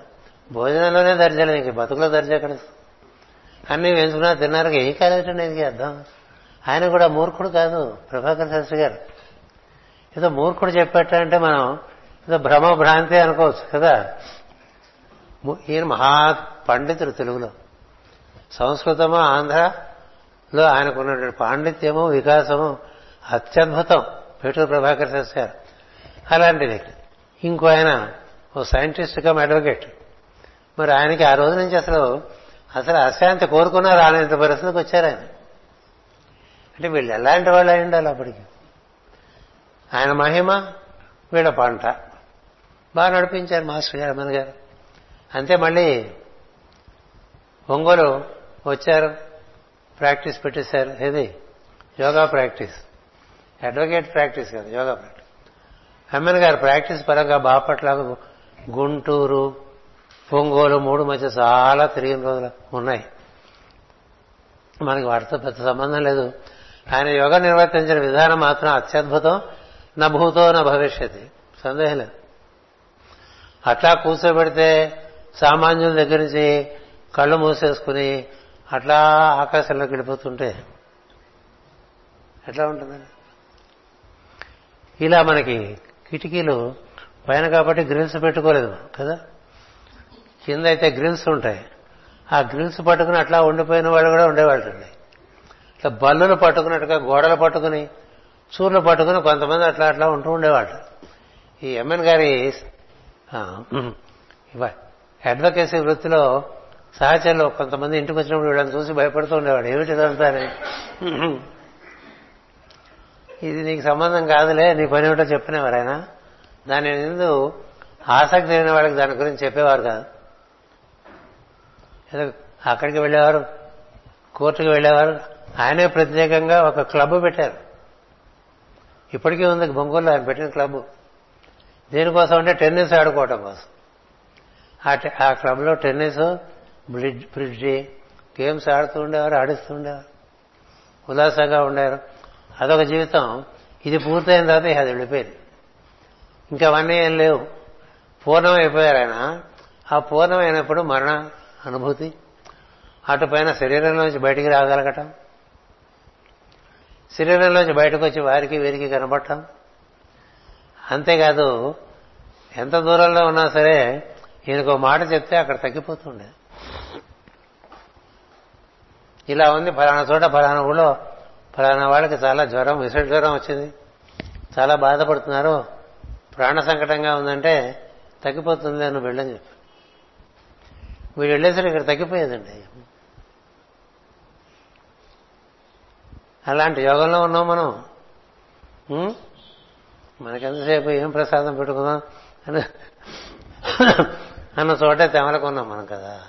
భోజనంలోనే దర్జా లేదు ఇంక బతుకులో దర్జా ఎక్కడ? అన్నీ వేసుకున్నా తిన్నారు ఏం కాలేటండి ఇది అర్థం? ఆయన కూడా మూర్ఖుడు కాదు ప్రభాకర్ శాస్త్రి గారు. ఏదో మూర్ఖుడు చెప్పేటంటే మనం భ్రమ భ్రాంతి అనుకోవచ్చు కదా? ఈయన మహా పండితుడు తెలుగులో. సంస్కృతము ఆంధ్రలో ఆయనకున్నటువంటి పాండిత్యము వికాసము అత్యద్భుతం. పేటూరు ప్రభాకర్ శాస్త్రి గారు వ్యక్తి. ఇంకో ఆయన ఓ సైంటిస్ట్ కమ్ అడ్వకేట్. మరి ఆయనకి ఆ రోజు నుంచి అసలు అసలు అశాంతి కోరుకున్నా రాలేంత పరిస్థితికి వచ్చారు ఆయన. అంటే వీళ్ళు ఎలాంటి వాళ్ళు అయి ఉండాలి అప్పటికి? ఆయన మహిమ వీళ్ళ పంట. బాగా నడిపించారు మాస్టర్ గారు మన గారు. అంతే మళ్ళీ ఒంగోలు వచ్చారు ప్రాక్టీస్ పెట్టేశారు. ఏది? యోగా ప్రాక్టీస్. అడ్వకేట్ ప్రాక్టీస్ కదా యోగా ప్రాక్టీస్. అమ్మన్ గారు ప్రాక్టీస్ పరంగా బాపట్ల గుంటూరు ఒంగోలు మూడు మధ్య చాలా తిరిగిన రోజులు ఉన్నాయి. మనకి వాటితో పెద్ద సంబంధం లేదు. ఆయన యోగా నిర్వర్తించిన విధానం మాత్రం అత్యద్భుతం. నా భూతో నా భవిష్యత్. సందేహం లేదు. అట్లా కూర్చోబెడితే సామాన్యుల దగ్గర నుంచి కళ్ళు మూసేసుకుని అట్లా ఆకాశంలోకి వెళ్ళిపోతుంటే ఎట్లా ఉంటుందండి? ఇలా మనకి కిటికీలు పైన కాబట్టి గ్రిల్స్ పెట్టుకోలేదు కదా? కింద అయితే గ్రిల్స్ ఉంటాయి. ఆ గ్రిల్స్ పట్టుకుని అట్లా ఉండిపోయిన వాళ్ళు కూడా ఉండేవాళ్ళండి. ఇట్లా బల్లులు పట్టుకున్నట్టుగా గోడలు పట్టుకుని చూర్లు పట్టుకుని కొంతమంది అట్లా అట్లా ఉంటూ ఉండేవాళ్ళు. ఈ ఎమ్మెన్ గారి అడ్వకేసీ వృత్తిలో సహచరులు కొంతమంది ఇంటికి వచ్చినప్పుడు వీళ్ళని చూసి భయపడుతూ ఉండేవాడు ఏమిటి ఇదంతా ఇది నీకు సంబంధం కాదులే నీ పని ఏమిటో చెప్పినవారు ఆయన. దాని ఎందు ఆసక్తి లేని వాళ్ళకి దాని గురించి చెప్పేవారు కాదు. ఏదో అక్కడికి వెళ్ళేవారు కోర్టుకు వెళ్ళేవారు. ఆయనే ప్రత్యేకంగా ఒక క్లబ్ పెట్టారు. ఇప్పటికీ ఉంది బొంగోలు ఆయన పెట్టిన క్లబ్. దేనికోసం అంటే టెన్నిస్ ఆడుకోవటం కోసం. ఆ టె- ఆ క్లబ్లో టెన్నిస్ బ్రిడ్జ్ బ్రిడ్జి గేమ్స్ ఆడుతూ ఉండేవారు ఆడిస్తూ ఉండేవారు. ఉల్లాసంగా ఉండేవారు. అదొక జీవితం. ఇది పూర్తయిన తర్వాత ఇక అది వెళ్ళిపోయింది. ఇంకా అవన్నీ ఏం లేవు. పూర్ణం అయిపోయారు ఆయన. ఆ పూర్ణం అయినప్పుడు మరణ అనుభూతి. అటు పైన శరీరంలోంచి బయటికి రాగలగటం. శరీరంలోంచి బయటకు వచ్చి వారికి వీరికి కనబడటం అంతేకాదు ఎంత దూరంలో ఉన్నా సరే ఈయనకు ఒక మాట చెప్తే అక్కడ తగ్గిపోతుండే. ఇలా ఉంది ఫలానా చోట ఫలానా ఊళ్ళో ఫలానా వాళ్ళకి చాలా జ్వరం విష జ్వరం వచ్చింది. చాలా బాధపడుతున్నారు. ప్రాణ సంకటంగా ఉందంటే తగ్గిపోతుంది అని వెళ్ళని చెప్పి. వీడు వెళ్ళేసరికి ఇక్కడ తగ్గిపోయేదండి. అలాంటి యోగంలో ఉన్నాం మనం. మనకెంతసేపు ఏం ప్రసాదం పెట్టుకుందాం అని అన్న చోటే తెమలకున్నాం మనం కదా.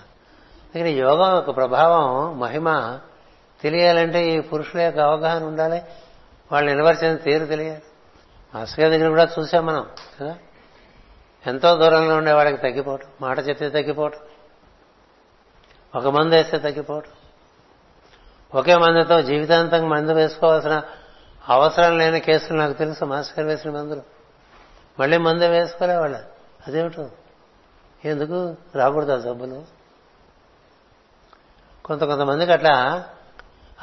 ఇక్కడ యోగం యొక్క ప్రభావం మహిమ తెలియాలంటే ఈ పురుషుల యొక్క అవగాహన ఉండాలి. వాళ్ళు నిలవరిచిన తీరు తెలియాలి. మాస్టర్ గారి దగ్గర కూడా చూసాం మనం కదా? ఎంతో దూరంలో ఉండే వాళ్ళకి తగ్గిపోవటం మాట చెప్తే తగ్గిపోవటం ఒక మందు వేస్తే తగ్గిపోవటం. ఒకే మందుతో జీవితాంతం మందు వేసుకోవాల్సిన అవసరం లేని కేసులు నాకు తెలుసు మాస్టర్ గారు వేసిన మందులు. మళ్ళీ మందే వేసుకోలే వాళ్ళు. అదేమిటో? ఎందుకు? రాకూడదు ఆ జబ్బులు. కొంత కొంతమందికి అట్లా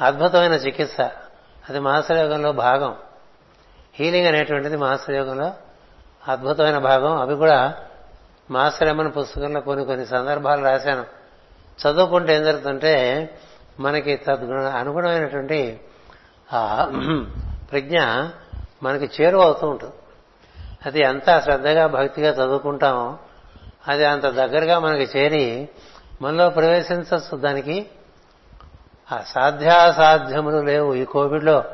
అద్భుతమైన చికిత్స. అది మాసయోగంలో యోగంలో భాగం. హీలింగ్ అనేటువంటిది మాసయోగంలో యోగంలో అద్భుతమైన భాగం. అవి కూడా మాస్టర్ పుస్తకంలో కొన్ని కొన్ని సందర్భాలు రాశాను. చదువుకుంటే ఏం జరుగుతుంటే మనకి తద్గుణ అనుగుణమైనటువంటి ప్రజ్ఞ మనకి చేరువ అవుతూ ఉంటుంది. అది ఎంత శ్రద్ధగా భక్తిగా చదువుకుంటామో అది అంత దగ్గరగా మనకి చేరి మనలో ప్రవేశించచ్చు దానికి సాధ్యాసాధ్యములు లేవు. ఈ కోవిడ్లో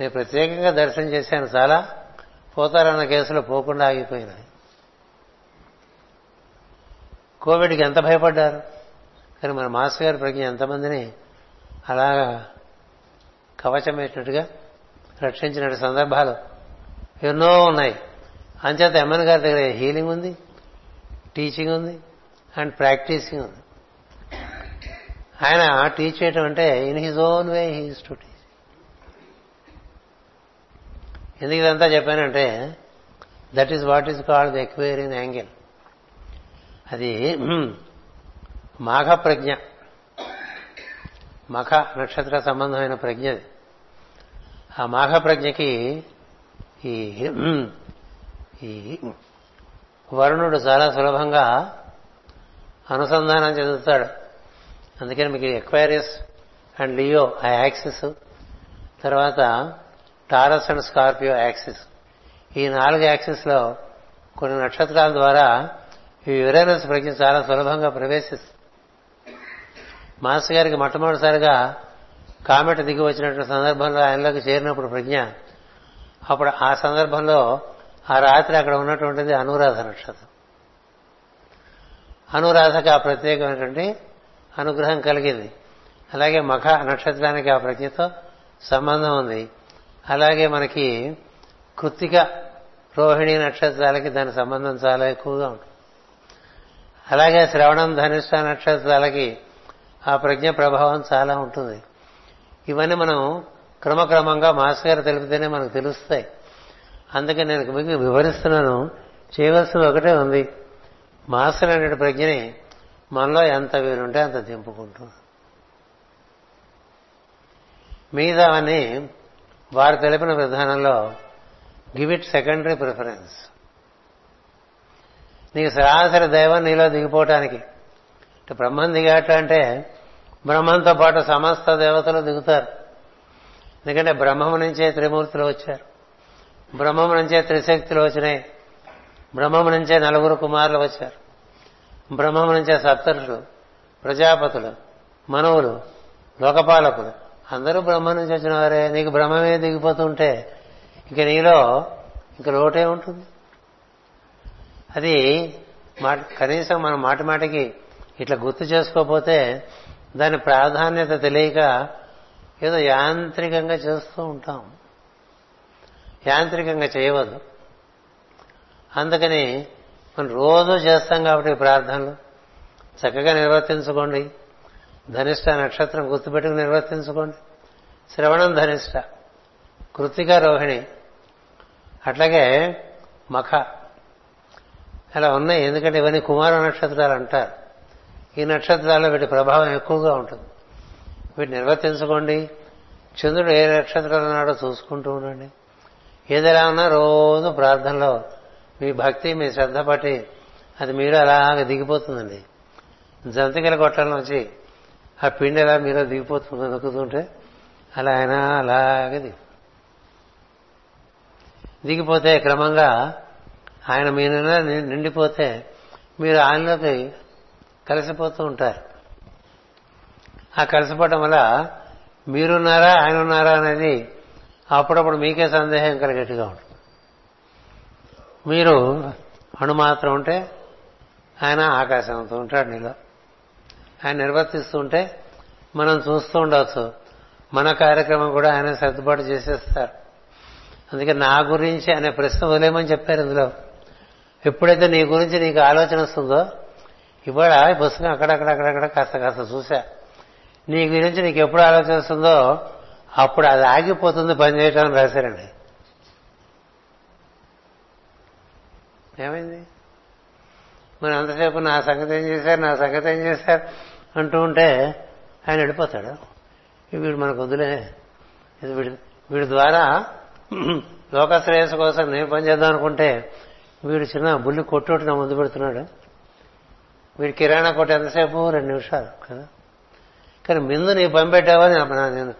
నేను ప్రత్యేకంగా దర్శనం చేశాను. చాలా పోతారన్న కేసులో పోకుండా ఆగిపోయినాయి. కోవిడ్కి ఎంత భయపడ్డారు? కానీ మన మాస్టర్ గారి ప్రజ్ఞ ఎంతమందిని అలాగా కవచం వేసినట్టుగా రక్షించిన సందర్భాలు ఎన్నో ఉన్నాయి. అంచేత ఎమ్మెన్ గారి దగ్గర హీలింగ్ ఉంది టీచింగ్ ఉంది అండ్ ప్రాక్టీసింగ్ ఉంది. ఆయన టీచ్ చేయటం అంటే in his own way he's to teach ఎందుకు ఇదంతా చెప్పానంటే that is what is called the aquarian angle అది మాఘ ప్రజ్ఞ మఖ నక్షత్ర సంబంధమైన ప్రజ్ఞ అది ఆ మాఘ ప్రజ్ఞకి ఈ ఈ వరుణుడు చాలా సులభంగా అనుసంధానం చెందుతాడు. అందుకని మీకు ఎక్వైరియస్ అండ్ లియో ఆ యాక్సిస్ తర్వాత టారస్ అండ్ స్కార్పియో యాక్సిస్. ఈ నాలుగు యాక్సిస్లో కొన్ని నక్షత్రాల ద్వారా ఈ యురేనస్ ప్రజ్ఞ చాలా సులభంగా ప్రవేశిస్తుంది. మాస్ గారికి మొట్టమొదటిసారిగా కామెట దిగి వచ్చినటువంటి సందర్భంలో ఆయనలోకి చేరినప్పుడు ప్రజ్ఞ అప్పుడు ఆ సందర్భంలో ఆ రాత్రి అక్కడ ఉన్నటువంటిది అనురాధ నక్షత్రం అనురాధకు ఆ ప్రత్యేకమైనటువంటి అనుగ్రహం కలిగింది. అలాగే మఖ నక్షత్రానికి ఆ ప్రజ్ఞతో సంబంధం ఉంది. అలాగే మనకి కృత్తిక రోహిణి నక్షత్రాలకి దాని సంబంధం చాలా ఎక్కువగా ఉంటుంది. అలాగే శ్రవణం ధనిష్ట నక్షత్రాలకి ఆ ప్రజ్ఞ ప్రభావం చాలా ఉంటుంది. ఇవన్నీ మనం క్రమక్రమంగా మాస్ గారు తెలిపితేనే మనకు తెలుస్తాయి. అందుకే నేను మీకు వివరిస్తున్నాను. చేయవలసింది ఒకటే ఉంది. మాస్టర్ అనే ప్రజ్ఞని మనలో ఎంత వీలుంటే అంత దింపుకుంటూ మిగతా అని వారు తెలిపిన విధానంలో గివ్ ఇట్ సెకండరీ ప్రిఫరెన్స్. నీకు సరాసరి దైవం నీలో దిగిపోవటానికి. బ్రహ్మం దిగాట అంటే బ్రహ్మంతో పాటు సమస్త దేవతలు దిగుతారు. ఎందుకంటే బ్రహ్మం నుంచే త్రిమూర్తులు వచ్చారు. బ్రహ్మం నుంచే త్రిశక్తులు వచ్చినాయి. బ్రహ్మం నుంచే నలుగురు కుమారులు వచ్చారు. బ్రహ్మం నుంచే సప్తరుషులు ప్రజాపతులు మనవులు లోకపాలకులు. అందరూ బ్రహ్మ నుంచి వచ్చిన వారే. నీకు బ్రహ్మమే దిగిపోతుంటే ఇక నీలో ఇంక లోటే ఉంటుంది. అది కనీసం మనం మాటి మాటికి ఇట్లా గుర్తు చేసుకోకపోతే దాని ప్రాధాన్యత తెలియక ఏదో యాంత్రికంగా చేస్తూ ఉంటాం. యాంత్రికంగా చేయవద్దు. అందుకని మనం రోజు చేస్తాం కాబట్టి ప్రార్థనలు. చక్కగా నిర్వర్తించుకోండి. ధనిష్ట నక్షత్రం గుర్తుపెట్టుకుని నిర్వర్తించుకోండి. శ్రవణం ధనిష్ట. కృతిక రోహిణి. అట్లాగే మఖ. అలా ఉన్నాయి. ఎందుకంటే ఇవన్నీ కుమార నక్షత్రాలు అంటారు. ఈ నక్షత్రాల్లో వీటి ప్రభావం ఎక్కువగా ఉంటుంది. వీటిని నిర్వర్తించుకోండి. చంద్రుడు ఏ నక్షత్రాలు ఉన్నాడో చూసుకుంటూ ఉండండి. ఏదైనా ఉన్నా రోజు ప్రార్థనలో మీ భక్తి మీ శ్రద్ధ పట్టి అది మీరు అలాగ దిగిపోతుందండి. జంతికల కొట్టల నుంచి ఆ పిండి ఎలా మీరు దిగిపోతుంది దొక్కుతుంటే అలా ఆయన అలాగే దిగి దిగిపోతే క్రమంగా ఆయన మీ నిండిపోతే మీరు ఆయనలోకి కలిసిపోతూ ఉంటారు. ఆ కలిసిపోవటం వల్ల మీరున్నారా ఆయన ఉన్నారా అనేది అప్పుడప్పుడు మీకే సందేహం కలిగేట్టుగా ఉంటుంది. మీరు అణు మాత్రం ఉంటే ఆయన ఆకాశంతో ఉంటాడు నీలో. ఆయన నిర్వర్తిస్తూ ఉంటే మనం చూస్తూ ఉండవచ్చు. మన కార్యక్రమం కూడా ఆయన సర్దుబాటు చేసేస్తారు. అందుకే నా గురించి అనే ప్రశ్న వదిలేమని చెప్పారు ఇందులో. ఎప్పుడైతే నీ గురించి నీకు ఆలోచన వస్తుందో ఇవాళ ఈ పుస్తకం అక్కడక్కడక్కడక్కడ కాస్త కాస్త చూశా. నీ గురించి నీకు ఎప్పుడు ఆలోచన వస్తుందో అప్పుడు అది ఆగిపోతుంది పనిచేయటం అని రాశారండి. ఏమైంది? మరి అంతసేపు నా సంగతి ఏం చేశారు? నా సంగతి ఏం చేశారు? అంటూ ఉంటే ఆయన వెళ్ళిపోతాడు. వీడు మనకు వదిలే ఇది వీడి వీడి ద్వారా లోక శ్రేయస్సు కోసం నేను పనిచేద్దాం అనుకుంటే వీడు చిన్న బుల్లి కొట్టుకుంటున్నా ముందు పెడుతున్నాడు. వీడు కిరాణా కొట్టు ఎంతసేపు? రెండు నిమిషాలు కదా? కానీ ముందు నీ పని పెట్టావని నేను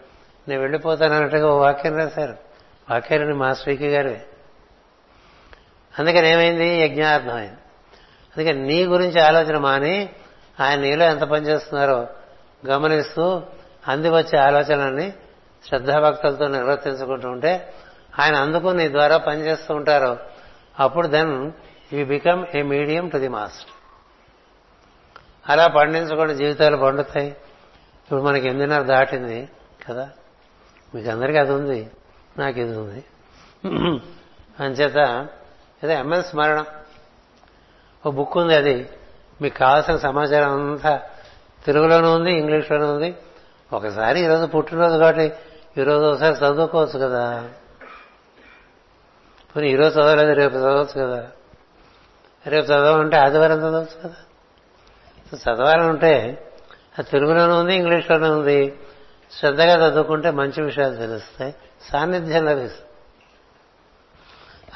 నేను వెళ్ళిపోతానన్నట్టుగా ఓ వాక్యం రాశారు. వాక్యాన్ని మా శ్రీకి గారు. అందుకని ఏమైంది? యజ్ఞార్థమైంది. అందుకని నీ గురించి ఆలోచన మాని ఆయన నీలో ఎంత పనిచేస్తున్నారో గమనిస్తూ అంది వచ్చే ఆలోచనల్ని శ్రద్ధాభక్తులతో నిర్వర్తించుకుంటూ ఉంటే ఆయన అందుకు నీ ద్వారా పనిచేస్తూ ఉంటారు అప్పుడు then you become a medium to the master అలా పండించకుండా జీవితాలు పండుతాయి. ఇప్పుడు మనకి ఎనిమిదిన్నర దాటింది కదా? మీకు అందరికీ అది ఉంది. నాకు ఇది ఉంది. అంచేత ఏదో ఎంఎల్ స్మరణం. ఒక బుక్ ఉంది అది. మీకు కావాల్సిన సమాచారం అంతా తెలుగులోనూ ఉంది ఇంగ్లీష్లోనూ ఉంది. ఒకసారి ఈరోజు పుట్టినరోజు కాబట్టి ఈరోజు ఒకసారి చదువుకోవచ్చు కదా. పోనీ ఈరోజు చదవలేదు రేపు చదవచ్చు కదా. రేపు చదవమంటే ఆదివారం చదవచ్చు కదా. చదవాలని ఉంటే అది తెలుగులోనూ ఉంది ఇంగ్లీష్లోనూ ఉంది. శ్రద్ధగా చదువుకుంటే మంచి విషయాలు తెలుస్తాయి. సాన్నిధ్యం లభిస్తుంది.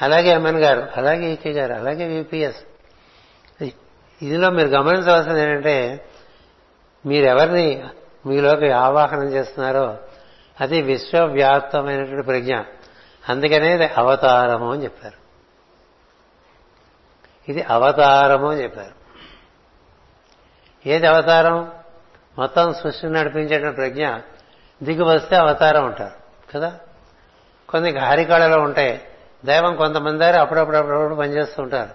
అలాగే ఎమ్మెన్ గారు అలాగే ఈకే గారు అలాగే విపిఎస్ ఇదిలో మీరు గమనించవలసింది ఏంటంటే మీరెవరిని మీలోకి ఆవాహనం చేస్తున్నారో అది విశ్వవ్యాప్తమైనటువంటి ప్రజ్ఞ. అందుకనే ఇది అవతారము అని చెప్పారు. ఇది అవతారము అని చెప్పారు. ఏది అవతారం? మొత్తం సృష్టిని నడిపించేటువంటి ప్రజ్ఞ. దిగి వస్తే అవతారం ఉంటారు కదా? కొన్ని హారికాళలో ఉంటాయి. దైవం కొంతమంది అప్పుడప్పుడు అప్పుడప్పుడు పనిచేస్తూ ఉంటారు.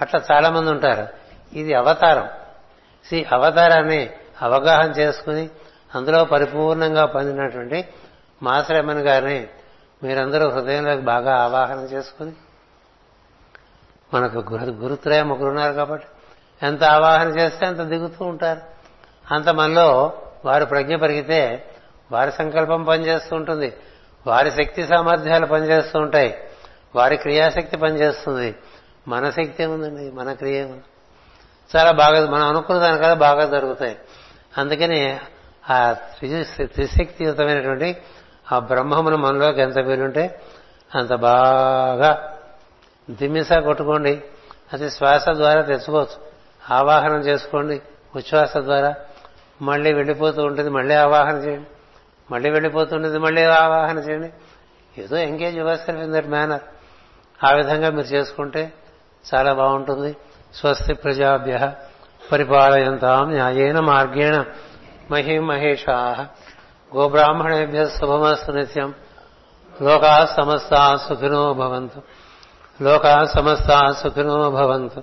అట్లా చాలా మంది ఉంటారు. ఇది అవతారం. సి అవతారాన్ని అవగాహన చేసుకుని అందులో పరిపూర్ణంగా పొందినటువంటి మాసరమన్ గారిని మీరందరూ హృదయంలోకి బాగా ఆవాహన చేసుకుని మనకు గురు గురుత్రయం ఒకరున్నారు కాబట్టి ఎంత ఆవాహన చేస్తే అంత దిగుతూ ఉంటారు. అంత మనలో వారు ప్రజ్ఞ పెరిగితే వారి సంకల్పం పనిచేస్తూ ఉంటుంది. వారి శక్తి సామర్థ్యాలు పనిచేస్తూ ఉంటాయి. వారి క్రియాశక్తి పనిచేస్తుంది. మన శక్తి ఏముందండి మన క్రియ చాలా బాగా మనం అనుకున్న దానికన్నా బాగా జరుగుతాయి. అందుకని ఆ త్రిశక్తియుతమైనటువంటి ఆ బ్రహ్మమును మనలోకి ఎంత వీలుంటే అంత బాగా దిమ్మిసా కొట్టుకోండి. అది శ్వాస ద్వారా తెచ్చుకోవచ్చు. ఆవాహనం చేసుకోండి ఉచ్ఛ్వాస ద్వారా. మళ్ళీ వెళ్ళిపోతూ ఉంటుంది మళ్ళీ ఆవాహన చేయండి. మళ్ళీ వెళ్ళిపోతుండేది మళ్ళీ ఆవాహన చేయండి. ఏదో engage your in that manner ఆ విధంగా మీరు చేసుకుంటే చాలా బాగుంటుంది. స్వస్తి ప్రజాభ్య పరిపాలయంతాం న్యాయేన మార్గేణ మహిమహేషా గోబ్రాహ్మణేభ్య శుభమస్తు నిత్యం. లోకా సమస్తా సుఖినో భవంతు. లోకా సమస్తా సుఖినో భవంతు.